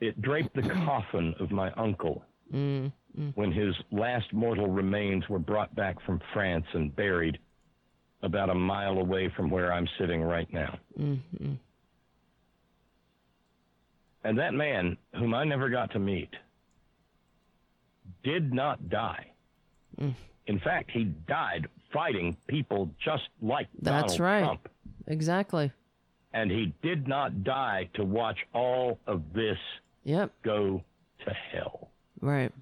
It draped the coffin of my uncle Mm, when his last mortal remains were brought back from France and buried about a mile away from where I'm sitting right now. mm-hmm. And that man, whom I never got to meet, did not die. Mm. In fact, he died fighting people just like That's Donald right. Trump. Exactly. And he did not die to watch all of this Yep. go to hell. Right.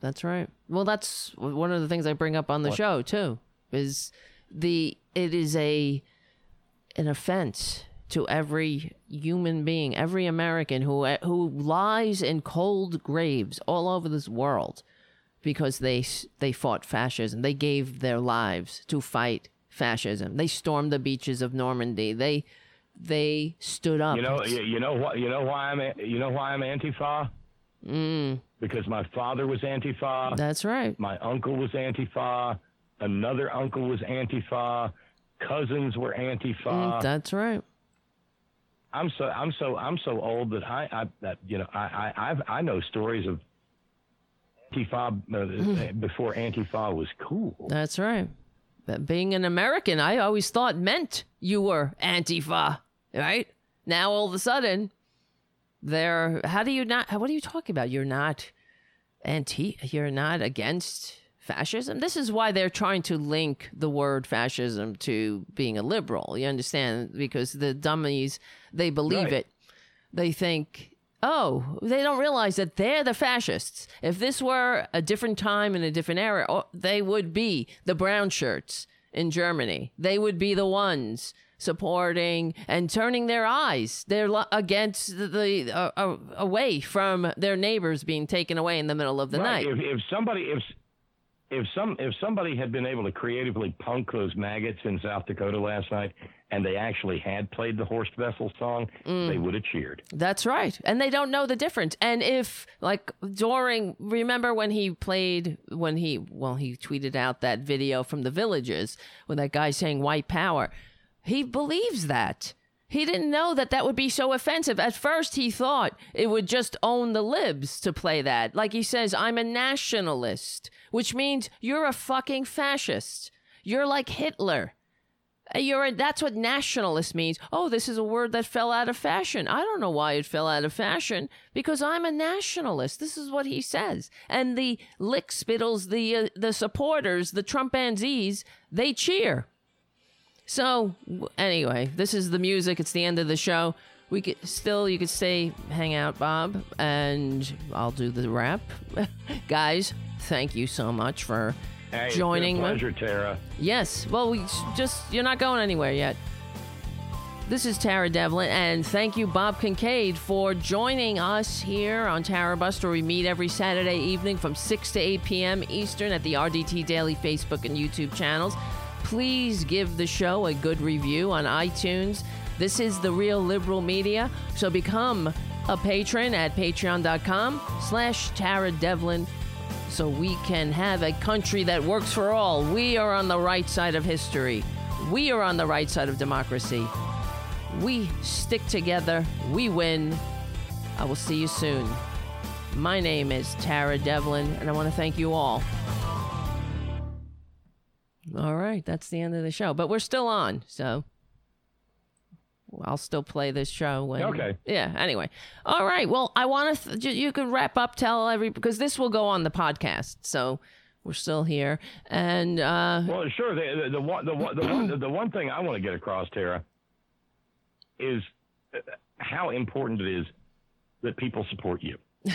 That's right. Well, that's one of the things I bring up on the What? show too. Is the it is a an offense to every human being, every American who who lies in cold graves all over this world because they they fought fascism. They gave their lives to fight fascism. They stormed the beaches of Normandy. They they stood up. You know, you, know what? You know why I'm you know why I'm Antifa? Mm, Because my father was Antifa. that's right. My uncle was Antifa. Another uncle was Antifa. Cousins were Antifa. Mm, that's right. I'm so I'm so I'm so old that I, I that you know I I I've, I know stories of Antifa uh, before Antifa was cool. That's right. But being an American, I always thought meant you were Antifa, right? Now all of a sudden, they're. How do you not? What are you talking about? You're not anti. You're not against fascism. This is why they're trying to link the word fascism to being a liberal. You understand? Because the dummies they believe Right. it. They think. Oh, they don't realize that they're the fascists. If this were a different time in a different era, oh, they would be the brown shirts in Germany. They would be the ones supporting and turning their eyes they're against the, the uh, uh, away from their neighbors being taken away in the middle of the right. night. If, if somebody if if some if somebody had been able to creatively punk those maggots in South Dakota last night, and they actually had played the Horst Wessel song, Mm. they would have cheered. That's right. And they don't know the difference. And if, like, during, remember when he played, when he, well, he tweeted out that video from the villages with that guy saying white power. He believes that. He didn't know that that would be so offensive. At first, he thought it would just own the libs to play that. Like he says, I'm a nationalist, which means you're a fucking fascist. You're like Hitler. Uh, You're a, that's what nationalist means. Oh, this is a word that fell out of fashion. I don't know why it fell out of fashion because I'm a nationalist. This is what he says. And the lick spittles, the uh, the supporters, the Trumpanzees, they cheer. So anyway, this is the music. It's the end of the show. We could still you could stay hang out, Bob, and I'll do the wrap. Guys, thank you so much for Hey, joining It's been a me. pleasure, Tara. Yes. Well, we just you're not going anywhere yet. This is Tara Devlin, and thank you, Bob Kincaid, for joining us here on Tarabuster. We meet every Saturday evening from 6 to 8 p.m. Eastern at the RDT Daily Facebook and YouTube channels. Please give the show a good review on iTunes. This is the Real Liberal Media, so become a patron at patreon.com slash Tara Devlin so we can have a country that works for all. We are on the right side of history. We are on the right side of democracy. We stick together. We win. I will see you soon. My name is Tara Devlin, and I want to thank you all. All right, that's the end of the show, but we're still on, so I'll still play this show when. Okay. Yeah. Anyway, all right. Well, I want to. Th- you can wrap up. Tell every because this will go on the podcast, so we're still here. And uh, Well, sure. The, the, the one, the one, the one, the one thing I want to get across, Tara, is uh, how important it is that people support you.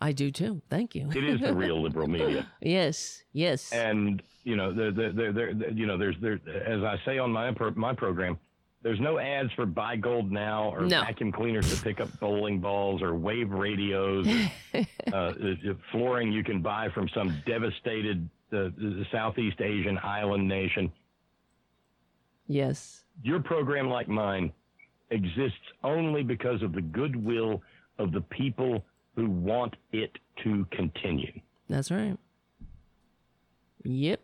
I do too. Thank you. It is the real liberal media, yes. Yes. and you know, the, the, the, the, the, you know, there's there, as I say on my my program, there's no ads for buy gold now or No. vacuum cleaners to pick up bowling balls or wave radios, or, uh, flooring you can buy from some devastated uh, Southeast Asian island nation. yes. your program like mine exists only because of the goodwill of the people who want it to continue. That's right. Yep.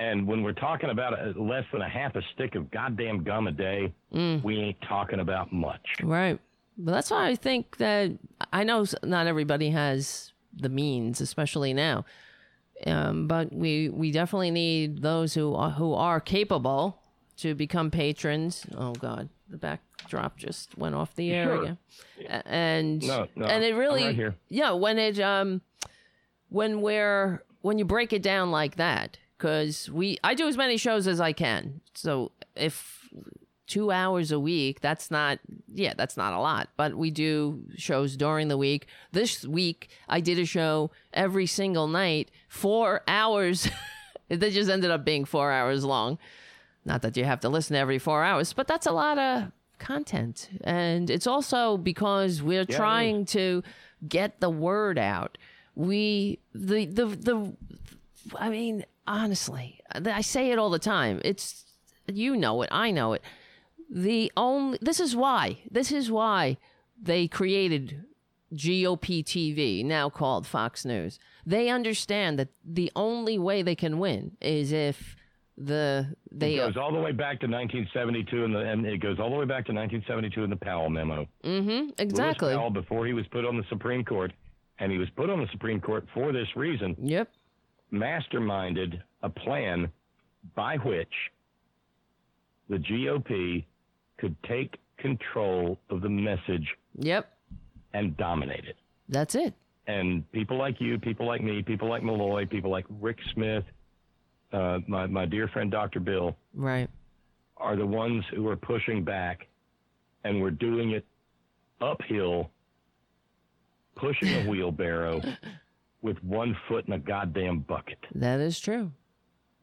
And when we're talking about a, less than a half a stick of goddamn gum a day, we ain't talking about much. Right. But that's why I think that I know not everybody has the means, especially now. Um, but we we definitely need those who are, who are capable to become patrons. Oh God, the backdrop just went off the air Sure. again. And No, no, and it really right yeah when it um when we're when you break it down like that because we I do as many shows as I can. So if two hours a week that's not yeah that's not a lot but we do shows during the week. This week i did a show every single night four hours. It just ended up being four hours long. Not that you have to listen every four hours but that's a lot of content. And it's also because we're it trying to get the word out. We the the the i mean honestly i say it all the time it's you know it i know it the only this is why this is why they created GOP TV, now called Fox News. They understand that the only way they can win is if the they It goes all the way back to 1972, and, the, and it goes all the way back to 1972 in the Powell memo. Mm-hmm. exactly. Lewis Powell, before he was put on the Supreme Court, and he was put on the Supreme Court for this reason, Yep. Masterminded a plan by which the GOP could take control of the message Yep. and dominate it. That's it. And people like you, people like me, people like Malloy, people like Rick Smith, uh, my, my dear friend Dr. Bill, Right. are the ones who are pushing back, and we're doing it uphill, pushing a wheelbarrow with one foot in a goddamn bucket. That is true.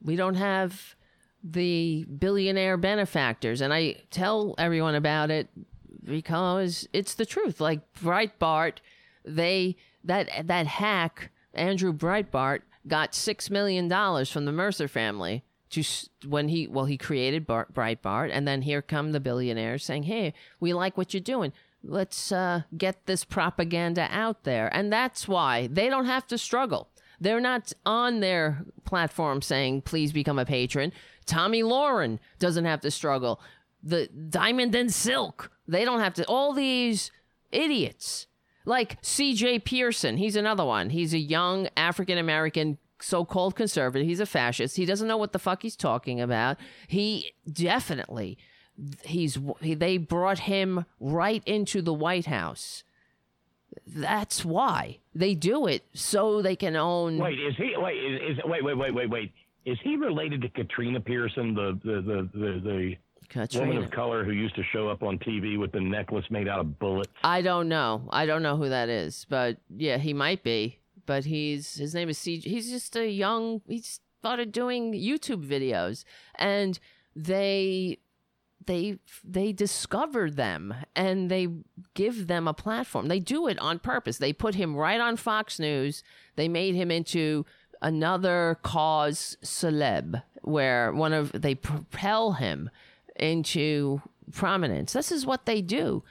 We don't have the billionaire benefactors, and I tell everyone about it because it's the truth. Like Breitbart, they that that hack Andrew Breitbart got six million dollars from the Mercer family to when he well he created Bar- Breitbart, and then here come the billionaires saying, "Hey, we like what you're doing." Let's uh, get this propaganda out there. And that's why they don't have to struggle. They're not on their platform saying, please become a patron. Tomi Lahren doesn't have to struggle. The Diamond and Silk, they don't have to. All these idiots, like CJ Pearson, he's another one. He's a young African American so called conservative. He's a fascist. He doesn't know what the fuck he's talking about. He definitely, he's, he, they brought him right into the White House. That's why they do it so they can own. Wait, is he? Wait, is, is wait, wait, wait, wait, wait. Is he related to Katrina Pearson, the the the the, the Katrina. woman of color who used to show up on TV with the necklace made out of bullets. I don't know. I don't know who that is, but yeah, he might be. But he's his name is CJ. He's just a young. He started doing YouTube videos, and they they they discover them and they give them a platform. They do it on purpose. They put him right on Fox News. They made him into another cause celeb where one of they propel him into prominence. This is what they do.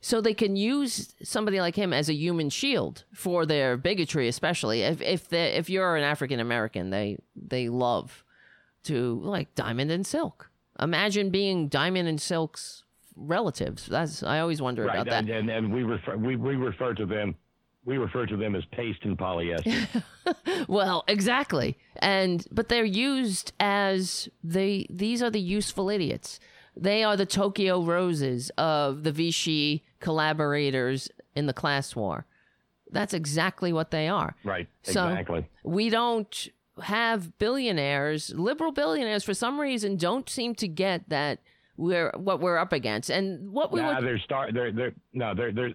So they can use somebody like him as a human shield for their bigotry, especially if if they, if you're an African American, they they love to like Diamond and Silk. Imagine being Diamond and Silk's relatives. That's I always wonder right, about that. and, and, and we refer we, we refer to them we refer to them as paste and polyester. Well, exactly. And but they're used as they these are the useful idiots. They are the Tokyo Roses of the Vichy collaborators in the class war. That's exactly what they are. right, So exactly. we don't have billionaires, liberal billionaires for some reason don't seem to get that we're what we're up against. And what we Nah, would they're start they're they're no they're they're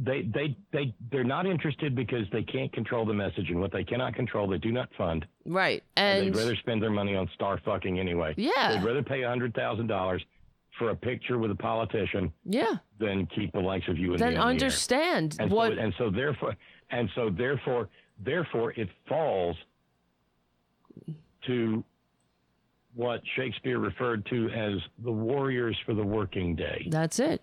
they they they they're not interested because they can't control the message and what they cannot control they do not fund. right. And And they'd rather spend their money on star fucking anyway. Yeah. They'd rather pay a hundred thousand dollars for a picture with a politician yeah, than keep the likes of you and then the understand And what so, and so therefore and so therefore therefore it falls to what Shakespeare referred to as the warriors for the working day. That's it.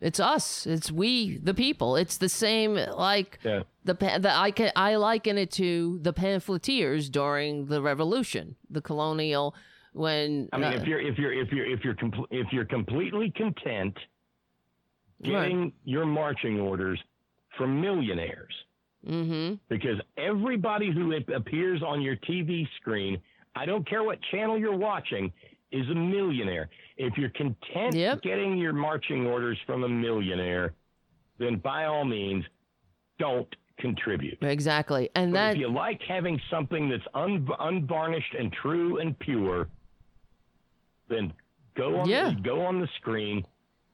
It's us. It's we, the people. It's the same like Yeah. the the I can I liken it to the pamphleteers during the revolution, the colonial when I mean, uh, if you're if you're if you're if you're compl- if you're completely content getting your marching orders from millionaires, mm-hmm. because everybody who appears on your TV screen, I don't care what channel you're watching, is a millionaire. If you're content Yep. getting your marching orders from a millionaire, then by all means, don't contribute. exactly, and But that if you like having something that's un- unvarnished and true and pure, then go on Yeah. the, go on the screen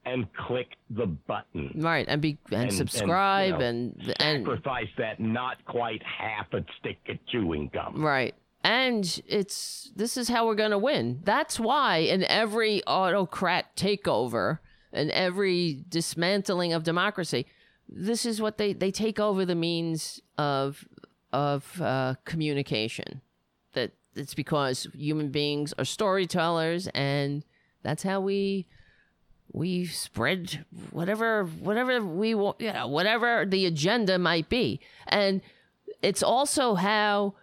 and click the button. right and be and, and, subscribe you know, and and Sacrifice that not quite half a stick of chewing gum. Right. And it's this is how we're going to win. That's why in every autocrat takeover and every dismantling of democracy, this is what they they take over the means of of uh, communication. That it's because human beings are storytellers, and that's how we we spread whatever whatever we want, you know, whatever the agenda might be, and it's also how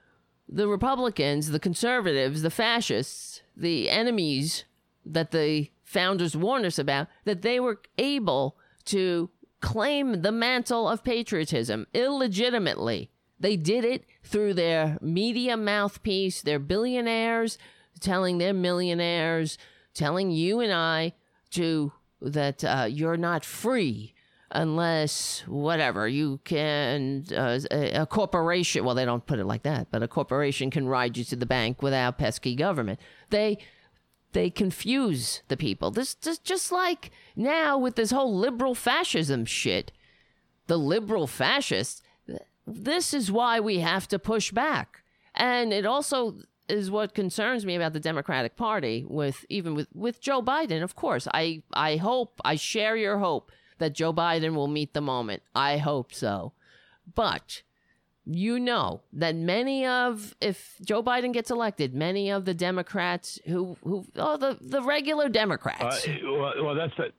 the Republicans, the conservatives, the fascists, the enemies that the founders warned us about, that they were able to claim the mantle of patriotism illegitimately. They did it through their media mouthpiece, their billionaires telling their millionaires, telling you and I to that uh, you're not free unless whatever you can uh, a, a corporation well they don't put it like that but a corporation can ride you to the bank without pesky government. They they confuse the people. This just just like now with this whole liberal fascism shit the liberal fascists this is why we have to push back. And it also is what concerns me about the democratic party with even with with joe biden of course i i hope i share your hope that joe biden will meet the moment i hope so but you know that many of if joe biden gets elected many of the democrats who who oh the the regular Uh, democrats well, well, that's the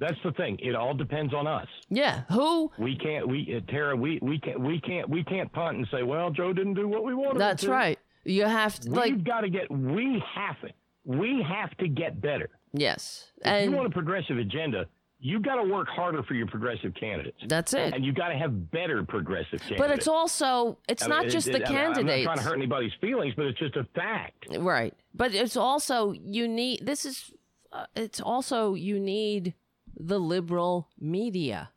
that's the thing. It all depends on us. yeah who We can't. We uh, Tara. We we can't. We can't. We can't punt and say, "Well, Joe didn't do what we wanted." that's right you have to We've like got to get. We have it. We have to get better. yes If and you want a progressive agenda, you got to work harder for your progressive candidates, that's it and you got to have better progressive candidates. But it's also it's I not mean, just it- the it- mean, I'm candidates. not trying to hurt anybody's feelings, but it's just a fact. Right. But it's also you need this is uh, it's also you need the liberal media.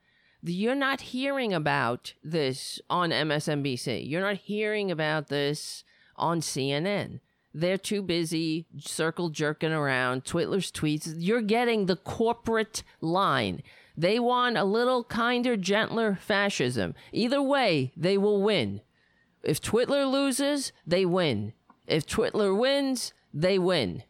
You're not hearing about this on MSNBC. You're not hearing about this on CNN. They're too busy circle jerking around Twitler's tweets. You're getting the corporate line. They want a little kinder, gentler fascism. Either way, they will win. If Twitler loses, they win. If Twitler wins, they win.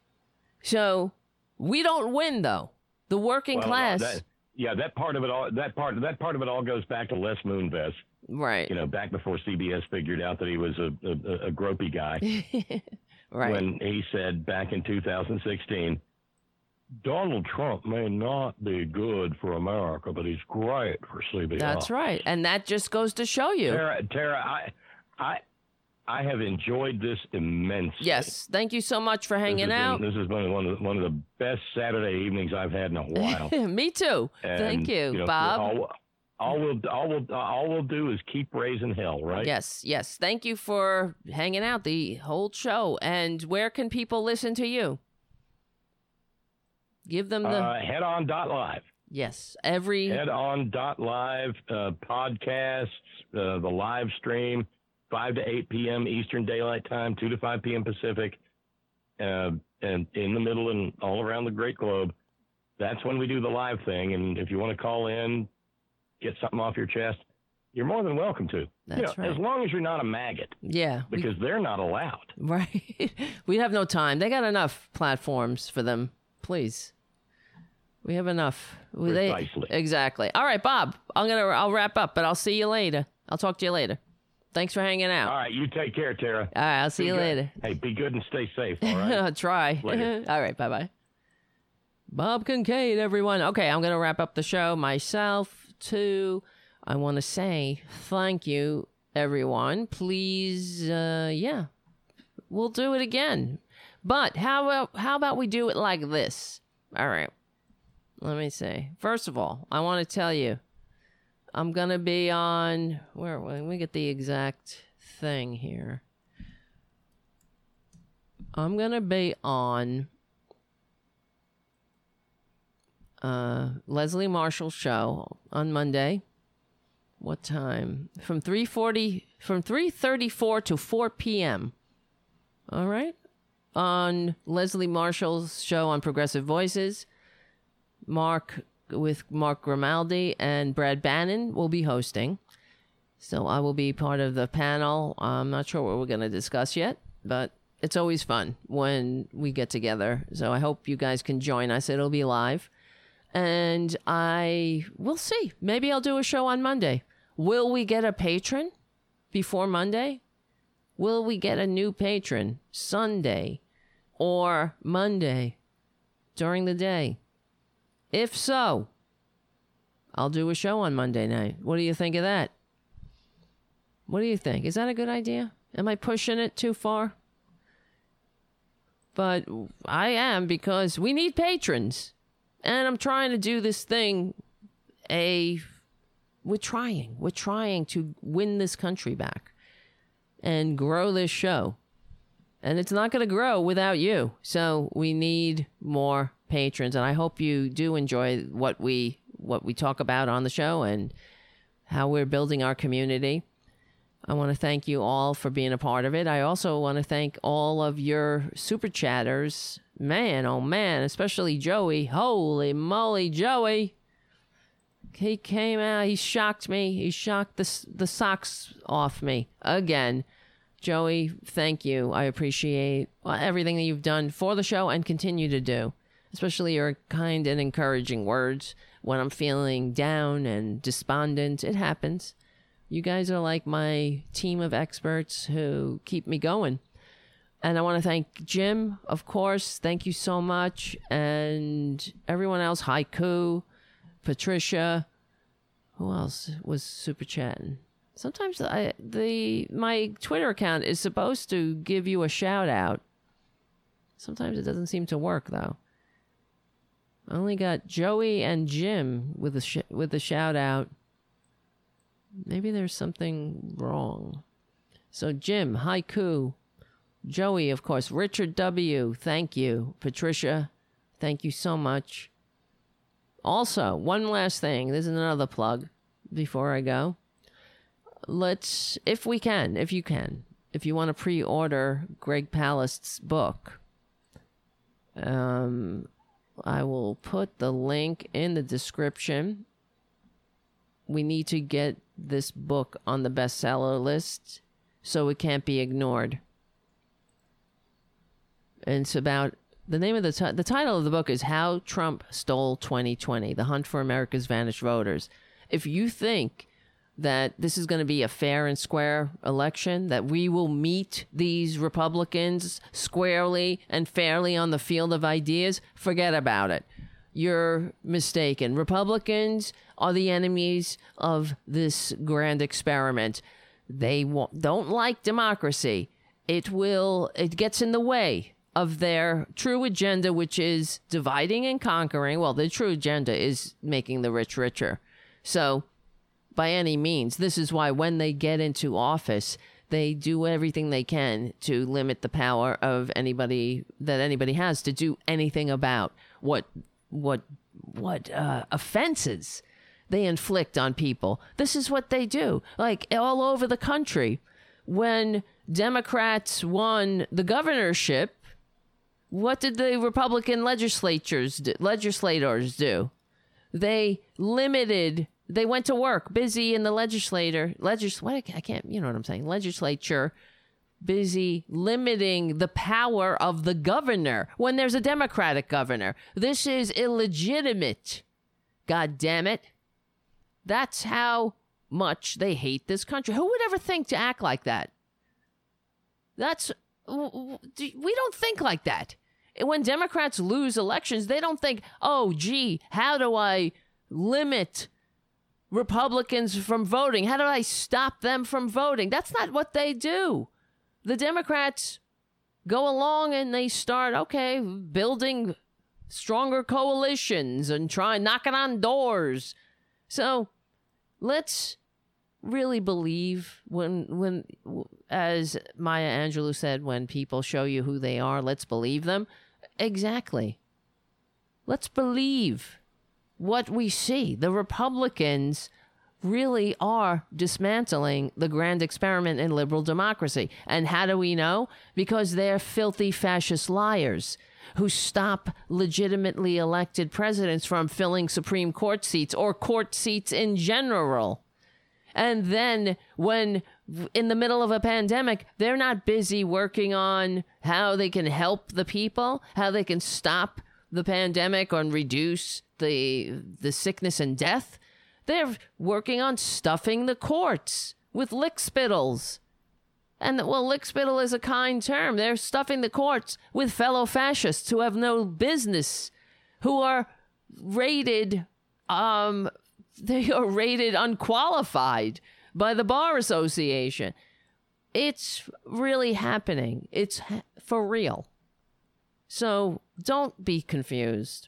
So we don't win though. The working Well, class, that- yeah, that part of it all. That part. That part of it all goes back to Les Moonves. Right? You know, back before CBS figured out that he was a a, a gropey guy. right. when he said back in 2016, Donald Trump may not be good for America, but he's great for CBS. That's right, and that just goes to show you. Tara, Tara, I, I, I have enjoyed this immensely. Yes, thank you so much for This hanging been- out. this has been one of the, one of the best Saturday evenings I've had in a while. Me too. And, thank you, know, Bob. All, we'll all we'll all we'll do is keep raising hell, right? Yes, yes. Thank you for hanging out the whole show. And where can people listen to you? Give them the Uh, head on dot live. yes every Head on dot live uh, podcasts, uh, the live stream, five to eight p.m. Eastern Daylight Time, two to five p.m. Pacific, uh, and in the middle and all around the Great Globe. That's when we do the live thing. And if you want to call in, get something off your chest, you're more than welcome to. That's you know, right. As long as you're not a maggot, yeah we- because they're not allowed. right. we have no time. They got enough platforms for them. Please, we have enough. We- they- Precisely. exactly. All right, Bob. I'm gonna. I'll wrap up, but I'll see you later. I'll talk to you later. Thanks for hanging out. All right, you take care, Tara. All right, I'll see Be you good. later. Hey, be good and stay safe. All right. Try. Later. All right. Bye bye. Bob Kincaid, everyone. Okay, I'm going to wrap up the show myself, too. I want to say thank you, everyone. Please, uh, yeah, we'll do it again. But how about, how about we do it like this? All right. Let me see. First of all, I want to tell you, I'm to be on, where, let me get the exact thing here. I'm gonna be on uh Leslie Marshall's show on Monday. What time? From three forty from three thirty four to four PM. All right. On Leslie Marshall's show on Progressive Voices. Mark with Mark Grimaldi and Brad Bannon will be hosting. So I will be part of the panel. I'm not sure what we're going to discuss yet, but it's always fun when we get together. So I hope you guys can join us. It'll be live. And I will see. Maybe I'll do a show on Monday. Will we get a patron before Monday? Will we get a new patron Sunday or Monday during the day? If so, I'll do a show on Monday night. What do you think of that? What do you think? Is that a good idea? Am I pushing it too far? But I am because we need patrons. And I'm trying to do this thing a we're trying. We're trying to win this country back and grow this show. And it's not going to grow without you. So we need more patrons and I hope you do enjoy what we what we talk about on the show and how we're building our community. I want to thank you all for being a part of it. I also want to thank all of your super chatters. Man, oh man, especially Joey. Holy moly, Joey. He came out, he shocked me. He shocked the, the socks off me again. Joey, thank you. I appreciate uh, everything that you've done for the show and continue to do, especially your kind and encouraging words when I'm feeling down and despondent. It happens. You guys are like my team of experts who keep me going. And I want to thank Jim, of course. Thank you so much. And everyone else, Haiku, Patricia. Who else was super chatting? Sometimes I, the my Twitter account is supposed to give you a shout out. Sometimes it doesn't seem to work though. I only got Joey and Jim with a sh- with a shout out. Maybe there's something wrong. So Jim, haiku, Joey, of course, Richard W. Thank you, Patricia. Thank you so much. Also, one last thing. This is another plug before I go. Let's, if we can, if you can, if you want to pre-order Greg Palast's book, um, I will put the link in the description. We need to get this book on the bestseller list so it can't be ignored. And it's about the name of the t- the title of the book is How Trump Stole 2020: The Hunt for America's Vanished Voters. If you think that this is going to be a fair and square election, that we will meet these Republicans squarely and fairly on the field of ideas, forget about it. You're mistaken. Republicans are the enemies of this grand experiment. They don't like democracy. It will, it gets in the way of their true agenda, which is dividing and conquering. Well, the true agenda is making the rich richer. So, by any means, this is why when they get into office, they do everything they can to limit the power of anybody that anybody has to do anything about what what what uh, offenses they inflict on people. This is what they do, like all over the country. When Democrats won the governorship, what did the Republican legislatures do, legislators do? They limited. They went to work, busy in the legislator. Legis. What I can't. You know what I'm saying? Legislature, busy limiting the power of the governor when there's a Democratic governor. This is illegitimate. God damn it. That's how much they hate this country. Who would ever think to act like that? That's we don't think like that. When Democrats lose elections, they don't think, "Oh, gee, how do I limit Republicans from voting? How do I stop them from voting?" That's not what they do. The Democrats go along and they start, okay, building stronger coalitions and trying knocking on doors so let's really believe when when as Maya Angelou said when people show you who they are let's believe them exactly. Let's believe what we see. The republicans really are dismantling the grand experiment in liberal democracy. And how do we know? Because they're filthy fascist liars who stop legitimately elected presidents from filling Supreme Court seats or court seats in general. And then when in the middle of a pandemic, they're not busy working on how they can help the people, how they can stop the pandemic or reduce the the sickness and death. They're working on stuffing the courts with lickspittles and well, lickspittle is a kind term. They're stuffing the courts with fellow fascists who have no business, who are rated, um, they are rated unqualified by the Bar Association. It's really happening. It's ha- for real. So don't be confused.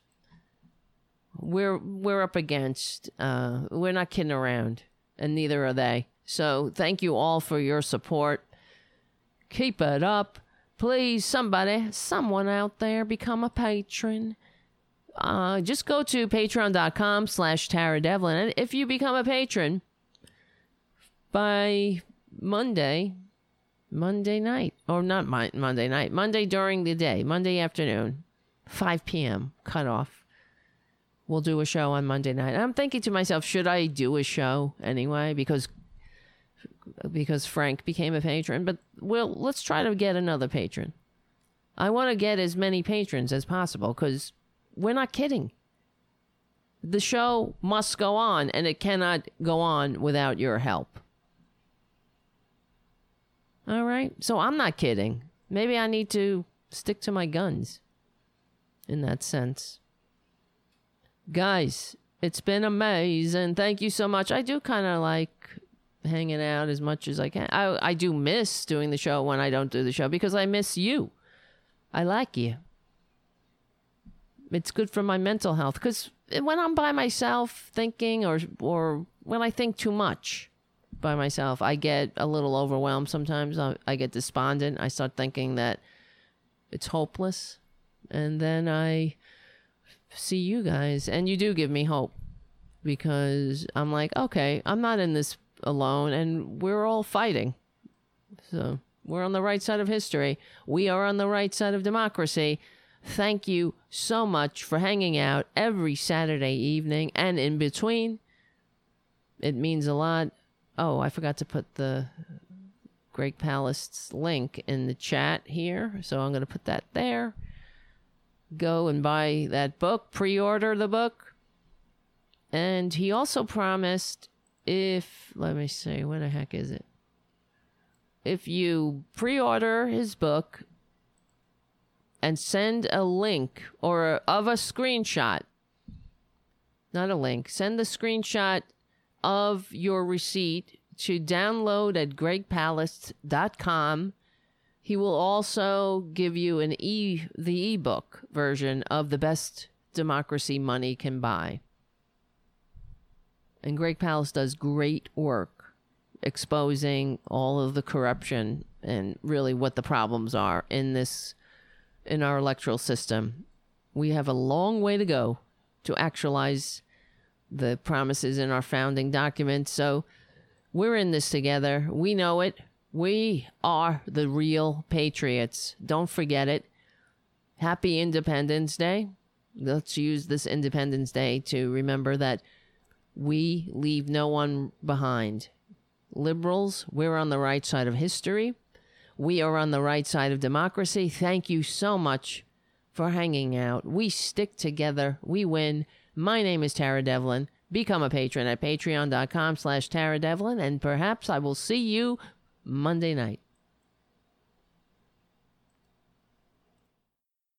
We're we're up against. Uh, we're not kidding around, and neither are they. So thank you all for your support. Keep it up. Please, somebody, someone out there, become a patron. Uh, just go to patreon.com slash Tara Devlin. And if you become a patron by Monday, Monday night, or not my, Monday night, Monday during the day, Monday afternoon, 5 p.m. cutoff. We'll do a show on Monday night. I'm thinking to myself, should I do a show anyway? Because because Frank became a patron, but well, let's try to get another patron. I want to get as many patrons as possible because we're not kidding. The show must go on, and it cannot go on without your help. All right, so I'm not kidding. Maybe I need to stick to my guns in that sense. Guys, it's been amazing. Thank you so much. I do kind of like hanging out as much as I can. I I do miss doing the show when I don't do the show because I miss you. I like you. It's good for my mental health because when I'm by myself thinking or or when I think too much by myself, I get a little overwhelmed sometimes. I, I get despondent. I start thinking that it's hopeless. And then I see you guys and you do give me hope because I'm like, okay, I'm not in this alone and we're all fighting. So We're on the right side of history. We are on the right side of democracy. Thank you so much for hanging out every Saturday evening and in between. It means a lot. Oh, I forgot to put the Greg Palast's link in the chat here. So I'm going to put that there. Go and buy that book, pre order the book. And he also promised if, let me see, what the heck is it? If you pre order his book and send a link or of a screenshot, not a link, send the screenshot of your receipt to download at gregpalast.com. He will also give you an e the ebook version of the best democracy money can buy. And Greg Palast does great work exposing all of the corruption and really what the problems are in this in our electoral system. We have a long way to go to actualize the promises in our founding documents. So we're in this together. We know it. We are the real patriots. Don't forget it. Happy Independence Day. Let's use this Independence Day to remember that we leave no one behind. Liberals, we're on the right side of history. We are on the right side of democracy. Thank you so much for hanging out. We stick together. We win. My name is Tara Devlin. Become a patron at patreon.com slash Tara Devlin, and perhaps I will see you Monday night.